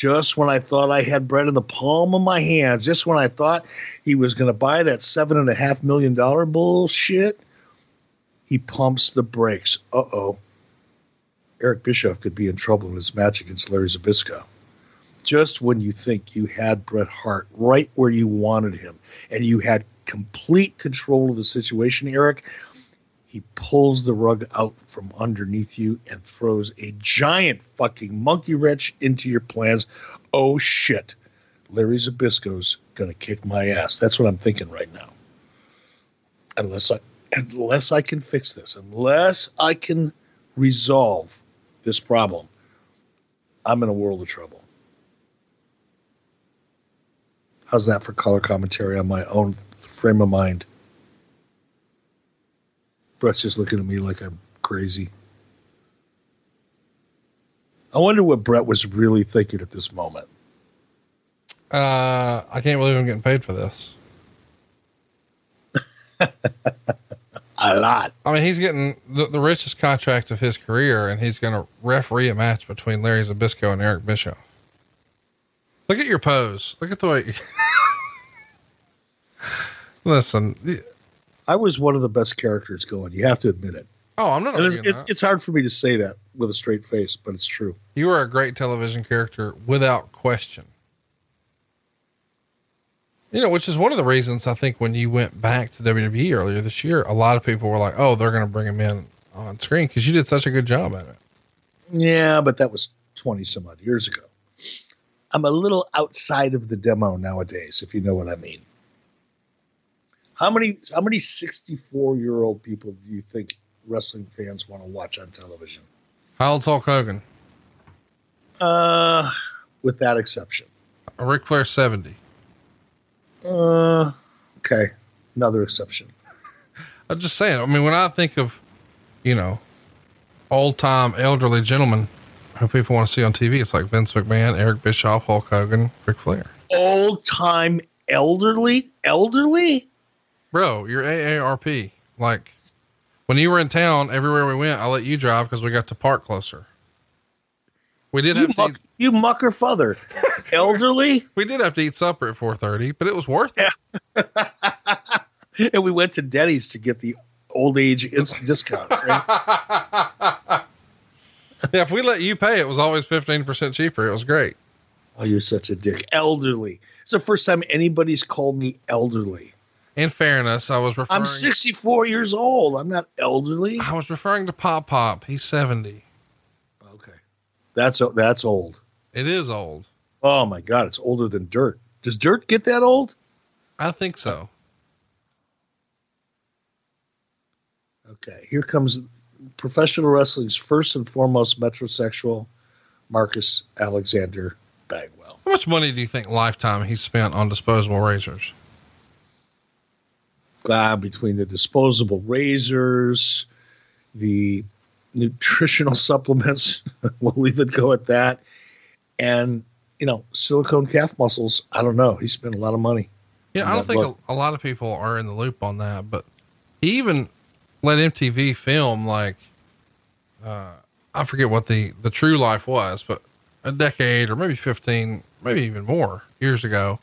just when I thought I had Bret in the palm of my hand. Just when I thought he was going to buy that seven and a half million dollar bullshit, he pumps the brakes. Uh oh. Eric Bischoff could be in trouble in his match against Larry Zbyszko just when you think you had Bret Hart right where you wanted him and you had complete control of the situation, Eric, he pulls the rug out from underneath you and throws a giant fucking monkey wrench into your plans. Oh shit. Larry Zbyszko's gonna kick my ass. That's what I'm thinking right now. Unless I unless I can fix this, unless I can resolve this problem, I'm in a world of trouble. How's that for color commentary on my own frame of mind? Bret's just looking at me like I'm crazy. I wonder what Bret was really thinking at this moment. Uh, I can't believe I'm getting paid for this. a lot. I mean, he's getting the, the richest contract of his career, and he's going to referee a match between Larry Zbyszko and Eric Bischoff. Look at your pose. Look at the way. You Listen, I was one of the best characters going. You have to admit it. Oh, I'm not. It's, it, it's, hard for me to say that with a straight face, but it's true. You are a great television character without question. You know, which is one of the reasons I think when you went back to WWE earlier this year, a lot of people were like, "Oh, they're going to bring him in on screen because you did such a good job at it." Yeah, but that was twenty some odd years ago. I'm a little outside of the demo nowadays, if you know what I mean. How many how many 64 year old people do you think wrestling fans want to watch on television? How old's Hulk Hogan? Uh, with that exception. Ric Flair 70. Uh, okay. Another exception. I'm just saying. I mean, when I think of, you know, old time elderly gentlemen who people want to see on TV, it's like Vince McMahon, Eric Bischoff, Hulk Hogan, Ric Flair. Old time elderly? Elderly? Bro, you're AARP. Like when you were in town, everywhere we went, I let you drive because we got to park closer. We did you have muck, to eat, you mucker father, elderly. we did have to eat supper at four thirty, but it was worth it. Yeah. and we went to Denny's to get the old age discount. Right? yeah, if we let you pay, it was always fifteen percent cheaper. It was great. Oh, you're such a dick. Elderly. It's the first time anybody's called me elderly in fairness, I was referring. I'm 64 years old. I'm not elderly. I was referring to Pop Pop. He's 70. Okay, that's that's old. It is old. Oh my god, it's older than dirt. Does dirt get that old? I think so. Okay, here comes professional wrestling's first and foremost metrosexual, Marcus Alexander Bagwell. How much money do you think lifetime he spent on disposable razors? Between the disposable razors, the nutritional supplements, we'll even go at that, and you know, silicone calf muscles. I don't know. He spent a lot of money. Yeah, I don't think a, a, lot of people are in the loop on that, but he even let MTV film like, uh, I forget what the, the true life was, but a decade or maybe 15, maybe even more years ago,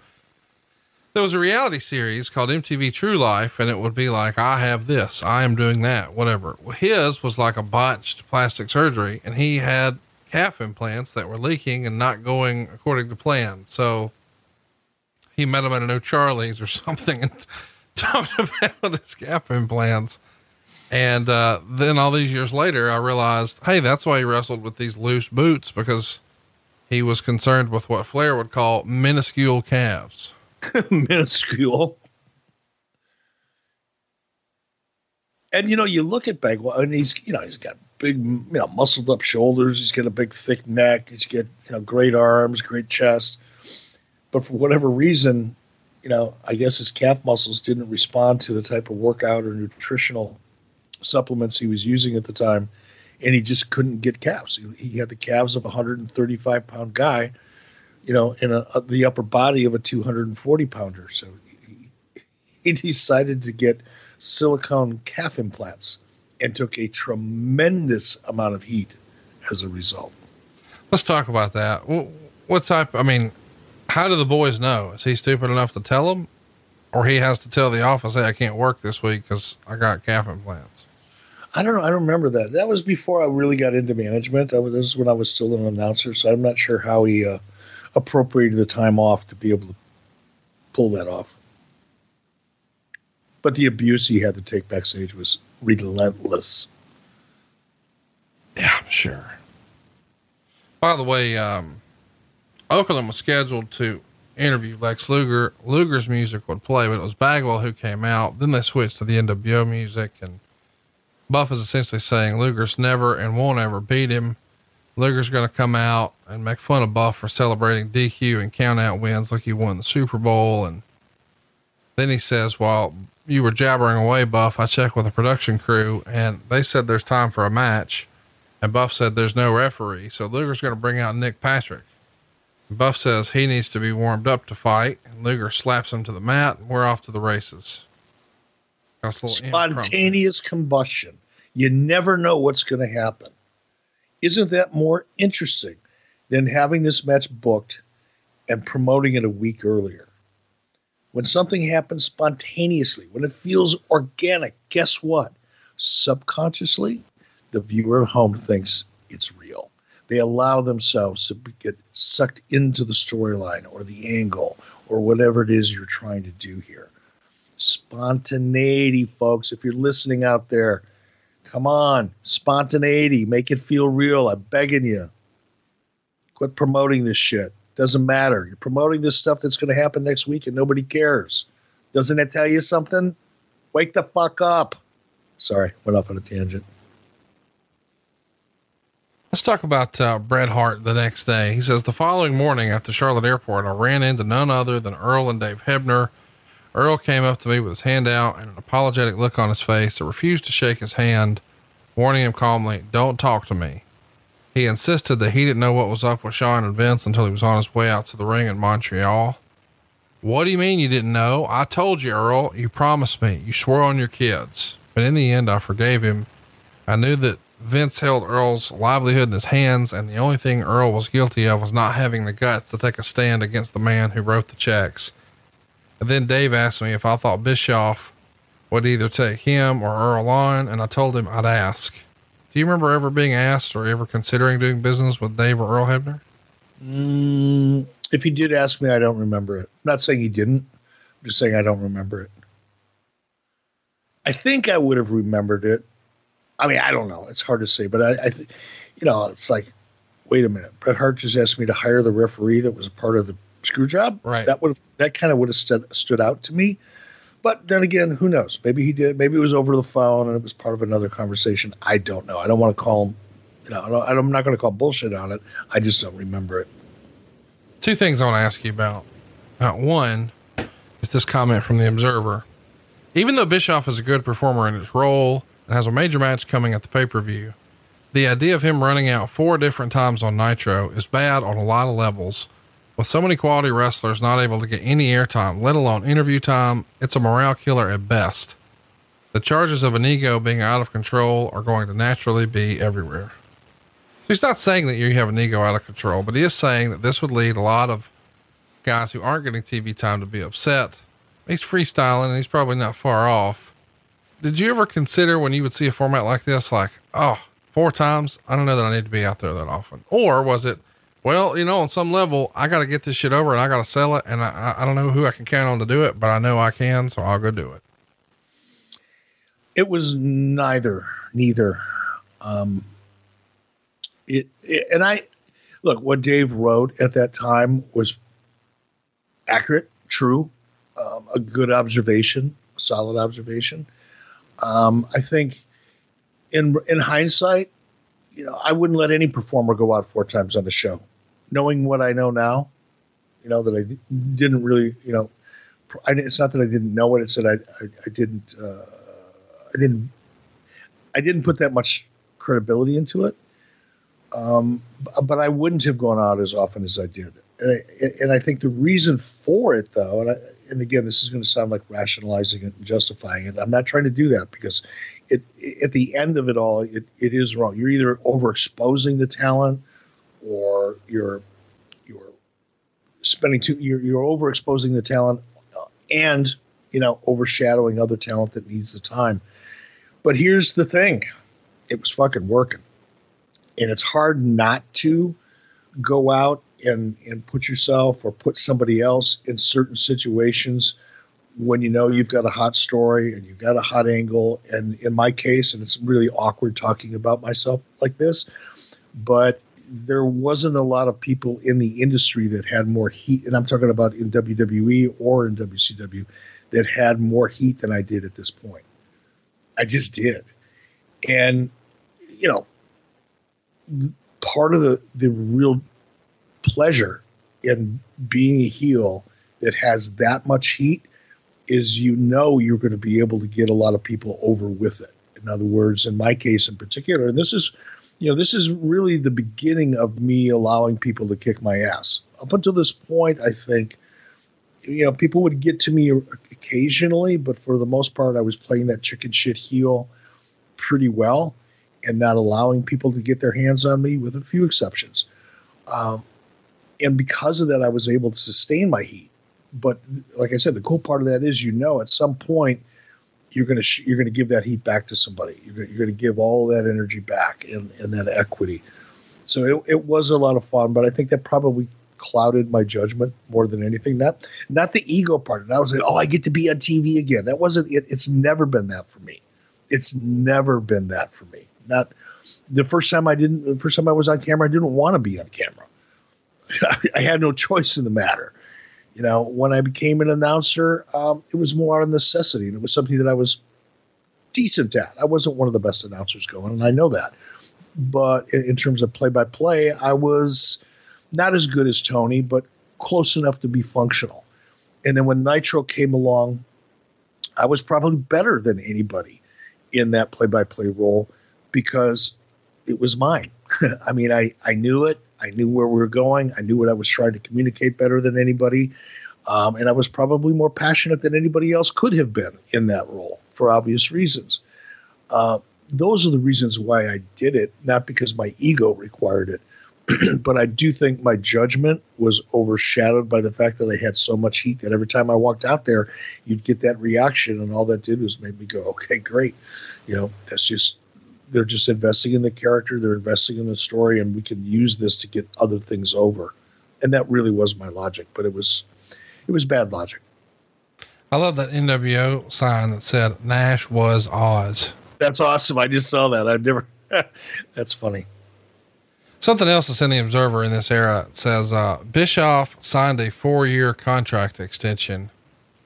there was a reality series called MTV True Life, and it would be like, I have this, I am doing that, whatever. His was like a botched plastic surgery, and he had calf implants that were leaking and not going according to plan. So he met him at an O'Charlie's or something and talked about his calf implants. And uh, then all these years later, I realized, hey, that's why he wrestled with these loose boots because he was concerned with what Flair would call minuscule calves. minuscule. And you know, you look at Bagwell, and he's you know he's got big, you know, muscled up shoulders. He's got a big, thick neck. He's got you know great arms, great chest. But for whatever reason, you know, I guess his calf muscles didn't respond to the type of workout or nutritional supplements he was using at the time, and he just couldn't get calves. He, he had the calves of a 135 pound guy you know, in a, the upper body of a 240 pounder. So he, he decided to get silicone calf implants and took a tremendous amount of heat as a result. Let's talk about that. What type? I mean, how do the boys know? Is he stupid enough to tell them, or he has to tell the office, "Hey, I can't work this week because I got calf implants." I don't know. I don't remember that. That was before I really got into management. I was, this is when I was still an announcer, so I'm not sure how he uh, appropriated the time off to be able to pull that off. But the abuse he had to take backstage was relentless. Yeah, I'm sure. By the way, um, Okerlund was scheduled to interview Lex Luger. Luger's music would play, but it was Bagwell who came out. Then they switched to the NWO music, and Buff is essentially saying Luger's never and won't ever beat him. Luger's going to come out and make fun of Buff for celebrating DQ and count out wins like he won the Super Bowl. And then he says, while you were jabbering away, Buff, I checked with the production crew and they said there's time for a match. And Buff said there's no referee. So Luger's going to bring out Nick Patrick. Buff says he needs to be warmed up to fight. And Luger slaps him to the mat. And we're off to the races. Spontaneous combustion. You never know what's going to happen. Isn't that more interesting than having this match booked and promoting it a week earlier? When something happens spontaneously, when it feels organic, guess what? Subconsciously, the viewer at home thinks it's real. They allow themselves to get sucked into the storyline or the angle or whatever it is you're trying to do here. Spontaneity, folks. If you're listening out there, Come on, spontaneity, make it feel real. I'm begging you. Quit promoting this shit. Doesn't matter. You're promoting this stuff that's going to happen next week and nobody cares. Doesn't it tell you something? Wake the fuck up. Sorry, went off on a tangent. Let's talk about uh, Bret Hart the next day. He says the following morning at the Charlotte airport, I ran into none other than Earl and Dave Hebner Earl came up to me with his hand out and an apologetic look on his face that refused to shake his hand, warning him calmly, Don't talk to me. He insisted that he didn't know what was up with Shawn and Vince until he was on his way out to the ring in Montreal. What do you mean you didn't know? I told you, Earl. You promised me. You swore on your kids. But in the end, I forgave him. I knew that Vince held Earl's livelihood in his hands, and the only thing Earl was guilty of was not having the guts to take a stand against the man who wrote the checks. And then Dave asked me if I thought Bischoff would either take him or Earl on, and I told him I'd ask. Do you remember ever being asked or ever considering doing business with Dave or Earl Hebner? Mm, if he did ask me, I don't remember it. I'm not saying he didn't. I'm just saying I don't remember it. I think I would have remembered it. I mean, I don't know. It's hard to say, but I, I th- you know, it's like, wait a minute. Bret Hart just asked me to hire the referee that was a part of the screw job. Right. That would have that kind of would have stood stood out to me. But then again, who knows? Maybe he did. Maybe it was over the phone and it was part of another conversation. I don't know. I don't want to call him. You know, I'm not going to call bullshit on it. I just don't remember it. Two things I want to ask you about. Uh, one is this comment from the Observer. Even though Bischoff is a good performer in his role and has a major match coming at the pay per view, the idea of him running out four different times on Nitro is bad on a lot of levels. With so many quality wrestlers not able to get any airtime, let alone interview time, it's a morale killer at best. The charges of an ego being out of control are going to naturally be everywhere. So he's not saying that you have an ego out of control, but he is saying that this would lead a lot of guys who aren't getting TV time to be upset he's freestyling and he's probably not far off. Did you ever consider when you would see a format like this, like, oh, four times? I don't know that I need to be out there that often. Or was it, well, you know, on some level, I got to get this shit over and I got to sell it. And I, I don't know who I can count on to do it, but I know I can. So I'll go do it. It was neither, neither. Um, it, it and I look what Dave wrote at that time was accurate, true um, a good observation, a solid observation. Um, I think in in hindsight, you know, I wouldn't let any performer go out four times on the show. Knowing what I know now, you know that I didn't really, you know, I, it's not that I didn't know it; it's that I I, I didn't uh, I didn't I didn't put that much credibility into it. Um, but I wouldn't have gone out as often as I did, and I, and I think the reason for it, though, and I, and again, this is going to sound like rationalizing it and justifying it. I'm not trying to do that because it, at the end of it all, it, it is wrong. You're either overexposing the talent or you're you're spending too you're, you're overexposing the talent uh, and you know overshadowing other talent that needs the time. But here's the thing, it was fucking working, and it's hard not to go out and and put yourself or put somebody else in certain situations when you know you've got a hot story and you've got a hot angle. And in my case and it's really awkward talking about myself like this but there wasn't a lot of people in the industry that had more heat and I'm talking about in WWE or in WCW that had more heat than I did at this point I just did and you know part of the the real pleasure in being a heel that has that much heat is you know you're going to be able to get a lot of people over with it. In other words, in my case in particular, and this is, you know, this is really the beginning of me allowing people to kick my ass. Up until this point, I think, you know, people would get to me occasionally, but for the most part, I was playing that chicken shit heel pretty well and not allowing people to get their hands on me, with a few exceptions. Um, and because of that, I was able to sustain my heat. But like I said, the cool part of that is, you know, at some point you're gonna sh- you're gonna give that heat back to somebody. You're you're gonna give all that energy back and, and that equity. So it, it was a lot of fun, but I think that probably clouded my judgment more than anything. Not not the ego part. And I was like, oh, I get to be on TV again. That wasn't it. It's never been that for me. It's never been that for me. Not the first time I didn't. The first time I was on camera, I didn't want to be on camera. I had no choice in the matter. You know, when I became an announcer, um, it was more out of necessity, and it was something that I was decent at. I wasn't one of the best announcers going, and I know that. But in, in terms of play-by-play, I was not as good as Tony, but close enough to be functional. And then when Nitro came along, I was probably better than anybody in that play-by-play role because it was mine. I mean, I I knew it. I knew where we were going. I knew what I was trying to communicate better than anybody. Um, and I was probably more passionate than anybody else could have been in that role for obvious reasons. Uh, those are the reasons why I did it, not because my ego required it. but I do think my judgment was overshadowed by the fact that I had so much heat that every time I walked out there, you'd get that reaction, and all that did was make me go, "Okay, great." You know, that's just they're just investing in the character, they're investing in the story, and we can use this to get other things over. And that really was my logic, but it was it was bad logic. I love that NWO sign that said Nash was Oz. That's awesome. I just saw that. I've never that's funny. Something else that's in the Observer in this era says uh, Bischoff signed a four year contract extension.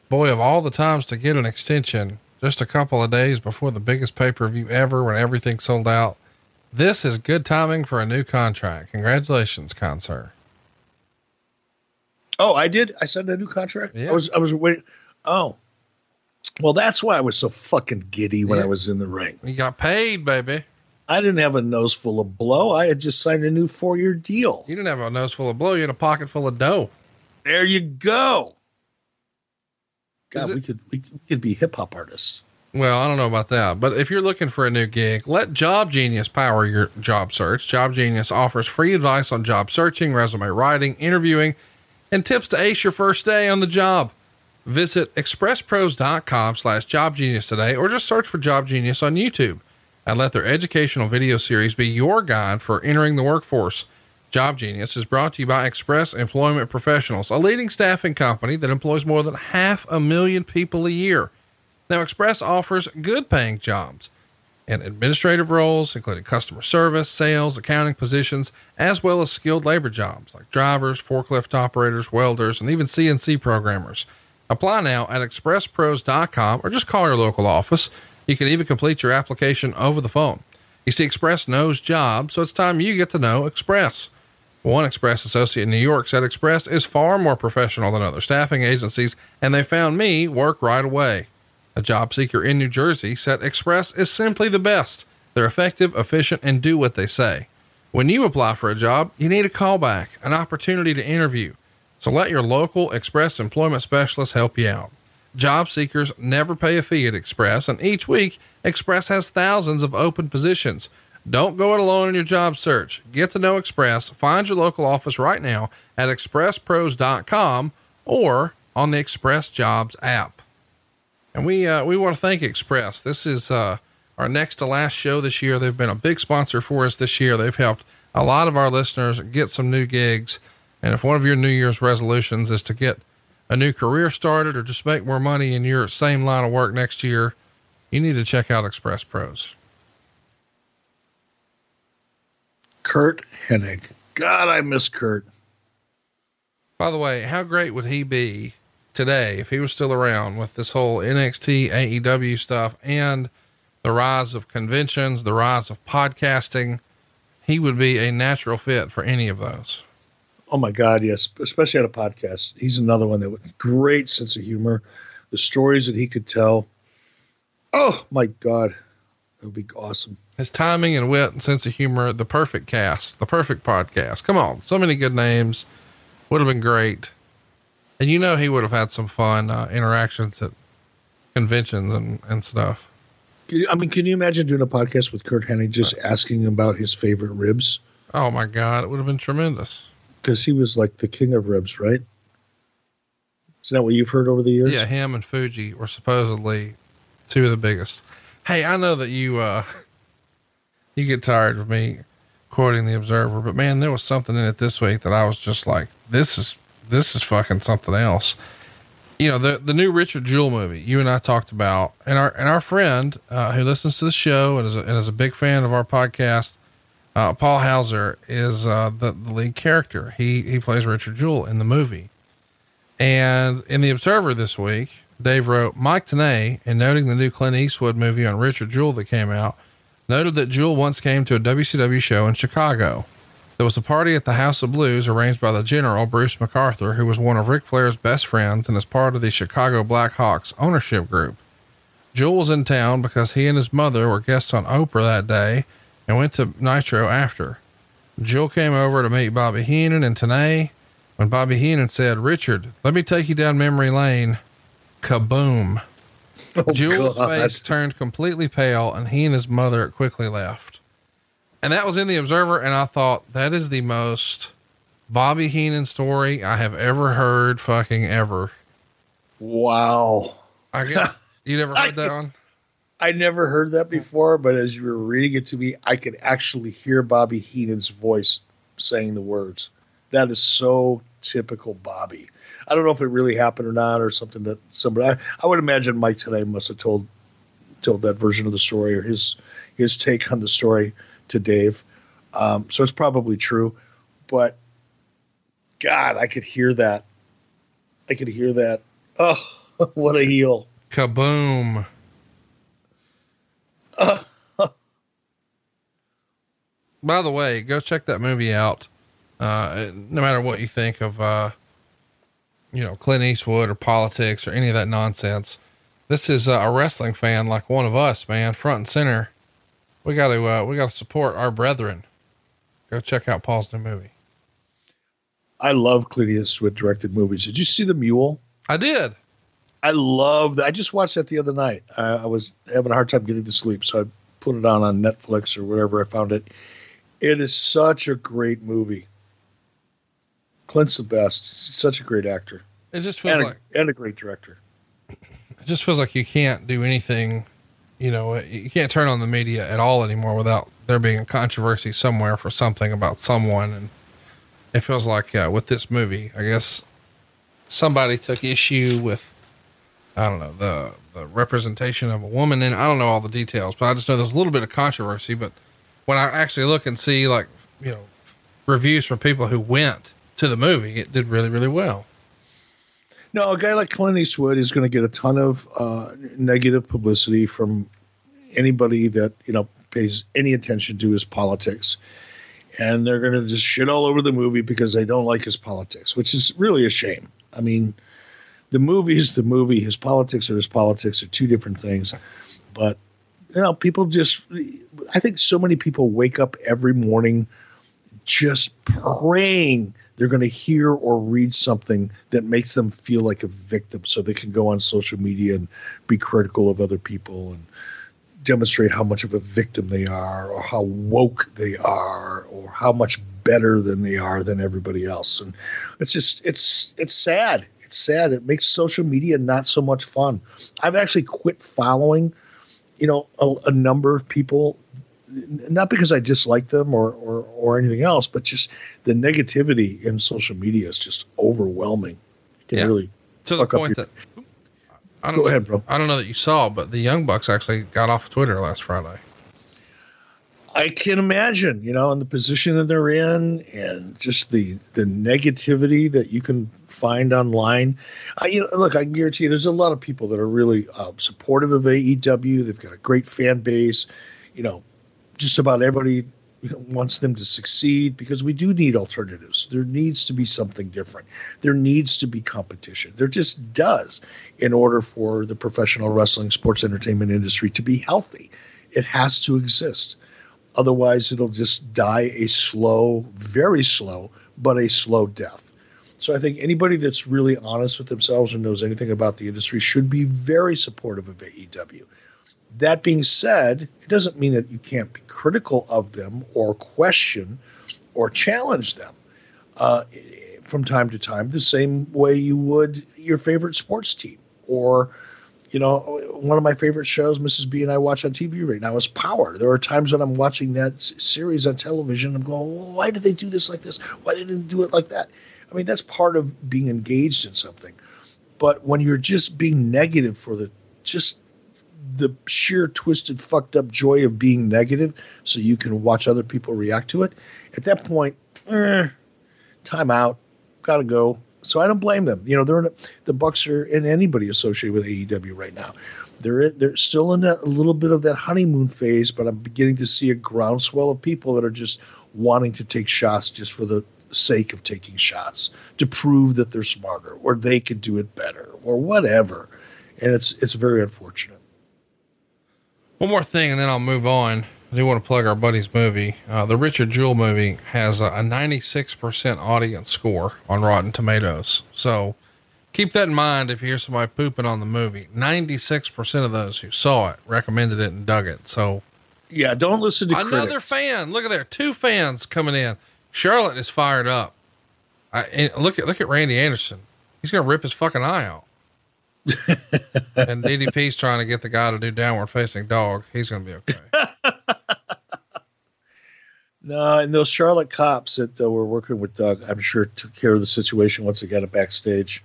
Boy, of all the times to get an extension, just a couple of days before the biggest pay per view ever when everything sold out. This is good timing for a new contract. Congratulations, Consir. Oh, I did. I signed a new contract. Yeah. I was I was waiting. Oh, Well, that's why I was so fucking giddy when Yeah. I was in the ring. You got paid, baby. I didn't have a nose full of blow. I had just signed a new four year deal. You didn't have a nose full of blow. You had a pocket full of dough. There you go. God, it- we could we could be hip hop artists. Well, I don't know about that, but if you're looking for a new gig, let Job Genius power your job search. Job Genius offers free advice on job searching, resume writing, interviewing, and tips to ace your first day on the job. Visit expresspros.com slash job genius today, or just search for Job Genius on YouTube and let their educational video series be your guide for entering the workforce. Job Genius is brought to you by Express Employment Professionals, a leading staffing company that employs more than half a million people a year. Now, Express offers good paying jobs in administrative roles, including customer service, sales, accounting positions, as well as skilled labor jobs like drivers, forklift operators, welders, and even CNC programmers. Apply now at expresspros.com or just call your local office. You can even complete your application over the phone. You see, Express knows jobs, so it's time you get to know Express. One Express associate in New York said Express is far more professional than other staffing agencies, and they found me work right away. A job seeker in New Jersey said Express is simply the best. They're effective, efficient, and do what they say. When you apply for a job, you need a callback, an opportunity to interview. So let your local Express employment specialist help you out. Job seekers never pay a fee at Express, and each week, Express has thousands of open positions. Don't go it alone in your job search. Get to know Express. Find your local office right now at expresspros.com or on the Express Jobs app. And we uh, we want to thank Express. This is uh, our next to last show this year. They've been a big sponsor for us this year. They've helped a lot of our listeners get some new gigs. And if one of your New Year's resolutions is to get a new career started or just make more money in your same line of work next year, you need to check out Express Pros. Curt Hennig. God, I miss Curt. By the way, how great would he be today if he was still around with this whole NXT AEW stuff and the rise of conventions, the rise of podcasting? He would be a natural fit for any of those. Oh my God, yes, especially on a podcast. He's another one that with great sense of humor. The stories that he could tell. Oh my God, that would be awesome. His timing and wit and sense of humor, the perfect cast, the perfect podcast. Come on, so many good names. Would have been great. And you know, he would have had some fun uh, interactions at conventions and, and stuff. I mean, can you imagine doing a podcast with Curt Hennig just asking about his favorite ribs? Oh my God, it would have been tremendous. Because he was like the king of ribs, right? Is that what you've heard over the years? Yeah, him and Fuji were supposedly two of the biggest. Hey, I know that you uh you get tired of me quoting the Observer, but man, there was something in it this week that I was just like, this is this is fucking something else. You know, the the new Richard Jewell movie you and I talked about, and our and our friend uh, who listens to the show and is a, and is a big fan of our podcast, uh, Paul Hauser is uh, the the lead character. He he plays Richard Jewell in the movie. And in the Observer this week, Dave wrote Mike Tenay, in noting the new Clint Eastwood movie on Richard Jewell that came out, noted that Jewell once came to a WCW show in Chicago. There was a party at the House of Blues arranged by the General Bruce MacArthur, who was one of Ric Flair's best friends and is part of the Chicago Blackhawks ownership group. Jewell was in town because he and his mother were guests on Oprah that day and went to Nitro after. Jewell came over to meet Bobby Heenan and Tenay. When Bobby Heenan said, Richard, let me take you down memory lane, kaboom. Oh, Jewell's God. face turned completely pale and he and his mother quickly left. And that was in the Observer. And I thought that is the most Bobby Heenan story I have ever heard fucking ever. Wow. I guess you never heard that one. I never heard that before, but as you were reading it to me, I could actually hear Bobby Heenan's voice saying the words. That is so typical Bobby. I don't know if it really happened or not, or something that somebody. I, I would imagine Mike Tenay must have told told that version of the story or his his take on the story to Dave. Um, so it's probably true, but God, I could hear that. I could hear that. Oh, what a heel! Kaboom. By the way, go check that movie out. Uh, no matter what you think of, uh, you know, Clint Eastwood or politics or any of that nonsense. this is uh, a wrestling fan like one of us, man, front and center. We got to, uh, we got to support our brethren. Go check out Paul's new movie. I love Clint Eastwood directed movies. Did you see The Mule? I did. I love that. I just watched that the other night. I, I was having a hard time getting to sleep, so I put it on on Netflix or wherever I found it. It is such a great movie. Clint's the best. He's such a great actor. It just feels and like a, and a great director. It just feels like you can't do anything. You know, you can't turn on the media at all anymore without there being a controversy somewhere for something about someone. And it feels like uh, with this movie, I guess somebody took issue with I don't know the the representation of a woman, and I don't know all the details, but I just know there's a little bit of controversy. But when I actually look and see like you know reviews from people who went to the movie, it did really really well. No, a guy like Clint Eastwood is going to get a ton of uh, negative publicity from anybody that you know pays any attention to his politics, and they're going to just shit all over the movie because they don't like his politics, which is really a shame. I mean, the movie is the movie. His politics or his politics are two different things. But you know, people just I think so many people wake up every morning just praying they're going to hear or read something that makes them feel like a victim so they can go on social media and be critical of other people and demonstrate how much of a victim they are or how woke they are or how much better than they are than everybody else and it's just it's it's sad it's sad. It makes social media not so much fun. I've actually quit following, you know, a, a number of people, not because I dislike them or, or or anything else, but just the negativity in social media is just overwhelming. It can Yeah. really To the point your- that I don't Go know, ahead, bro. I don't know that you saw, but the Young Bucks actually got off Twitter last Friday. I can imagine, you know, in the position that they're in, and just the the negativity that you can find online. I, you know, look, I can guarantee you, there's a lot of people that are really uh, supportive of AEW. They've got a great fan base. You know, just about everybody wants them to succeed because we do need alternatives. There needs to be something different. There needs to be competition. There just does in order for the professional wrestling sports entertainment industry to be healthy. It has to exist. Otherwise, it'll just die a slow, very slow, but a slow death. So I think anybody that's really honest with themselves and knows anything about the industry should be very supportive of AEW. That being said, it doesn't mean that you can't be critical of them or question or challenge them uh, from time to time, the same way you would your favorite sports team or you know, one of my favorite shows, Mrs. B and I watch on TV right now is Power. There are times when I'm watching that series on television, I'm going, why did they do this like this? Why didn't they do it like that? I mean, that's part of being engaged in something. But when you're just being negative for the just the sheer twisted, fucked up joy of being negative, so you can watch other people react to it, at that point, eh, time out, gotta go. So I don't blame them. You know, they're in a, the Bucks are in anybody associated with AEW right now. They're they're still in that, a little bit of that honeymoon phase, but I'm beginning to see a groundswell of people that are just wanting to take shots just for the sake of taking shots to prove that they're smarter or they can do it better or whatever. And it's it's very unfortunate. One more thing, and then I'll move on. I do want to plug our buddy's movie. Uh, the Richard Jewell movie has a, a 96% audience score on Rotten Tomatoes. So keep that in mind if you hear somebody pooping on the movie. 96% of those who saw it recommended it and dug it. So Yeah, don't listen to another critics. fan. Look at there, two fans coming in. Charlotte is fired up. I, and look at look at Randy Anderson. He's gonna rip his fucking eye out. And DDP's trying to get the guy to do downward facing dog. He's gonna be okay. No, and those Charlotte cops that uh, were working with Doug, I'm sure took care of the situation once they got it backstage.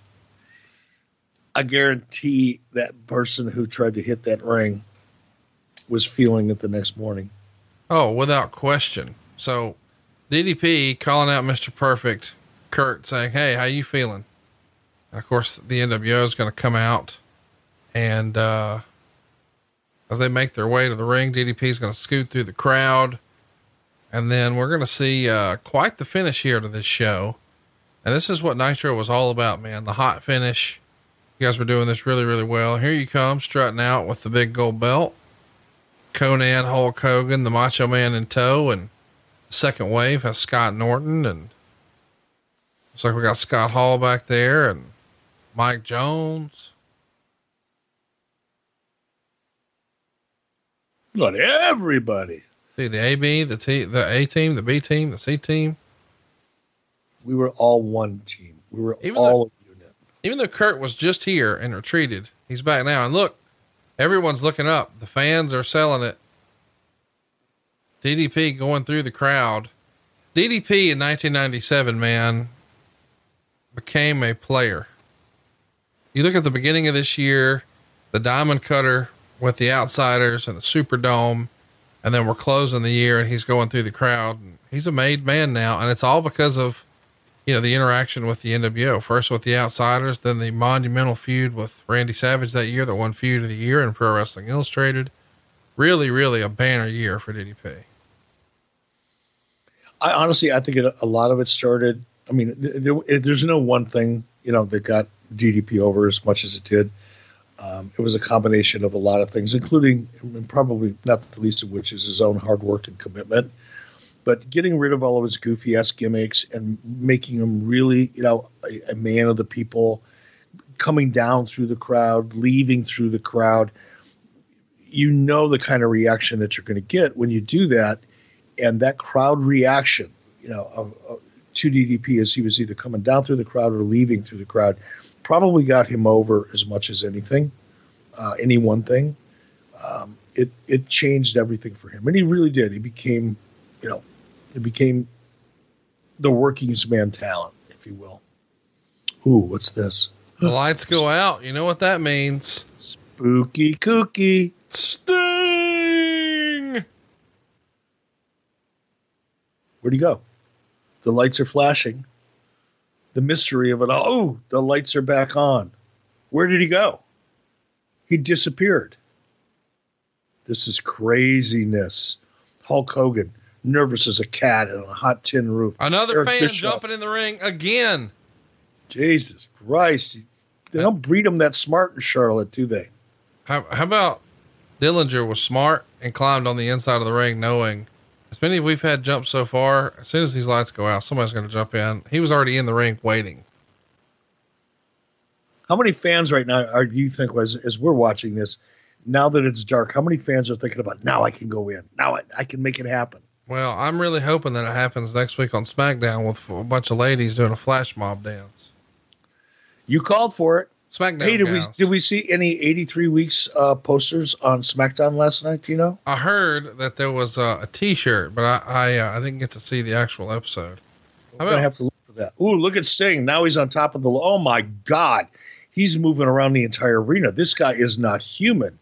I guarantee that person who tried to hit that ring was feeling it the next morning. Oh, without question. So DDP calling out Mr. Perfect, Curt saying, Hey, how you feeling? And of course the NWO is going to come out and, uh, as they make their way to the ring, DDP is going to scoot through the crowd. And then we're going to see, uh, quite the finish here to this show. And this is what Nitro was all about, man. The hot finish. You guys were doing this really, really well. Here you come, strutting out with the big gold belt. Konnan, Hulk Hogan, the Macho Man in tow, and the second wave has Scott Norton, and looks like we got Scott Hall back there, and Mike Jones. Got everybody. See the AB, the T, the A team, the B team, the C team. We were all one team. We were Even all a unit. Even though Curt was just here and retreated, he's back now. And look, everyone's looking up. The fans are selling it. DDP going through the crowd. DDP in 1997, man, became a player. You look at the beginning of this year, the Diamond Cutter with the Outsiders and the Superdome, and then we're closing the year and he's going through the crowd. And he's a made man now, and it's all because of you know, the interaction with the NWO. First with the Outsiders, then the monumental feud with Randy Savage that year, that won feud of the year in Pro Wrestling Illustrated. Really, really a banner year for DDP. I honestly, I think it, a lot of it started. I mean, there, there's no one thing you know that got DDP over as much as it did. Um, it was a combination of a lot of things, including and probably not the least of which is his own hard work and commitment. But getting rid of all of his goofy ass gimmicks and making him really, you know, a, a man of the people, coming down through the crowd, leaving through the crowd. You know the kind of reaction that you're going to get when you do that, and that crowd reaction, you know, of, of, to DDP as he was either coming down through the crowd or leaving through the crowd, probably got him over as much as anything, uh, any one thing. Um, it it changed everything for him, and he really did. He became, you know, it became the working's man talent, if you will. Ooh, what's this? The lights go out. You know what that means? Spooky kooky Sting. Where'd he go? The lights are flashing. The mystery of it all. Oh, the lights are back on. Where did he go? He disappeared. This is craziness. Hulk Hogan, nervous as a cat on a hot tin roof. Another Eric fan Bischoff. jumping in the ring again. Jesus Christ. They don't breed them that smart in Charlotte, do they? How, how about Dillinger was smart and climbed on the inside of the ring, knowing as many as we've had jump so far, as soon as these lights go out, somebody's going to jump in. He was already in the ring waiting. How many fans right now are you think as, as we're watching this, now that it's dark, how many fans are thinking about now I can go in. Now I, I can make it happen. Well, I'm really hoping that it happens next week on SmackDown with a bunch of ladies doing a flash mob dance. You called for it. SmackDown. Hey, did gals. we did we see any 83 weeks uh, posters on SmackDown last night? Do you know? I heard that there was uh, a T-shirt, but I I, uh, I didn't get to see the actual episode. I'm gonna have to look for that. Ooh, look at Sting. Now he's on top of the. Oh my God, he's moving around the entire arena. This guy is not human.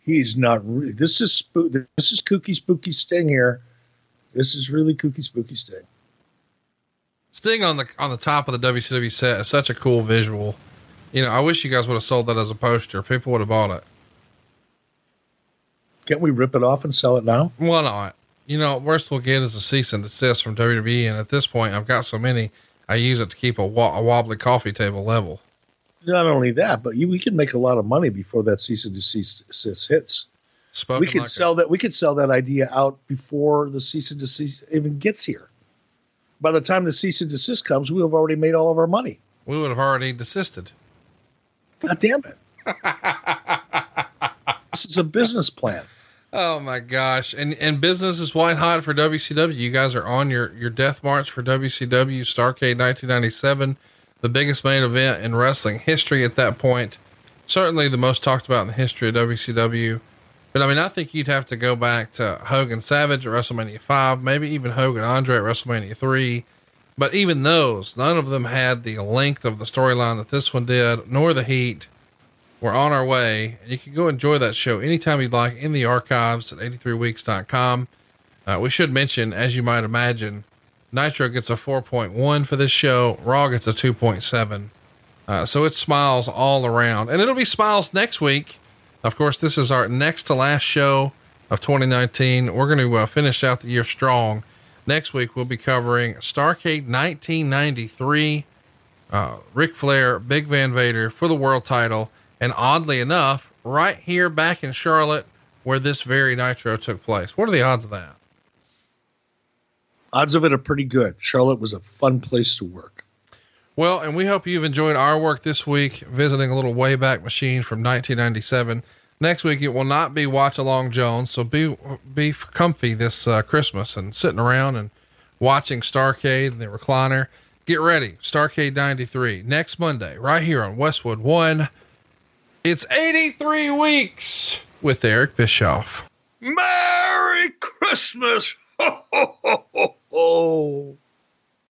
He's not. Re- this is spook. This is kooky spooky Sting here. This is really kooky spooky Sting. Sting on the on the top of the WCW set is such a cool visual. You know, I wish you guys would have sold that as a poster. People would have bought it. Can't we rip it off and sell it now? Why not? You know, worst we'll get is a cease and desist from WWE, and at this point, I've got so many, I use it to keep a, wa- a wobbly coffee table level. Not only that, but you, we could make a lot of money before that cease and desist desist hits. Spoken we could like a- sell that. We could sell that idea out before the cease and desist even gets here. By the time the cease and desist comes, we'll have already made all of our money. we would have already desisted. God damn it! this is a business plan. Oh my gosh. And and business is white hot for WCW. You guys are on your, your death march for WCW Starrcade 1997, the biggest main event in wrestling history at that point. Certainly the most talked about in the history of WCW. But I mean, I think you'd have to go back to Hogan Savage at WrestleMania 5, maybe even Hogan Andre at WrestleMania 3. But even those, none of them had the length of the storyline that this one did, nor the heat. We're on our way. and You can go enjoy that show anytime you'd like in the archives at 83weeks.com. Uh, we should mention, as you might imagine, Nitro gets a 4.1 for this show, Raw gets a 2.7. Uh, so it smiles all around. And it'll be smiles next week. Of course, this is our next to last show of 2019. We're going to uh, finish out the year strong. Next week, we'll be covering Starrcade 1993. uh, Ric Flair, Big Van Vader for the world title. And oddly enough, right here back in Charlotte, where this very Nitro took place. What are the odds of that? Odds of it are pretty good. Charlotte was a fun place to work. Well, and we hope you've enjoyed our work this week, visiting a little Wayback Machine from 1997. Next week, it will not be Watch Along Jones. So be, be comfy this uh, Christmas and sitting around and watching Starrcade and the recliner. Get ready. Starrcade 93 next Monday, right here on Westwood One. It's 83 weeks with Eric Bischoff. Merry Christmas! Ho, ho, ho, ho, ho.